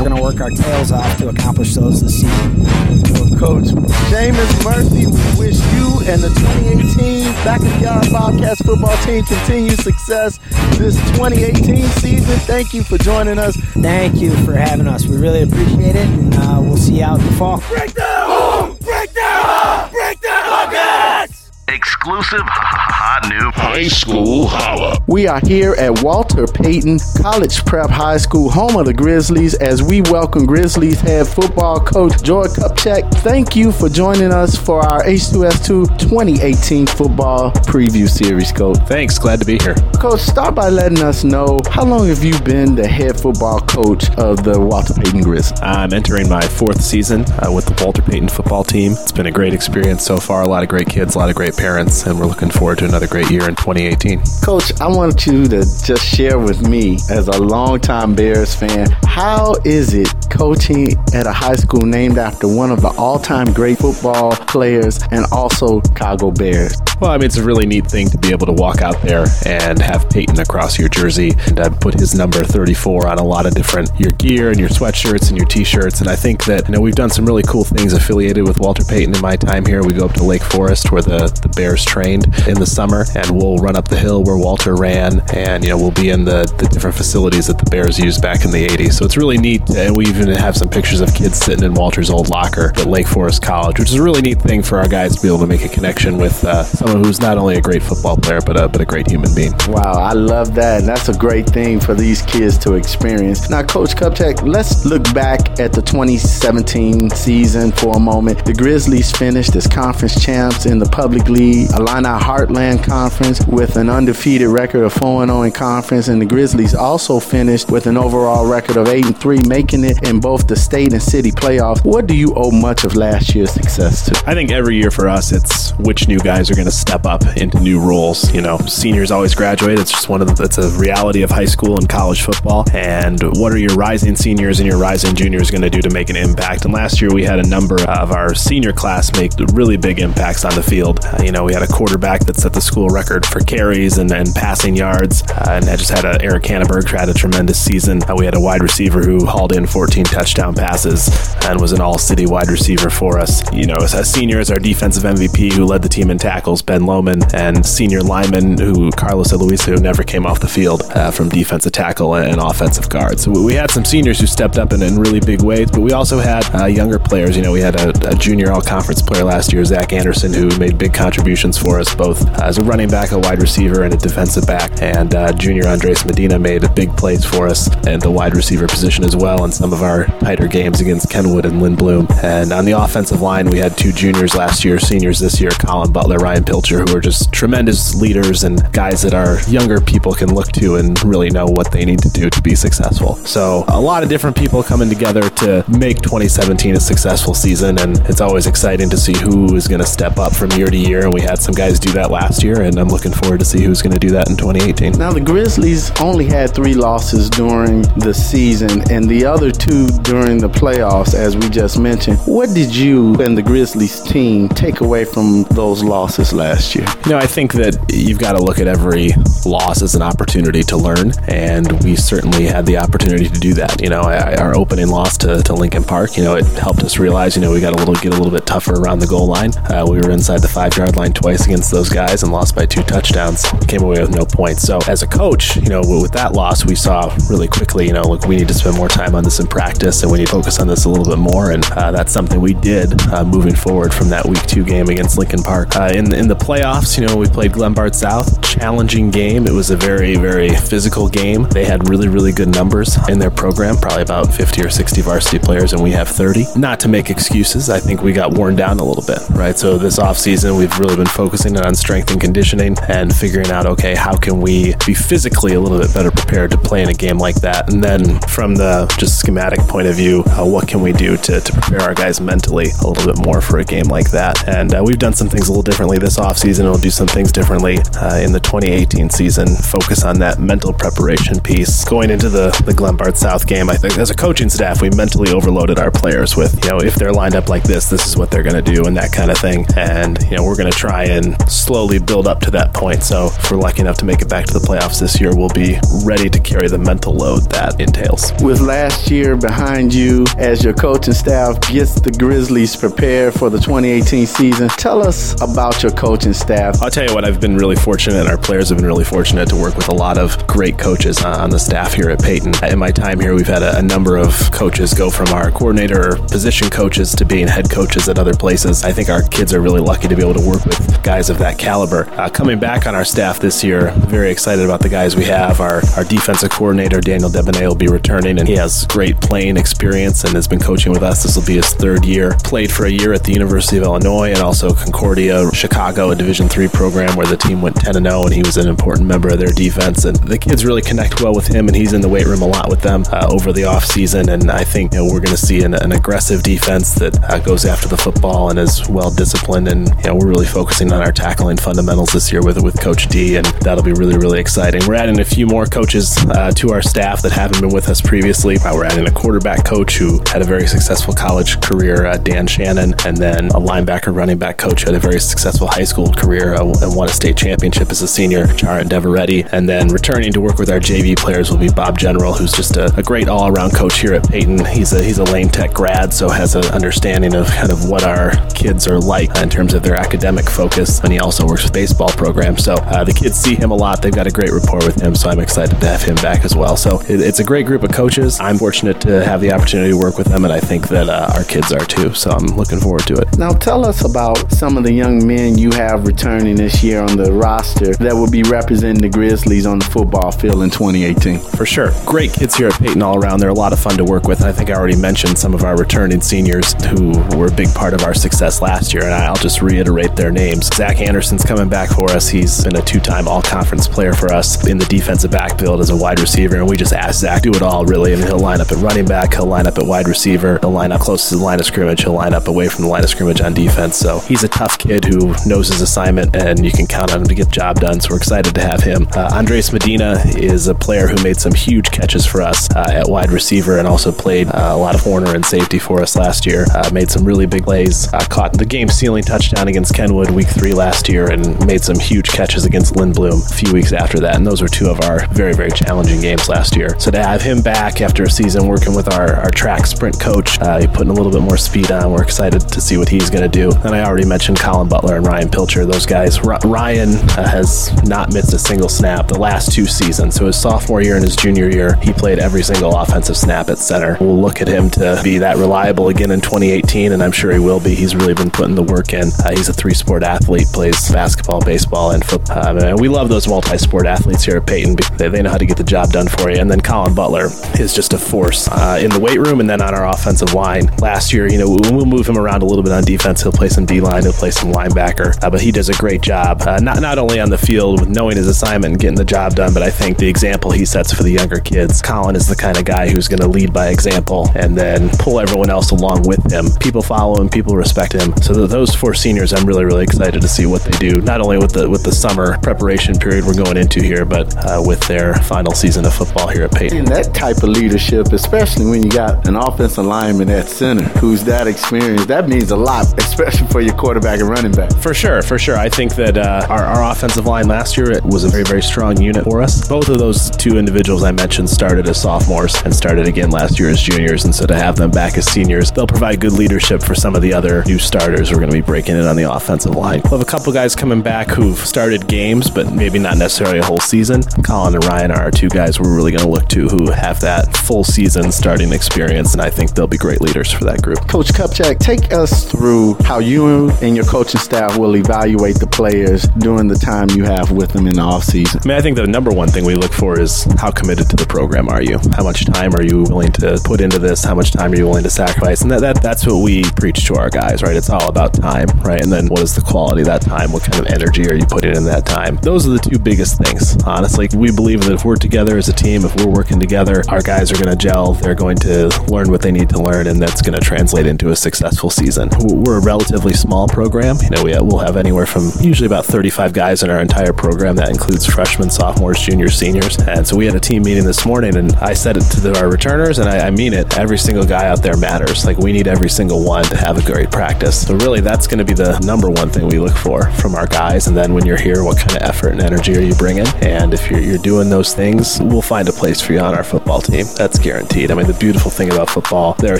Uh, we're going to work our tails off to accomplish those this season. So Coach Seamus Murphy, we wish you and the 2018 Back in the Yard Bobcats football team continued success this 2018 season. Thank you for joining us. Thank you for having us. We really appreciate it, and uh, we'll see you out in the fall. Break down! Break down! Break down! Bobcats! exclusive hot new high school holla. We are here at Walter Payton College Prep High School, home of the Grizzlies, as we welcome Grizzlies head football coach Joy Kupchak. Thank you for joining us for our H2S2 2018 football preview series, Coach. Thanks, glad to be here. Coach, start by letting us know how long have you been the head football coach of the Walter Payton Grizzlies? I'm entering my fourth season uh, with the Walter Payton football team. It's been a great experience so far. A lot of great kids, a lot of great parents, and we're looking forward to another great year in 2018. Coach, I want you to just share with me, as a longtime Bears fan, how is it coaching at a high school named after one of the all time great football players and also Chicago Bears? Well, I mean, it's a really neat thing to be able to walk out there and have Payton across your jersey and uh, put his number 34 on a lot of different your gear and your sweatshirts and your t-shirts. And I think that you know we've done some really cool things affiliated with Walter Payton in my time here. We go up to Lake Forest where the the Bears trained in the summer, and we'll run up the hill where Walter ran, and you know we'll be in the the different facilities that the Bears used back in the 80s. So it's really neat, and we even have some pictures of kids sitting in Walter's old locker at Lake Forest College, which is a really neat thing for our guys to be able to make a connection with uh, someone who's not only a great football player, but a, but a great human being. Wow, I love that. And That's a great thing for these kids to experience. Now, Coach Kupchak, let's look back at the 2017 season for a moment. The Grizzlies finished as conference champs in the Public League Illini Heartland Conference with an undefeated record of 4 0 in conference, and the Grizzlies also finished with an overall record of 8 3, making it in both the state and city playoffs. What do you owe much of last year's success to? I think every year for us, it's which new guys are going to step up into new roles. You know, seniors always graduate. It's just one of the, it's a reality of high school and college football. And what are your rising seniors and your rising juniors going to do to make an impact? And last year we had a number of our senior class make really big impacts on the field. Uh, you know, we had a quarterback that set the school record for carries and, and passing yards, uh, and I just had a, Eric Hanneberg had a tremendous season. Uh, we had a wide receiver who hauled in 14 touchdown passes and was an all-city wide receiver for us. You know, a senior as our defensive MVP who led the team in tackles, Ben Loman, and senior lineman who Carlos Eloisa, who never came off the field uh, from defensive tackle and offensive guard. So we had some seniors who stepped up in, in really big ways, but we also had uh, younger players. You know, we had a, a junior all-conference player last year, Zach Anderson, who made big contributions for us both as a running back, a wide receiver, and a defensive back. And uh, junior Andres Medina made big plays for us and the wide receiver position as well in some of our tighter games against Kenwood and Lindblom. And on the offensive line, we had two juniors last year, seniors this year, Colin Butler, Ryan Pilcher, who are just tremendous leaders and guys that our younger people can look to and really know what they need to do to be successful. So a lot of different people coming together to make 2017 a successful season, and it's always exciting to see who is going to step up from year to year. And we had some guys do that last year, and I'm looking forward to see who's going to do that in 2018. Now the Grizzlies only had three losses during the season, and the other two during the playoffs, as we just mentioned. What did you and the Grizzlies team take away from those losses last year? You know, I think that you've got to look at every loss as an opportunity to learn, and we certainly had the opportunity to do that. You know, our opening loss to, to Lincoln Park, you know, it helped us realize, you know, we got a little get a little bit tougher around the goal line. Uh, we were inside the five yard line twice against those guys and lost by two touchdowns. Came away with no points. So as a coach, you know, with that loss, we saw really quickly, you know, look, we need to spend more time on this in practice, and we need to focus on this a little bit more. And uh, that's something we did uh, moving forward from that week two game against Lincoln Park. Uh, in in the playoffs, you know, we played Glenbard South. Challenging game. It was a very very physical game. They had really really good numbers in their program, probably about 50 or 60 varsity players, and we have 30. Not to make excuses, I think we got worn down a little bit, right? So this off season, we've really been focusing on strength and conditioning and figuring out, okay, how can we be physically a little bit better prepared to play in a game like that? And then from the just schematic point of view, uh, what can we do to, to prepare our guys mentally a little bit more for a game like that? And uh, we've done some things a little differently this off season. We'll do some things differently uh, in the 2018 season. Focus on that mental preparation piece. Going into the, the Glenbard South game, I think as a coaching staff, we mentally overloaded our players with, you know, if they're lined up like this, this is what they're going to do and that kind of thing. And, you know, we're going to try and slowly build up to that point. So if we're lucky enough to make it back to the playoffs this year, we'll be ready to carry the mental load that entails. With last year behind you as your coaching staff gets the Grizzlies prepared for the 2018 season, tell us about your coaching staff. I'll tell you what, I've been really fortunate, and our players have been really fortunate to work with a lot of great coaches uh, on the staff here at Payton. In my time here, we've had a, a number of coaches go from our coordinator or position coaches to being head coaches at other places. I think our kids are really lucky to be able to work with guys of that caliber. Uh, coming back on our staff this year, very excited about the guys we have. Our, our defensive coordinator, Daniel Debonet, will be returning, and he has great playing experience and has been coaching with us. This will be his third year. Played for a year at the University of Illinois and also Concordia, Chicago, a Division three program where the team went 10 and 0, and he was an important member of their defense. And the kids really connect well with him, and he's in the weight room a lot with them uh, over the off season. And I think you know, we're going to see an, an, aggressive defense that uh, goes after the football and is well disciplined. And you know, we're really focusing on our tackling fundamentals this year with with Coach D, and that'll be really really exciting. We're adding a few more coaches uh, to our staff that haven't been with us previously. Uh, we're adding a quarterback coach who had a very successful college career, uh, Dan Shannon, and then a linebacker running back coach who had a very successful high school career uh, and won a state championship as a senior, Chara Devaretti. And then returning to work with our JV players will be Bob General, who's just a, a great all around coach here at Payton. He's a he's a Lane Tech grad, so has an understanding of kind of what our kids are like in terms of their academic focus. And he also works with baseball programs, so uh, the kids see him a lot. They've got a great rapport with him, so I'm excited to have him back as well. So it, it's a great group of coaches. I'm fortunate to have the opportunity to work with them, and I think that uh, our kids are too. So I'm looking forward to it. Now tell us about some of the young men you have returning this year on the roster that will be representing the Grizzlies on the football field in 2018. For sure, great kids here at Payton all around. They're a lot of fun to work with. I think I already mentioned some of our returning seniors who were a big part of our success last year, and I'll just reiterate their their names. Zach Anderson's coming back for us. He's been a two-time All-Conference player for us in the defensive backfield as a wide receiver, and we just asked Zach do it all really. I mean, he'll line up at running back, he'll line up at wide receiver, he'll line up close to the line of scrimmage, he'll line up away from the line of scrimmage on defense. So he's a tough kid who knows his assignment, and you can count on him to get the job done. So we're excited to have him. Uh, Andres Medina is a player who made some huge catches for us uh, at wide receiver and also played uh, a lot of corner and safety for us last year. Uh, made some really big plays. Uh, caught the game sealing touchdown against Kenwood week three last year and made some huge catches against Lindblom a few weeks after that. And those were two of our very, very challenging games last year. So to have him back after a season working with our, our track sprint coach, uh, putting a little bit more speed on, we're excited to see what he's going to do. And I already mentioned Colin Butler and Ryan Pilcher. Those guys. R- Ryan uh, has not missed a single snap the last two seasons. So his sophomore year and his junior year, he played every single offensive snap at center. We'll look at him to be that reliable again in 2018, and I'm sure he will be. He's really been putting the work in. Uh, he's a three sport athlete, plays basketball, baseball, and football. Um, and we love those multi sport athletes here at Payton. They, they know how to get the job done for you. And then Colin Butler is just a force uh, in the weight room and then on our offensive line. Last year, you know, we'll move him around a little bit on defense. He'll play some D line, he'll play some linebacker, uh, but he does a great job. Uh, not not only on the field with knowing his assignment and getting the job done, but I think the example he sets for the younger kids. Colin is the kind of guy who's going to lead by example and then pull everyone else along with him. People follow him, people respect him. So those four seniors, I'm really really excited to see what they do. Not only with the with the summer preparation period we're going into here, but uh, with their final season of football here at Payton. And that type of leadership, especially when you got an offensive lineman at center who's that experienced, that means a lot, especially for your quarterback and running back. For sure, for sure. I think that uh, our, our offensive line last year it was a very, very strong unit for us. Both of those two individuals I mentioned started as sophomores and started again last year as juniors. And so to have them back as seniors, they'll provide good leadership for some of the other new starters who are going to be breaking in on the offensive line. We'll have a couple guys coming back who've started games, but maybe not necessarily a whole season. Colin and Ryan are our two guys we're really going to look to who have that full season starting experience, and I think they'll be great leaders for that group. Coach Kupchak, take us through how you and your coaching staff will evaluate the players during the time you have with them in the offseason. I mean, I think the number one thing we look for is how committed to the program are you? How much time are you willing to put into this? How much time are you willing to sacrifice? And that, that that's what we preach to our guys, right? It's all about time, right? And then what is the quality of that time? What kind of energy are you putting in that time? Those are the two biggest things, honestly. We believe that if we're together as a team, if we're working together, our guys are going to gel. They're going to learn what they need to learn, and that's going to translate into a successful season. We're a relatively small program. You know, we, we'll have anywhere from usually about 35 guys in our entire program. That includes freshmen, sophomores, juniors, seniors. And so we had a team meeting this morning, and I said it to the, our returners, and I, I mean it. Every single guy out there matters. Like we need every single one to have a great practice. So really, that's going to be the number one thing we look for from our guys. And then when you're here, what kind of effort and energy are you bringing? And if you're, you're doing those things, we'll find a place for you on our football team. That's guaranteed. I mean, the beautiful thing about football, there are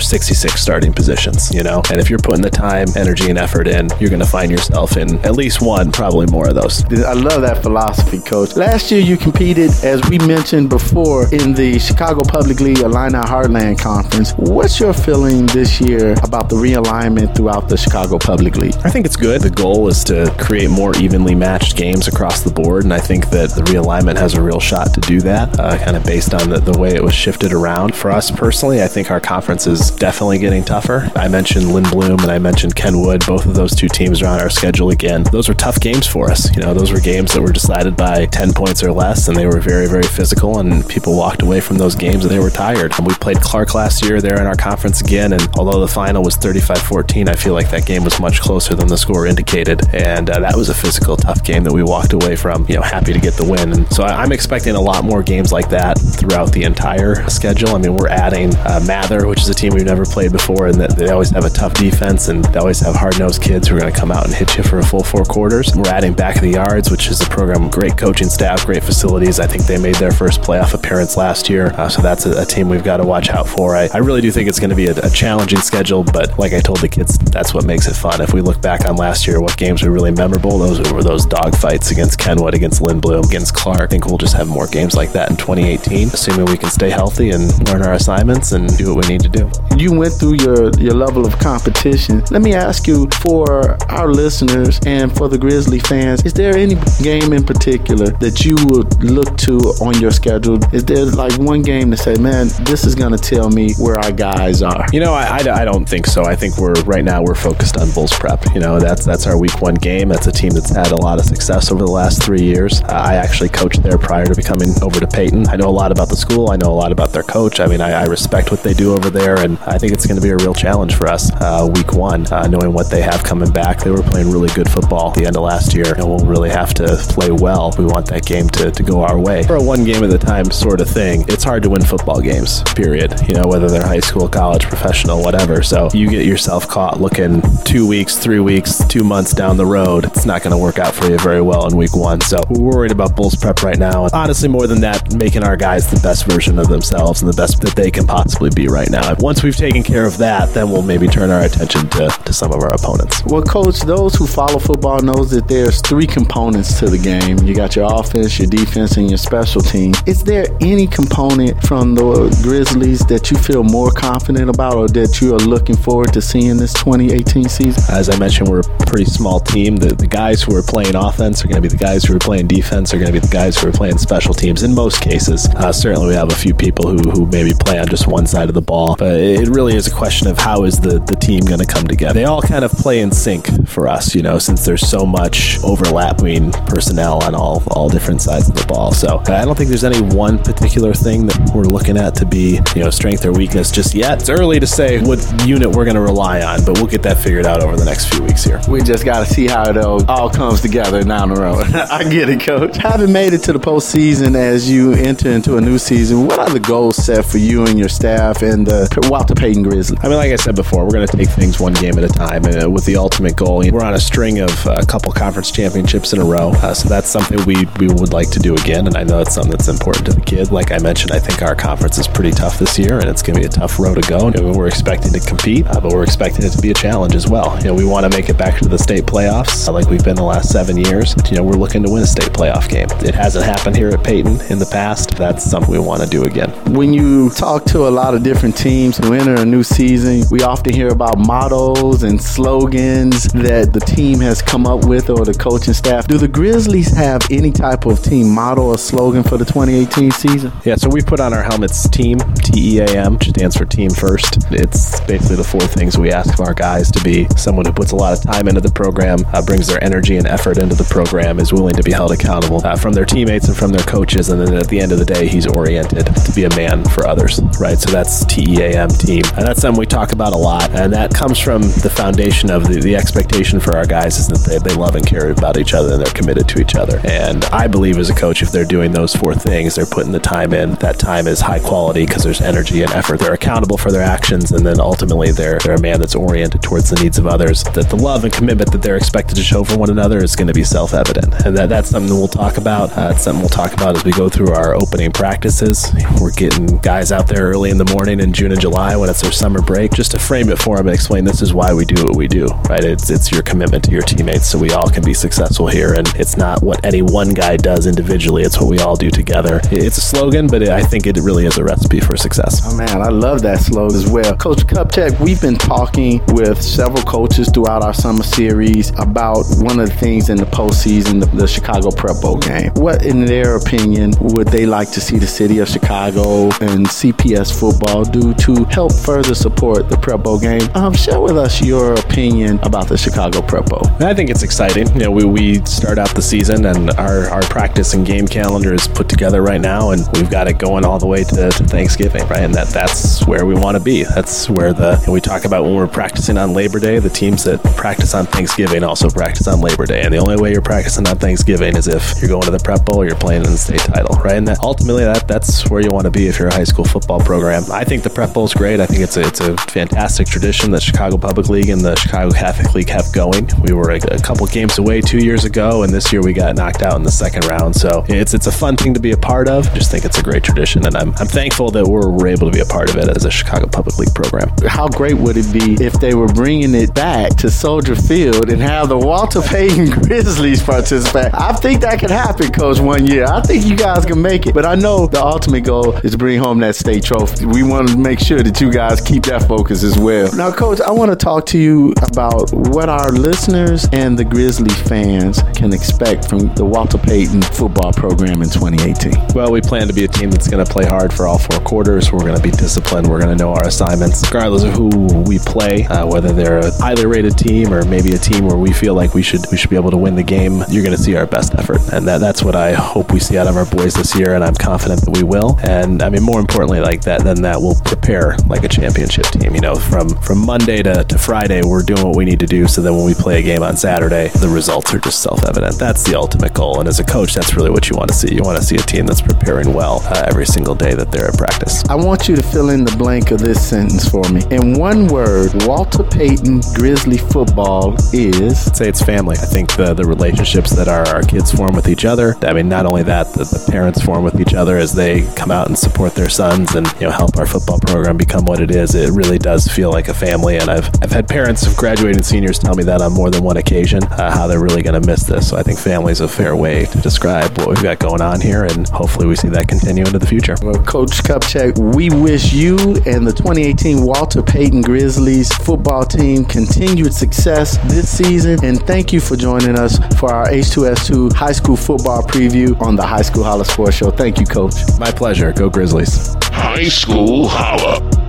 66 starting positions, you know, and if you're putting the time, energy, and effort in, you're going to find yourself in at least one, probably more of those. I love that philosophy, Coach. Last year, you competed, as we mentioned before, in the Chicago Public League Illini Heartland Conference. What's your feeling this year about the realignment throughout the Chicago Public League? I think it's good. The goal is to create more evenly matched games across the board, and I think that the realignment has a real shot to do that, uh, kind of based on the, the way it was shifted around. For us personally, I think our conference is definitely getting tougher. I mentioned Lindblom and I mentioned Kenwood. Both of those two teams are on our schedule again. Those were tough games for us. You know, those were games that were decided by 10 points or less, and they were very, very physical, and people walked away from those games and they were tired. We played Clark last year there in our conference again, and although the final was 35 14, I feel like that game was much closer than the score indicated. And uh, that was a physical, tough game that we walked away from, you know, happy to get the win. And so I, am expecting a lot more games like that throughout the entire schedule. I mean, we're adding uh, Mather, which is a team we've never played before, and they always have a tough defense and they always have hard nosed kids who are going to come out and hit you for a full four quarters. We're adding Back of the Yards, which is a program, great coaching staff, great facilities. I think they made their first playoff appearance last year. Uh, so that's a, a, team we've got to watch out for. I, I really do think it's going to be a, a, challenging schedule, but like I told the kids, that's what makes it fun. If we look back on last year, what games were really memorable, those were those dog fights against Kenwood, against Lindblom, against Clark. I think we'll just have more games like that in 2018, assuming we can stay healthy and learn our assignments and do what we need to do. You went through your, your level of competition. Let me ask you for our listeners and for the Grizzly fans, is there any game in particular that you would look to on your schedule? Is there like one game to say, man, this is going to tell me where our guys are? You know, I, I, I, don't think so. I think we're right now we're focused on Bulls prep. You know, that's that's That's our week one game. That's a team that's had a lot of success over the last three years. Uh, I actually coached there prior to becoming over to Payton. I know a lot about the school. I know a lot about their coach. I mean, I, I respect what they do over there, and I think it's going to be a real challenge for us uh, week one, uh, knowing what they have coming back. They were playing really good football at the end of last year, and we'll really have to play well. We want that game to, to go our way. For a one game at a time sort of thing, it's hard to win football games, period. You know, whether they're high school, college, professional, whatever. So you get yourself caught looking two weeks, three weeks, two months down the road. It's not going to work out for you very well in week one. So we're worried about Bulls prep right now. Honestly, more than that, making our guys the best version of themselves and the best that they can possibly be right now. Once we've taken care of that, then we'll maybe turn our attention to, to some of our opponents. Well, coach, those who follow football knows that there's three components to the game. You got your offense, your defense, and your special team. Is there any component from the Grizzlies that you feel more confident about or that you are looking forward to seeing this 2018 season? As I mentioned, we're pretty small team. The, the guys who are playing offense are going to be the guys who are playing defense, are going to be the guys who are playing special teams in most cases. Uh, certainly, we have a few people who, who maybe play on just one side of the ball, but it really is a question of how is the, the team going to come together. They all kind of play in sync for us, you know, since there's so much overlapping personnel on all, all different sides of the ball. So I don't think there's any one particular thing that we're looking at to be, you know, strength or weakness just yet. It's early to say what unit we're going to rely on, but we'll get that figured out over the next few weeks here. We just got to see how it all, all comes together down the road. I get it, coach. Having made it to the postseason as you enter into a new season, what are the goals set for you and your staff and the Walter Payton Grizzlies? I mean, like I said before, we're going to take things one game at a time uh, with the ultimate goal. We're on a string of uh, a couple conference championships in a row, uh, so that's something we, we would like to do again, and I know it's something that's important to the kid. Like I mentioned, I think our conference is pretty tough this year, and it's going to be a tough road to go. You know, we're expecting to compete, uh, but we're expecting it to be a challenge as well. You know, we want to make it back to the state playoffs uh, like we've been the last seven years. You know, we're looking to win a state playoff game. It hasn't happened here at Payton in the past. That's something we want to do again. When you talk to a lot of different teams who enter a new season, we often hear about mottos and slogans that the team has come up with or the coaching staff. Do the Grizzlies have any type of team motto or slogan for the 2018 season? Yeah, so we put on our helmets team, T E A M, which stands for team first. It's basically the four things we ask of our guys to be someone who puts a lot of time into the program, uh, brings their energy and effort into the program, is willing to be held accountable uh, from their teammates and from their coaches, and then at the end of the day, he's oriented to be a man for others, right? So that's T E A M team. And that's something we talk about a lot, and that comes from the foundation of the, the expectation for our guys is that they, they love and care about each other and they're committed to each other. And I believe as a coach, if they're doing those four things, they're putting the time in. That time is high quality because there's energy and effort. They're accountable for their actions, and then ultimately they're they're a man that's oriented towards the needs of others. That the love and commitment that they're expected to show for one another is going to be self-evident, and that that's something we'll talk about. Uh, something we'll talk about as we go through our opening practices. We're getting guys out there early in the morning in June and July when it's their summer break, just to frame it for them and explain this is why we do what we do. Right? It's it's your commitment to your teammates, so we all can be successful here, and it's not what any one guy does individually. It's what we all do together. It's a slogan, but I think it really is a recipe for success. Oh man, I love that slogan as well. Coach Kupchak, we've been talking with several coaches throughout our summer series about one of the things in the postseason, the, the Chicago Prep Bowl game. What, in their opinion, would they like to see the city of Chicago and CPS football do to help further support the Prep Bowl game? Um, share with us your opinion about the Chicago Prep Bowl. I think it's exciting. You know, we, we start out the season and our, our practice and game calendar is put together right now, and we've got it going all the way to, to Thanksgiving, right? And that that's where we want to be. That's where the we talk about when we're practicing on Labor Day. The teams that practice on Thanksgiving also practice on Labor Day, and the only way you're practicing on Thanksgiving is if you're going to the Prep Bowl or you're playing in the state title, right? And that ultimately that that's where you want to be if you're a high school football program. I think the Prep Bowl is great. I think it's a it's a fantastic tradition that Chicago Public League and the Chicago Catholic League have going. We were a, a couple games away two years ago, and this year we got knocked out in the second round. So it's it's a fun thing to be a part of. Just think it's a great tradition, and I'm I'm thankful that we're, we're able to be a part of it as a Chicago Public League program. How great would it be if they were bringing it back to Soldier Field and have the Walter Payton Grizzlies participate? I think that could happen, Coach, one year. I think you guys can make it. But I know the ultimate goal is to bring home that state trophy. We want to make sure that you guys keep that focus as well. Now, Coach, I want to talk to you about what our listeners and the Grizzly fans can expect from the Walter Payton football program in 2018. Well, we plan to be a team that's going to play hard for all four quarters. We're going to be disciplined. We're going to know our assignments, regardless of who we play, uh, whether they're a highly rated team or maybe maybe a team where we feel like we should we should be able to win the game, you're going to see our best effort, and that, that's what I hope we see out of our boys this year, and I'm confident that we will. And I mean, more importantly, like that, then that will prepare like a championship team. You know, from from Monday to, to Friday, we're doing what we need to do, so that when we play a game on Saturday, the results are just self evident. That's the ultimate goal, and as a coach, that's really what you want to see. You want to see a team that's preparing well uh, every single day that they're at practice. I want you to fill in the blank of this sentence for me. In one word, Walter Payton Grizzly football is. I'd say it's family. I think the the relationships that our, our kids form with each other. I mean, not only that, the, the parents form with each other as they come out and support their sons and you know help our football program become what it is. It really does feel like a family, and I've I've had parents of graduating seniors tell me that on more than one occasion uh, how they're really going to miss this. So I think family is a fair way to describe what we've got going on here, and hopefully we see that continue into the future. Well, Coach Kupchak, we wish you and the 2018 Walter Payton Grizzlies football team continued success this season, and thank you for joining us for our H2S2 high school football preview on the High School Holla Sports Show. Thank you, Coach. My pleasure. Go Grizzlies. High School Holla.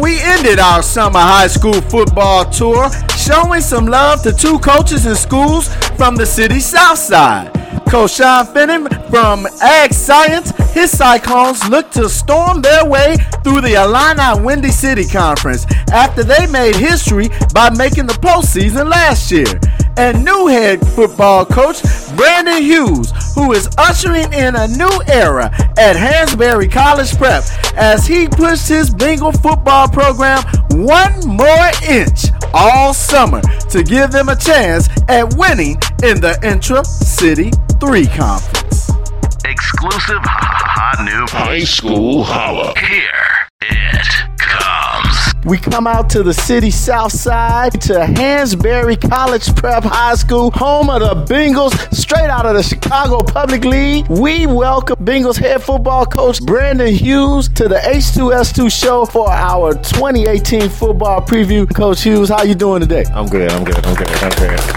We ended our summer high school football tour showing some love to two coaches and schools from the city's south side. Coach Shawn Finnin from Ag Science, his Cyclones look to storm their way through the Illini Windy City Conference after they made history by making the postseason last year. And new head football coach Brandon Hughes, who is ushering in a new era at Hansberry College Prep as he pushed his Bengal football program one more inch all summer to give them a chance at winning in the Intra City 3 Conference. Exclusive hot new high school holla. Here it comes. We come out to the city south side to Hansberry College Prep High School, home of the Bengals, straight out of the Chicago Public League. We welcome Bengals head football coach Brandon Hughes to the H2S2 show for our 2018 football preview. Coach Hughes, how you doing today? I'm good. I'm good. I'm good. I'm good.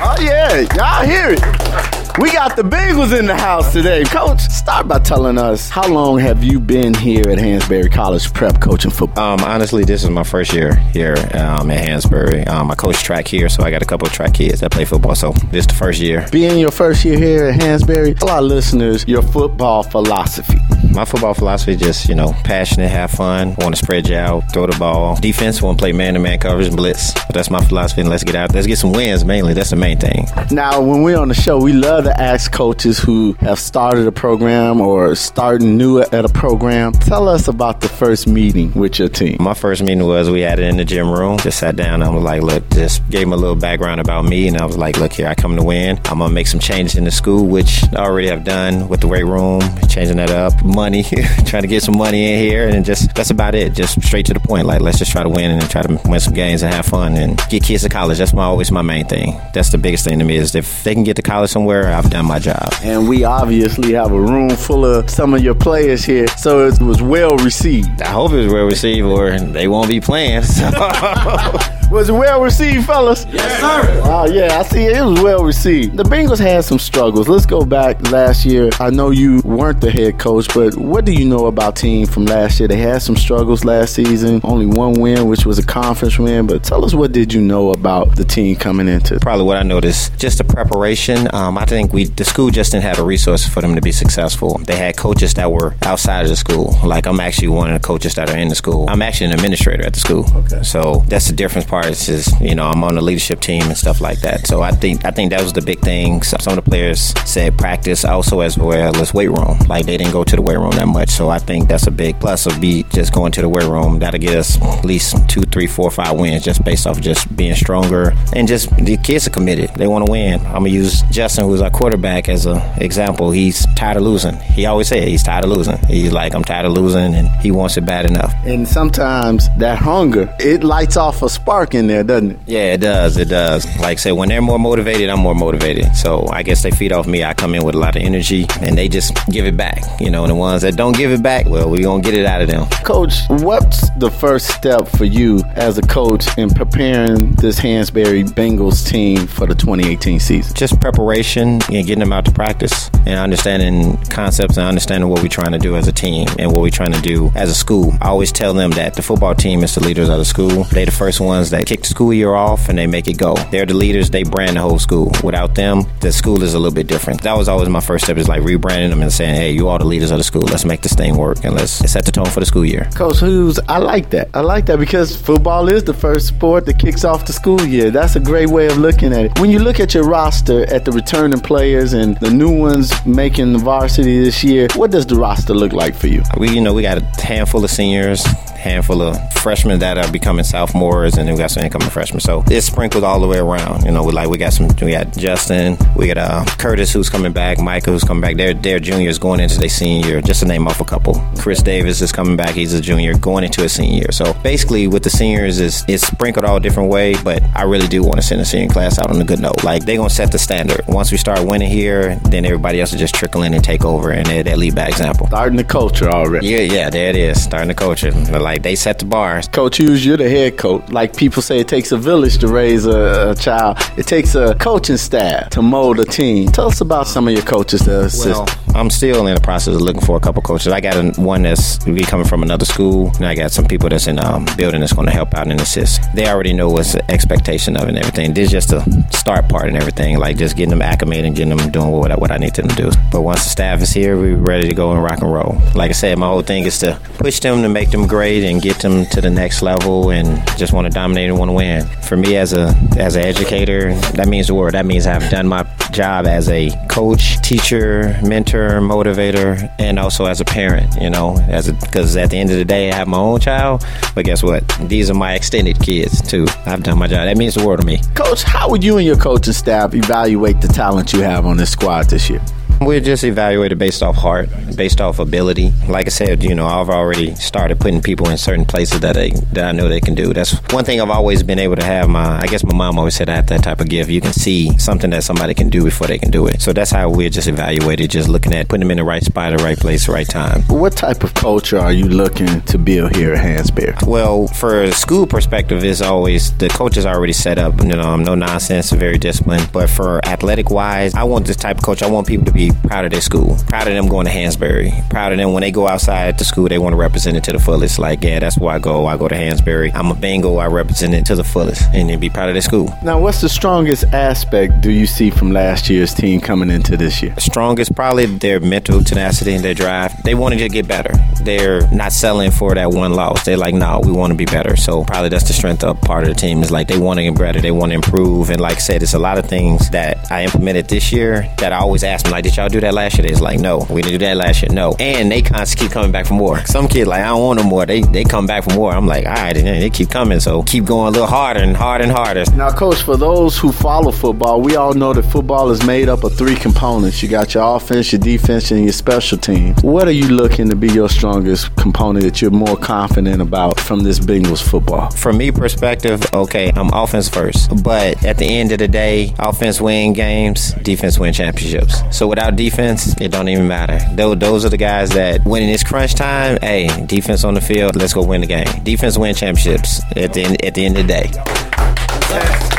oh yeah, y'all hear it. We got the Bengals in the house today. Coach, start by telling us how long have you been here at Hansberry College Prep coaching football? Um, honestly, this is my first year here um, at Hansberry. Um, I coach track here, so I got a couple of track kids that play football. So this is the first year. Being your first year here at Hansberry, tell our listeners your football philosophy. My football philosophy is just, you know, passionate, have fun, want to spread you out, throw the ball. Defense, want to play man to man coverage and blitz. But that's my philosophy, and let's get out. Let's get some wins mainly. That's the main thing. Now, when we're on the show, we love to ask coaches who have started a program or starting new at a program. Tell us about the first meeting with your team. My first meeting was we had it in the gym room. Just sat down I was like, look, just gave him a little background about me. And I was like, look here, I come to win. I'm to make some changes in the school, which I already have done with the weight room, changing that up, money, trying to get some money in here. And just that's about it. Just straight to the point. Like, let's just try to win and try to win some games and have fun and get kids to college. That's my always my main thing. That's the biggest thing to me is if they can get to college somewhere, I've done my job. And we obviously have a room full of some of your players here, so it was well received. I hope it was well received, or they won't be playing. So. was it well received, fellas? Yes, sir. Oh, yeah, I see it was well received. The Bengals had some struggles. Let's go back last year. I know you weren't the head coach, but what do you know about team from last year? They had some struggles last season. Only one win, which was a conference win. But tell us what did you know about the team coming into? Probably what I noticed, just the preparation. Um, I think we the school just didn't have the resources for them to be successful. They had coaches that were outside of the school. Like I'm actually one of the coaches that are in the school. I'm actually an administrator at the school. Okay. So that's the difference part. Is just, you know I'm on the leadership team and stuff like that. So I think I think that was the big thing. Some, some of the players said practice also as well as weight room. Like they didn't go to the weight room that much. So I think that's a big plus of be just going to the weight room. That'll get us at least two, three, four, five wins just based off just being stronger and just the kids are committed. They want to win. I'm gonna use Justin, who's our quarterback, as an example. He's tired of losing. He always said he's tired of losing. He's like, I'm tired of losing, and he wants it bad enough. And sometimes that hunger, it lights off a spark in there, doesn't it? Yeah, it does. It does. Like I said, when they're more motivated, I'm more motivated. So I guess they feed off me. I come in with a lot of energy, and they just give it back. You know, and the ones that don't give it back, well, we're gonna get it out of them. Coach, what's the first step for you as a coach in preparing this Hansberry Bengals team for the 2018 season? Just preparation and getting them out to practice and understanding concepts and understanding what we're trying to do as a team and what we're trying to do as a school. I always tell them that the football team is the leaders of the school. They're the first ones that kick the school year off and they make it go. They're the leaders. They brand the whole school. Without them, the school is a little bit different. That was always my first step is like rebranding them and saying, hey, you all the leaders of the school. Let's make this thing work and let's set the tone for the school year. Coach Hughes, I like that. I like that because football is the first sport that kicks off the school year. That's a great way of looking at it. When you look at your roster at the returning players and the new ones making the varsity this year, what does the roster look like for you? We, you know, we got a handful of seniors, handful of freshmen that are becoming sophomores, and then we got some incoming freshmen. So it's sprinkled all the way around. You know, we like we got some. We got Justin, we got uh, Curtis who's coming back, Michael who's coming back. They're they're juniors going into their senior. Just to name off a couple. Chris Davis is coming back. He's a junior going into a senior year. So basically, with the seniors, is it's sprinkled all different way. But I really do want to send the senior class out on a good note. Like they're gonna set the standard. Once we start winning here, then everybody else will just trickle in and take over, and they're that lead by example. Starting the culture already. Yeah, yeah, there it is. Starting the culture. Like they set the bar. Coach Hughes, you're the head coach. Like people say, it takes a village to raise a, a child. It takes a coaching staff to mold a team. Tell us about some of your coaches that assist. Well, I'm still in the process of looking for a couple coaches. I got one that's be coming from another school, and I got some people that's in um, building that's going to help out and assist. They already know what's the expectation of and everything. This is just the start part and everything, like just getting them acclimated and getting them doing what I, what I need them to do. But once the staff is here, we're ready to go and rock and roll. Like I said, my whole thing is to push them to make them great and get them to the next level and just want to dominate and want to win. For me as a as an educator, that means the word. That means I've done my job as a coach, teacher, mentor, motivator, and also as a parent. You know, as because at the end of the day, I have my own child, but guess what? These are my extended kids too. I've done my job. That means the world to me. Coach, how would you and your coaching staff evaluate the talent you have on this squad this year? We're just evaluated based off heart, based off ability. Like I said, you know, I've already started putting people in certain places that they that I know they can do. That's one thing I've always been able to have. My I guess my mom always said I have that type of gift. You can see something that somebody can do before they can do it. So that's how we're just evaluated, just looking at putting them in the right spot, the right place, the right time. What type of culture are you looking to build here at Hansberry? Well, for a school perspective, it's always the coach is already set up. You know, no nonsense, very disciplined. But for athletic wise, I want this type of coach. I want people to be proud of their school, proud of them going to Hansberry, proud of them when they go outside the school, they want to represent it to the fullest. Like, yeah, that's where I go. I go to Hansberry. I'm a Bengal. I represent it to the fullest, and then be proud of their school. Now, what's the strongest aspect do you see from last year's team coming into this year? Strongest, probably their mental tenacity and their drive. They wanted to get better. They're not selling for that one loss. They're like, no, we want to be better. So probably that's the strength of part of the team is like they want to get better. They want to improve. And like I said, it's a lot of things that I implemented this year that I always ask them, like, did y'all do that last year? It's like, no, we didn't do that last year. No. And they constantly keep coming back for more. Some kids like, I don't want no more. They they come back for more. I'm like, all right, and they keep coming. So keep going a little harder and harder and harder. Now, coach, for those who follow football, we all know that football is made up of three components. You got your offense, your defense, and your special teams. What are you looking to be your strongest component that you're more confident about from this Bengals football? From me perspective, okay, I'm offense first. But at the end of the day, offense win games, defense win championships. So without defense, it don't even matter. Those, those are the guys that when it's crunch time, hey, defense on the field, let's go win the game. Defense win championships at the end, at the end of the day.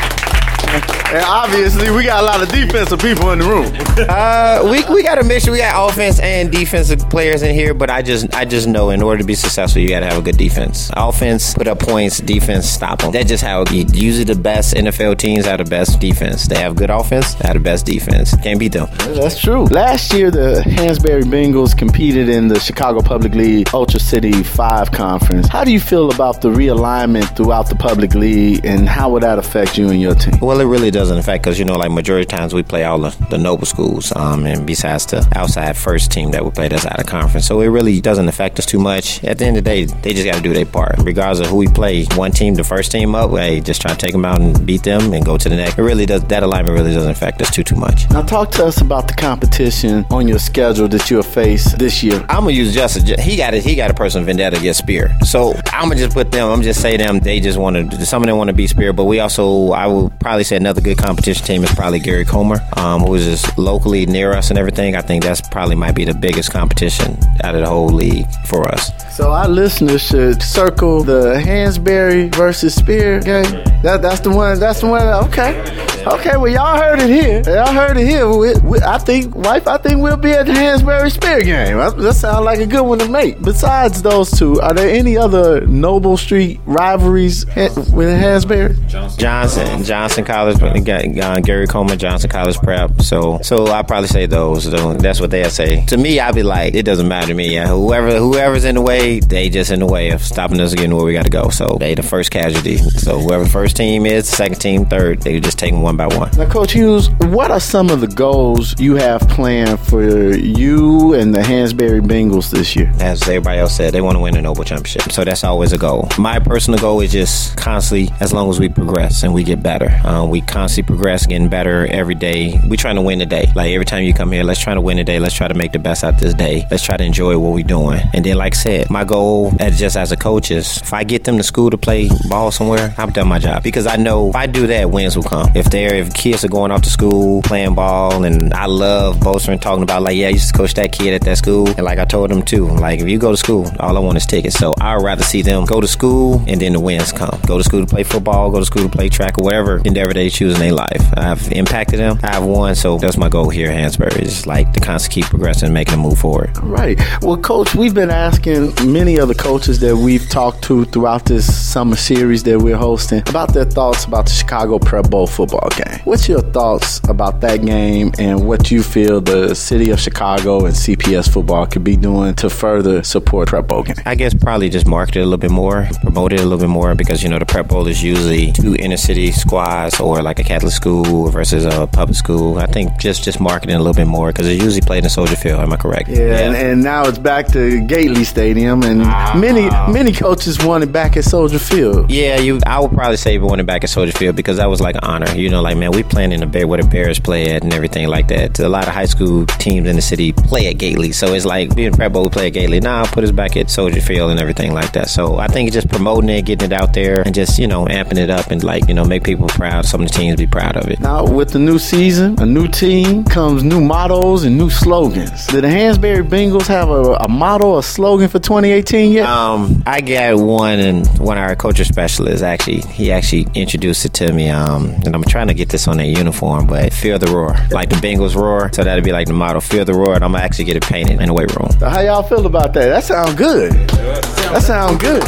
And obviously, we got a lot of defensive people in the room. uh, we we got a mixture. We got offense and defensive players in here, but I just I just know in order to be successful, you got to have a good defense. Offense put up points, defense stop them. That's just how it be. Usually, the best NFL teams have the best defense. They have good offense, they have the best defense. Can't beat them. That's true. Last year, the Hansberry Bengals competed in the Chicago Public League Ultra City Five Conference. How do you feel about the realignment throughout the public league, and how would that affect you and your team? Well, it really doesn't affect because you know, like majority of times we play all the, the noble schools, um, and besides the outside first team that we play that's out of conference, so it really doesn't affect us too much. At the end of the day, they just got to do their part, regardless of who we play. One team, the first team up, hey, just try to take them out and beat them and go to the next. It really does. That alignment really doesn't affect us too too much. Now, talk to us about the competition on your schedule that you'll face this year. I'm gonna use Justin. He got it. He got a person vendetta against Speer. So I'm gonna just put them. I'm just say them. They just want to. Some of them want to be Speer, but we also. I will probably say another good competition team is probably Gary Comer, um, who is just locally near us and everything. I think that's probably might be the biggest competition out of the whole league for us. So our listeners should circle the Hansberry versus Speer game. That, that's the one. That's the one. Okay. Okay, well y'all heard it here. Y'all heard it here. We, we, I think, wife, I think we'll be at the Hansberry Speer game. That, that sounds like a good one to make. Besides those two, are there any other Noble Street rivalries with Hansberry? Johnson, Johnson College, uh, Gary Coleman, Johnson College Prep. So, so I probably say those. That's what they'll say. To me, I'd be like, it doesn't matter to me. Yeah, whoever, whoever's in the way, they just in the way of stopping us getting where we got to go. So they the first casualty. So whoever first team is, second team, third, they just take them one by one. Now, Coach Hughes, what are some of the goals you have planned for you and the Hansberry Bengals this year? As everybody else said, they want to win a Noble Championship. So that's always a goal. My personal goal is just constantly, as long as we progress and we get better, um, we constantly progress, getting better every day. We trying to win the day. Like every time you come here, let's try to win the day. Let's try to make the best out this day. Let's try to enjoy what we're doing. And then, like I said, my goal as just as a coach is if I get them to school to play ball somewhere, I've done my job because I know if I do that, wins will come. If they're if kids are going off to school playing ball, and I love boasting talking about like yeah, I used to coach that kid at that school, and like I told them too, like if you go to school, all I want is tickets. So I'd rather see them go to school and then the wins come. Go to school to play football, go to school to play track or whatever endeavor they choose in their life. I've impacted them. I've won, so that's my goal here at Hansberry. Is like to constantly keep progressing, and making a move forward. Right. Well, coach, we've been asking many of the coaches that we've talked to throughout this summer series that we're hosting about their thoughts about the Chicago Prep Bowl football game. What's your thoughts about that game and what you feel the city of Chicago and CPS football could be doing to further support Prep Bowl game? I guess probably just market it a little bit more, promote it a little bit more because you know the Prep Bowl is usually two inner city squads or like a Catholic school versus a public school. I think just just marketing a little bit more because it's usually played in Soldier Field. Am I correct? Yeah, yeah. And, and, now it's back to Gately Stadium, and ah. many many coaches want it back at Soldier Field. Yeah, you. I would probably say we want it back at Soldier Field because that was like an honor. You know, like man, we playing in the Bear where the Bears play at and everything like that. A lot of high school teams in the city play at Gately, so it's like being Prep Bowl, we play at Gately. Now nah, put us back at Soldier Field and everything like that. So I think just promoting it, getting it out there, and just you know amping it up and like you know make people proud. Some of the teams be proud of it. Now with the new season, a new team comes new mottos and new slogans. Did the Hansberry Bengals have a, a motto, a slogan for 2018 yet? Um, I got one, and one of our culture specialists actually he actually introduced it to me. Um, and I'm trying to get this on their uniform, but fear the roar, like the Bengals roar. So that'd be like the motto, fear the roar, and I'm gonna actually get it painted in the weight room. So how y'all feel about that? That sounds good. That sounds good.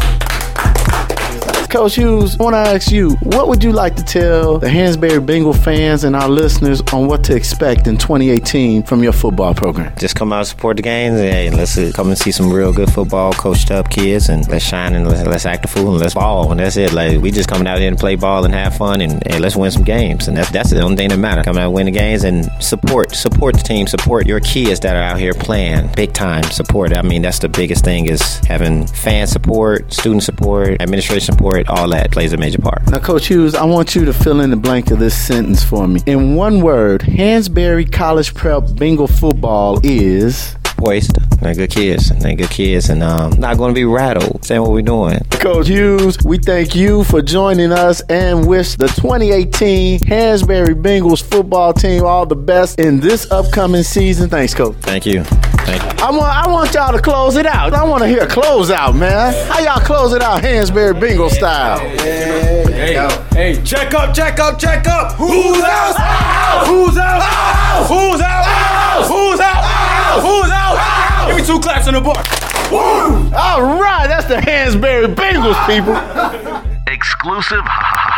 Coach Hughes, I want to ask you, what would you like to tell the Hansberry Bengal fans and our listeners on what to expect in 2018 from your football program? Just come out and support the games. Hey, let's uh, come and see some real good football, coached up kids, and let's shine and let's, act a fool and let's ball. And that's it. Like we just coming out here to play ball and have fun and let's win some games. And that's that's the only thing that matters. Come out and win the games and support support the team, support your kids that are out here playing big time. Support. I mean, that's the biggest thing is having fan support, student support, administration support all that plays a major part. Now, Coach Hughes, I want you to fill in the blank of this sentence for me. In one word, Hansberry College Prep Bengal football is poised. They're good kids. They're good kids and um, not going to be rattled. Saying what we're doing. Coach Hughes, we thank you for joining us and wish the 2018 Hansberry Bengals football team all the best in this upcoming season. Thanks, Coach. Thank you. Thank you. I want I want y'all to close it out. I want to hear a close out, man. How y'all close it out, Hansberry Bengal style? Hey, hey, hey, check up, check up, check up. Who's out? Who's out? Who's out? Who's out? Who's out? Give me two claps on the book. All right, that's the Hansberry Bengals, people. Exclusive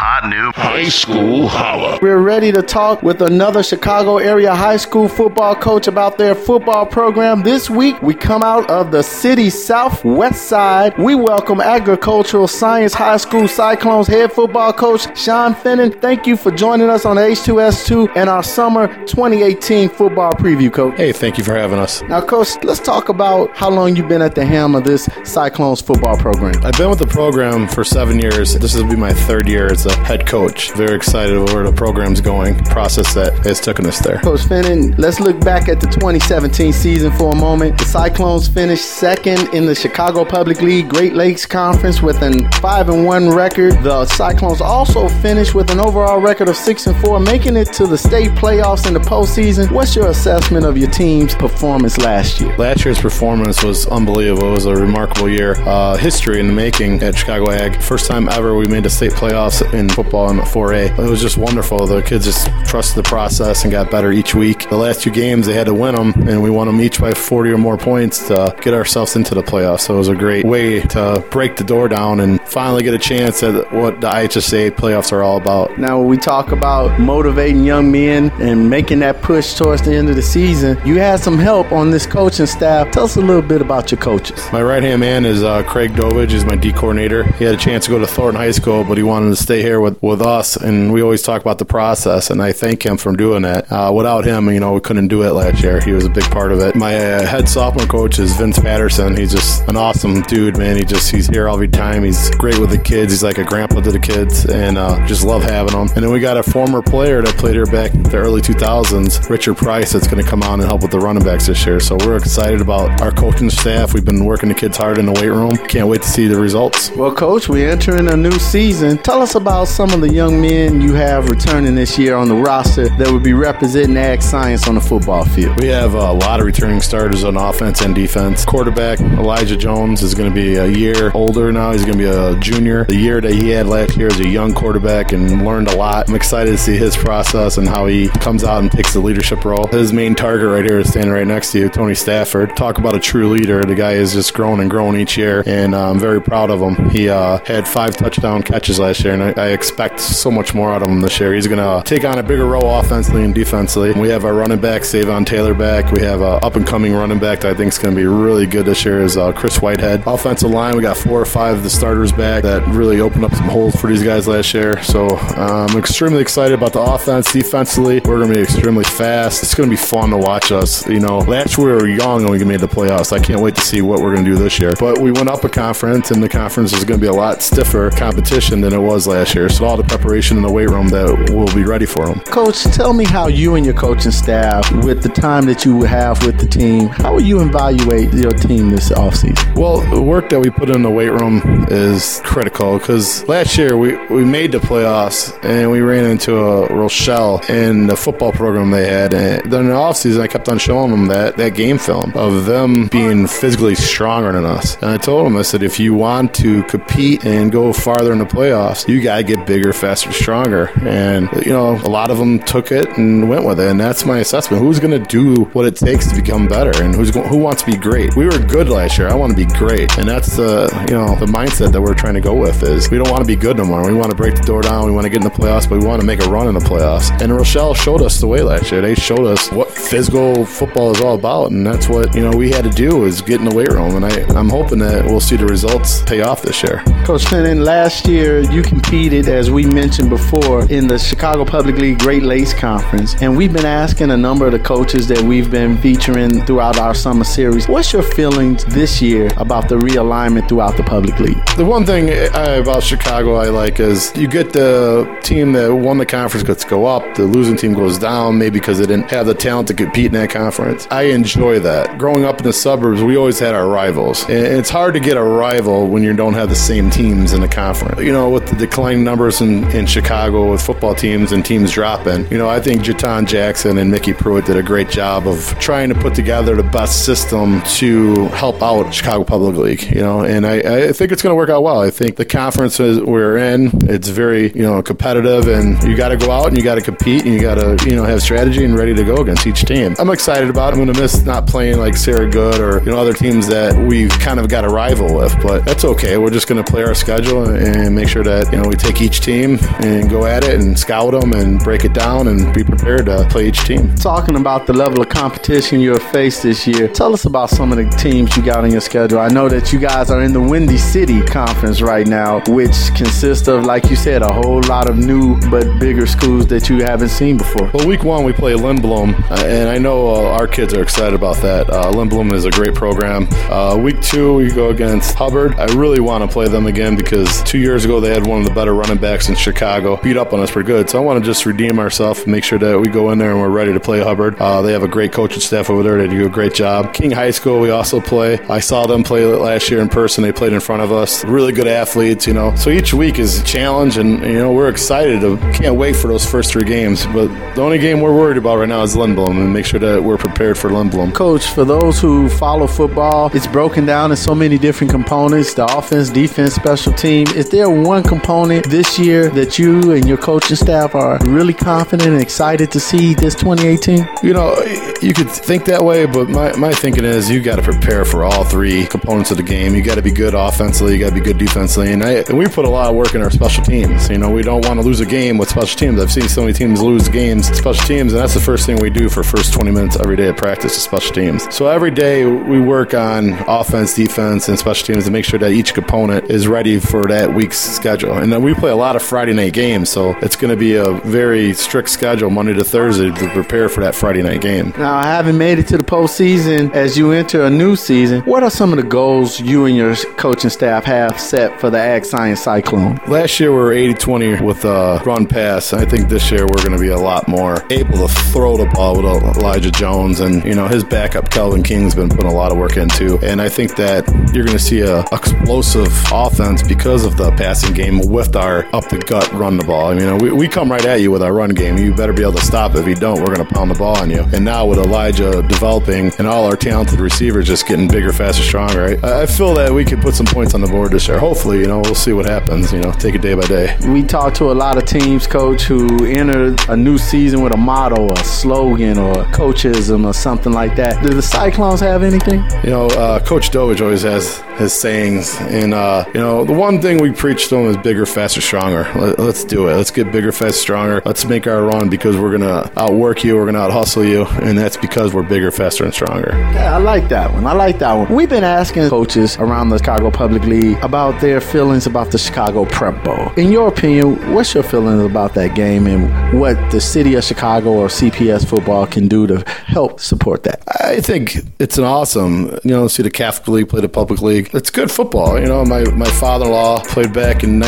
hot new high school holla. We're ready to talk with another Chicago area high school football coach about their football program. This week, we come out of the city's southwest side. We welcome Agricultural Science High School Cyclones head football coach Shawn Finnin. Thank you for joining us on H2S2 and our summer 2018 football preview, coach. Hey, thank you for having us. Now, coach, let's talk about how long you've been at the helm of this Cyclones football program. I've been with the program for seven years. This will be my third year as a head coach. Very excited over where the program's going, process that has taken us there. Coach Finnin, let's look back at the 2017 season for a moment. The Cyclones finished second in the Chicago Public League Great Lakes Conference with an 5 and 1 record. The Cyclones also finished with an overall record of 6 and 4, making it to the state playoffs in the postseason. What's your assessment of your team's performance last year? Last year's performance was unbelievable. It was a remarkable year. Uh, history in the making at Chicago Ag. First time ever we made the state playoffs in football in 4A. It was just wonderful. The kids just trusted the process and got better each week. The last two games, they had to win them, and we won them each by 40 or more points to get ourselves into the playoffs. So it was a great way to break the door down and finally get a chance at what the IHSA playoffs are all about. Now, when we talk about motivating young men and making that push towards the end of the season, you had some help on this coaching staff. Tell us a little bit about your coaches. My right hand man is uh, Craig Dovich, is my D coordinator. He had a chance to go to Thornton High School, but he wanted to stay here with, with us, and we always talk about the process, and I thank him for doing that. Uh, without him, you know, we couldn't do it last year. He was a big part of it. My uh, head sophomore coach is Vince Patterson. He's just an awesome dude, man. He just he's here every time. He's great with the kids. He's like a grandpa to the kids, and uh, just love having him. And then we got a former player that played here back in the early 2000s, Richard Price, that's going to come on and help with the running backs this year. So we're excited about our coaching staff. We've been working the kids hard in the weight room. Can't wait to see the results. Well, coach, we're entering a new season. Tell us about some of the young men you have returning this year on the roster that will be representing ag science on the football field. We have a lot of returning starters on offense and defense. Quarterback Elijah Jones is going to be a year older now. He's going to be a junior. The year that he had last year as a young quarterback and learned a lot. I'm excited to see his process and how he comes out and takes the leadership role. His main target right here is standing right next to you, Tony Stafford. Talk about a true leader. The guy is just growing and growing each year, and uh, I'm very proud of him. He uh, had five touchdown catches last year, and I, I expect so much more out of him this year. He's going to take on a bigger role offensively and defensively. We have our running back, Savon Taylor, back. We have an up and coming running back that I think is going to be really good this year is uh, Chris Whitehead. Offensive line, we got four or five of the starters back that really opened up some holes for these guys last year. So I'm extremely excited about the offense. Defensively, we're going to be extremely fast. It's going to be fun to watch us. You know, last year we were young and we made the playoffs. I can't wait to see what we're going to do this year. But we went up a conference, and the conference is going to be a lot stiffer competition than it was last year. So all the preparation in the weight room that we'll be ready for them. Coach, tell me how you and your coaching staff, with the time that you have with the team, how will you evaluate your team this offseason? Well, the work that we put in the weight room is critical because last year we, we made the playoffs and we ran into a Rochelle in the football program they had. And then in the offseason, I kept on showing them that, that game film of them being physically stronger than us. And I told them, I said, if you want to compete and go farther in the playoffs, you got to get bigger, faster, stronger. And, you know, a lot of them took it and went with it. And that's my assessment. Who's going to do what it takes to become better? And who's who wants to be great? We were good last year. I want to be great. And that's the, you know, the mindset that we're trying to go with is we don't want to be good no more. We want to break the door down. We want to get in the playoffs, but we want to make a run in the playoffs. And Rochelle showed us the way last year. They showed us what physical football is all about. And that's what, you know, we had to do is get in the weight room. And I, I'm hoping that we'll see the results pay off this year. Coach Finnin, last year you competed, as we mentioned before, in the Chicago Public League Great Lakes Conference. And we've been asking a number of the coaches that we've been featuring throughout our summer series, what's your feelings this year about the realignment throughout the public league? The one thing I, about Chicago I like is you get the team that won the conference gets to go up, the losing team goes down, maybe because they didn't have the talent to compete in that conference. I enjoy that. Growing up in the suburbs, we always had our rivals. And it's hard to get a rival when you don't have the same teams in the conference. You know, with the declining numbers in, in Chicago with football teams and teams dropping, you know, I think Jaton Jackson and Mickey Pruitt did a great job of trying to put together the best system to help out Chicago Public League, you know, and I, I think it's going to work out well. I think the conference we're in, it's very, you know, competitive and you got to go out and you got to compete and you got to, you know, have strategy and ready to go against each team. I'm excited about it. I'm going to miss not playing like Sarah Goode or, you know, other teams that we've kind of got a rival with, but that's okay. We're just going to play our schedule and make sure that, you know, we take each team and go at it and scout them and break it down and be prepared to play each team. Talking about the level of competition you'll face this year, tell us about some of the teams you got on your schedule. I know that you guys are in the Windy City Conference right now, which consists of, like you said, a whole lot of new but bigger schools that you haven't seen before. Well, week one, we play Lindblom, uh, and I know uh, our kids are excited about that. Uh, Lindblom is a great program. Uh, week two, we go against Hubbard. I really want to play them again because two years ago, they had one of the better running backs in Chicago, beat up on us pretty good. So I want to just redeem ourselves, and make sure that we go in there and we're ready to play Hubbard. Uh, they have a great coaching staff over there. They do a great job. King High School, we also play. I saw them play last year in person. They played in front of us. Really good athletes, you know. So each week is a challenge, and you know we're excited. Can't wait for those first three games. But the only game we're worried about right now is Lindblom, and make sure that we're prepared for Lindblom. Coach, for those who follow football, it's broken down in so many different components: the offense, defense, special team. Is there one component this year that you and your coaching staff are really confident and excited to see this 2018? You know, you could think that way, but my, my thinking is you got to prepare for all three components of the game. You got to be good offensively, you got to be good defensively, and, I, and we put a lot of work in our special teams. You know, we don't want to lose a game with special teams. I've seen so many teams lose games special teams, and that's the first thing we do for first 20 minutes every day of practice is special teams. So every day we work on offense, defense, and special teams to make sure that each component is ready for that week's schedule. And then we play a lot of Friday night games, so it's going to be a very strict schedule Monday to Thursday to prepare for that Friday night game. Now, having made it to the postseason, as you enter a new season, what are some of the goals you and your coaching staff have set for the Ag Science Cyclone? Last year we were 80 20 with a run pass. I think this year we're going to be a lot more able to throw the ball with Elijah Jones, and you know his backup Kelvin King's been putting a lot of work into. And I think that you're going to see a explosive offense because of the passing game with our up the gut run the ball. I mean, we, we come right at you with our run game. You better be able to stop it. If you don't, we're going to pound the ball on you. And now with Elijah developing and all our talented receivers just getting bigger, faster, stronger, I, I feel that we could put some points on the board this year. Hopefully, you know, we'll see what happens. You know, take it day by day. We talk to a lot of teams, coach, who enter a new season with a motto, a slogan, or coachism, or something like that. Do the Cyclones have anything? You know, uh, Coach Doge always has his sayings, and uh, you know, the one thing we preach to him is bigger, faster, stronger. Let, us do it. Let's get bigger, faster, stronger. Let's make our run because we're gonna outwork you. We're gonna out hustle you, and that's because we're bigger, faster, and stronger. Yeah, I like that one. I like that one. We've been asking coaches around the Chicago Public League about their feelings about the Chicago Prep Bowl. In your opinion, what's your feelings about that game and what the city of Chicago or CPS football can do to help support that? I think it's an awesome, you know, see the Catholic League play the public league. It's good football. You know, my, my father in law played back in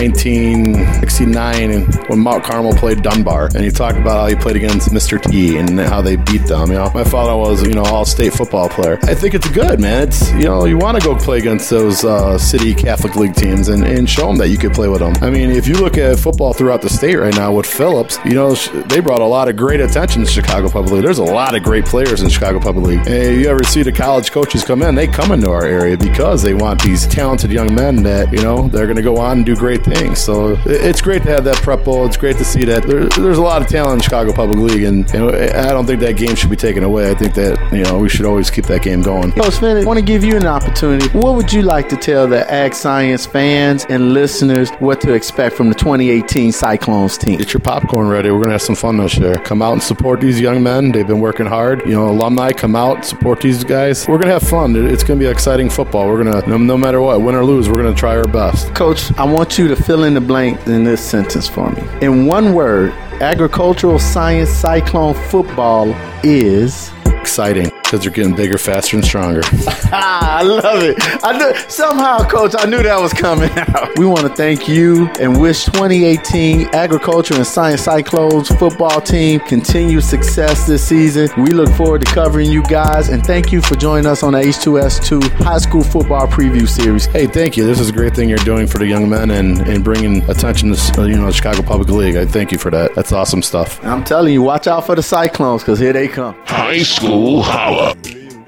1969 and when Mount Carmel played Dunbar, and he talked about how he played against Mr. T and how they beat them. You know, my father was, you know, all state football player. I think it's good, man. It's, you know, you want to go play against those uh, city Catholic League teams and, and show them that you could play with them. I mean, if you look at football throughout the state right now with Phillips, you know, they brought a lot of great attention to Chicago Public League. There's a lot of great players in Chicago Public League. And you ever see the college coaches come in, they come into our area because they want these talented young men that, you know, they're going to go on and do great things. So it's great to have that prep bowl. It's great to see that there, there's a lot of talent in Chicago Public League. And, and, I don't think that game should be taken away. I think that, you know, we should always keep that game going. Coach Finn, I want to give you an opportunity. What would you like to tell the Ag Science fans and listeners what to expect from the 2018 Cyclones team? Get your popcorn ready. We're going to have some fun this year. Come out and support these young men. They've been working hard. You know, alumni come out, support these guys. We're going to have fun. It's going to be exciting football. We're going to, no, no matter what, win or lose, we're going to try our best. Coach, I want you to fill in the blank in this sentence for me. In one word, agricultural science cyclone football is exciting because they're getting bigger, faster, and stronger. I love it. I knew, somehow, Coach, I knew that was coming out. We want to thank you and wish 2018 Agriculture and Science Cyclones football team continued success this season. We look forward to covering you guys and thank you for joining us on the H2S2 High School Football Preview Series. Hey, thank you. This is a great thing you're doing for the young men and, and bringing attention to uh, you know the Chicago Public League. I thank you for that. That's awesome stuff. I'm telling you, watch out for the Cyclones because here they come. High School Holla.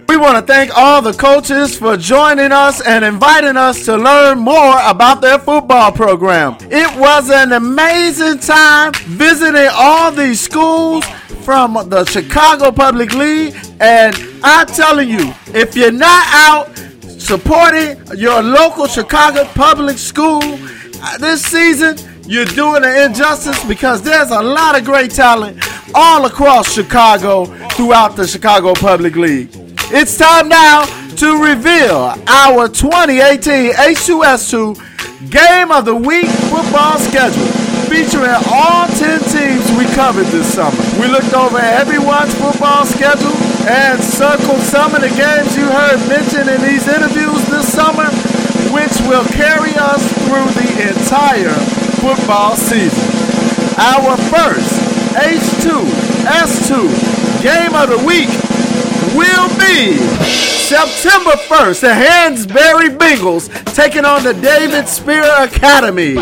We want to thank all the coaches for joining us and inviting us to learn more about their football program. It was an amazing time visiting all these schools from the Chicago Public League. And I'm telling you, if you're not out supporting your local Chicago public school uh, this season, you're doing an injustice because there's a lot of great talent all across Chicago throughout the Chicago Public League. It's time now to reveal our 2018 H2S2 Game of the Week football schedule featuring all 10 teams we covered this summer. We looked over everyone's football schedule and circled some of the games you heard mentioned in these interviews this summer, which will carry us through the entire football season. Our first H2S2 Game of the Week will be September 1st. The Hansberry Bengals taking on the David Speer Academy.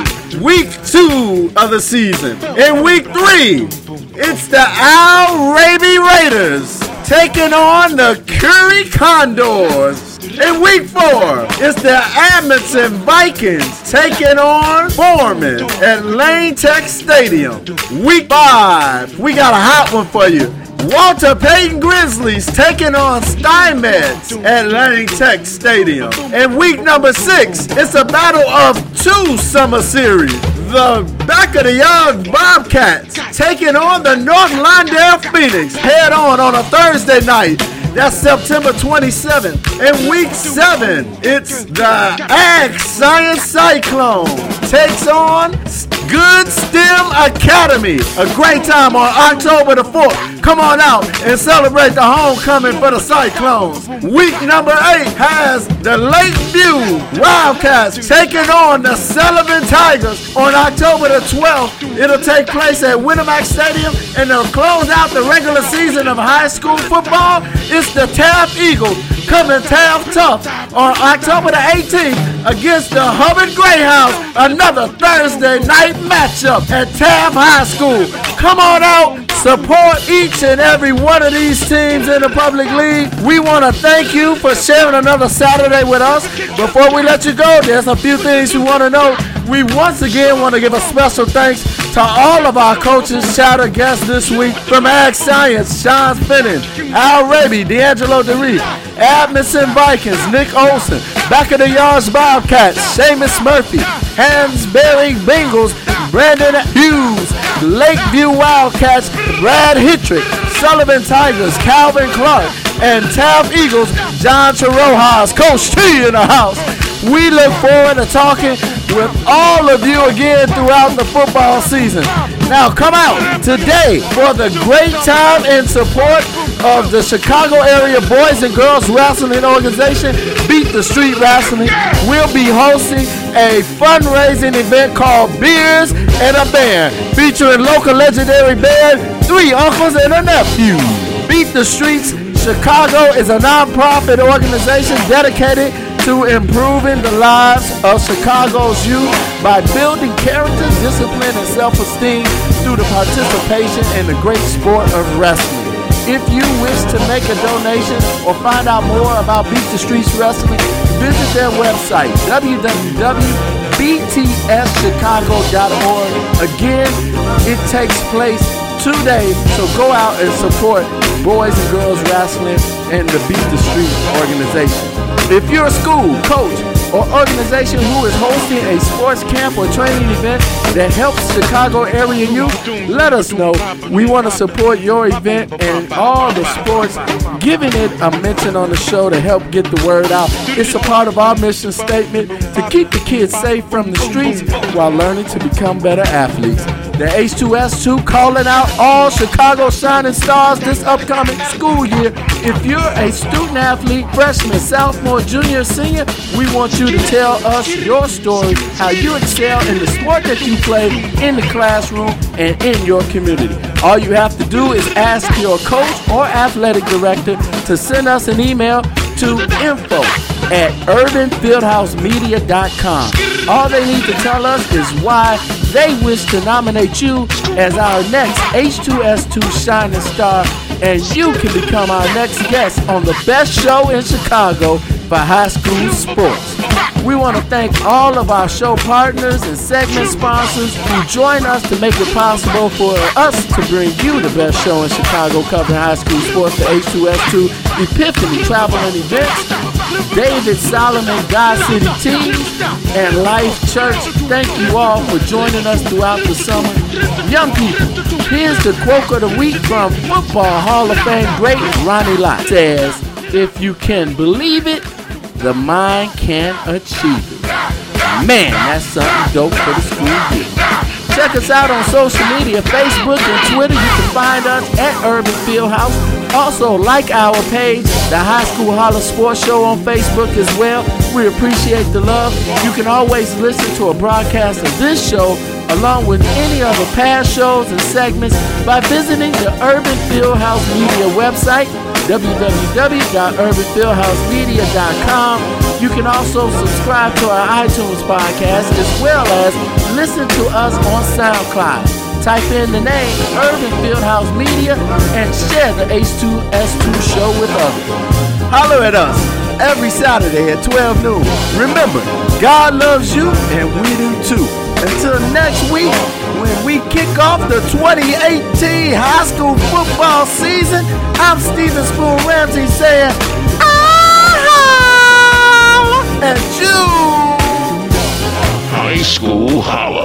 Week two of the season. In week three, it's the Al Raby Raiders taking on the Curie Condors. In week four, it's the Amundsen Vikings taking on Foreman at Lane Tech Stadium. Week five, we got a hot one for you. Walter Payton Grizzlies taking on Steinmetz at Lane Tech Stadium. In week number six, it's a battle of two summer series. The back of the yard Bobcats taking on the North Lawndale Phoenix head on on a Thursday night. That's September 27th. In week seven, it's the Ag Science Cyclone takes on Goode STEM Academy. A great time on October the 4th. Come on out and celebrate the homecoming for the Cyclones. Week number eight has the Lakeview Wildcats taking on the Sullivan Tigers on October the 12th. It'll take place at Winnemac Stadium and they'll close out the regular season of high school football. It's the Taft Eagles coming Taft tough on October the 18th against the Hubbard Greyhounds. Another Thursday night matchup at Taft High School. Come on out, support each and every one of these teams in the public league. We want to thank you for sharing another Saturday with us. Before we let you go, there's a few things we want to know. We once again want to give a special thanks to all of our coaches, chatter guests this week from Ag Science, Shawn Finnin, Al Raby, D'Angelo Dereef, Amundsen Vikings, Nick Olson, Back of the Yards Bobcats, Seamus Murphy, Hansberry Bengals, Brandon Hughes, Lakeview Wildcats, Brad Hittrick, Sullivan Tigers, Calvin Clark, and Taft Eagles, John Tsarouchas, Coach T in the house. We look forward to talking with all of you again throughout the football season. Now come out today for the great time and support of the Chicago area Boys and Girls Wrestling Organization, Beat the Street Wrestling. We'll be hosting a fundraising event called Beers and a Band, featuring local legendary band, Three Uncles and a Nephew. Beat the Streets Chicago is a nonprofit organization dedicated to improving the lives of Chicago's youth by building character, discipline, and self-esteem through the participation in the great sport of wrestling. If you wish to make a donation or find out more about Beat the Streets Wrestling, visit their website, www.btschicago.org. Again, it takes place two days, so go out and support Boys and Girls Wrestling and the Beat the Street organization. If you're a school, coach, or organization who is hosting a sports camp or training event that helps Chicago area youth, let us know. We want to support your event and all the sports, giving it a mention on the show to help get the word out. It's a part of our mission statement to keep the kids safe from the streets while learning to become better athletes. The H2S2 calling out all Chicago shining stars this upcoming school year. If you're a student athlete, freshman, sophomore, junior, senior, we want you to tell us your story, how you excel in the sport that you play in the classroom and in your community. All you have to do is ask your coach or athletic director to send us an email to info at urbanfieldhousemedia.com. All they need to tell us is why they wish to nominate you as our next H2S2 Shining Star, and you can become our next guest on the best show in Chicago for high school sports. We want to thank all of our show partners and segment sponsors who join us to make it possible for us to bring you the best show in Chicago covering high school sports, the H2S2 Epiphany Travel and Events, David Solomon God City Teams, and Life Church. Thank you all for joining us throughout the summer. Young people, here's the quote of the week from Football Hall of Fame great Ronnie Lott. Says, if you can believe it, the mind can achieve it. Man, that's something dope for the school year. Check us out on social media, Facebook and Twitter. You can find us at Urban Fieldhouse. Also, like our page, the High School Holla Sports Show on Facebook as well. We appreciate the love. You can always listen to a broadcast of this show along with any other past shows and segments by visiting the Urban Fieldhouse Media website, www.urbanfieldhousemedia.com. You can also subscribe to our iTunes podcast as well as listen to us on SoundCloud. Type in the name Urban Fieldhouse Media and share the H2S2 show with others. Holler at us every Saturday at 12 noon. Remember, God loves you and we do too. Until next week, when we kick off the 2018 high school football season, I'm Stephen Spoon Ramsey saying, and you. High School Holla.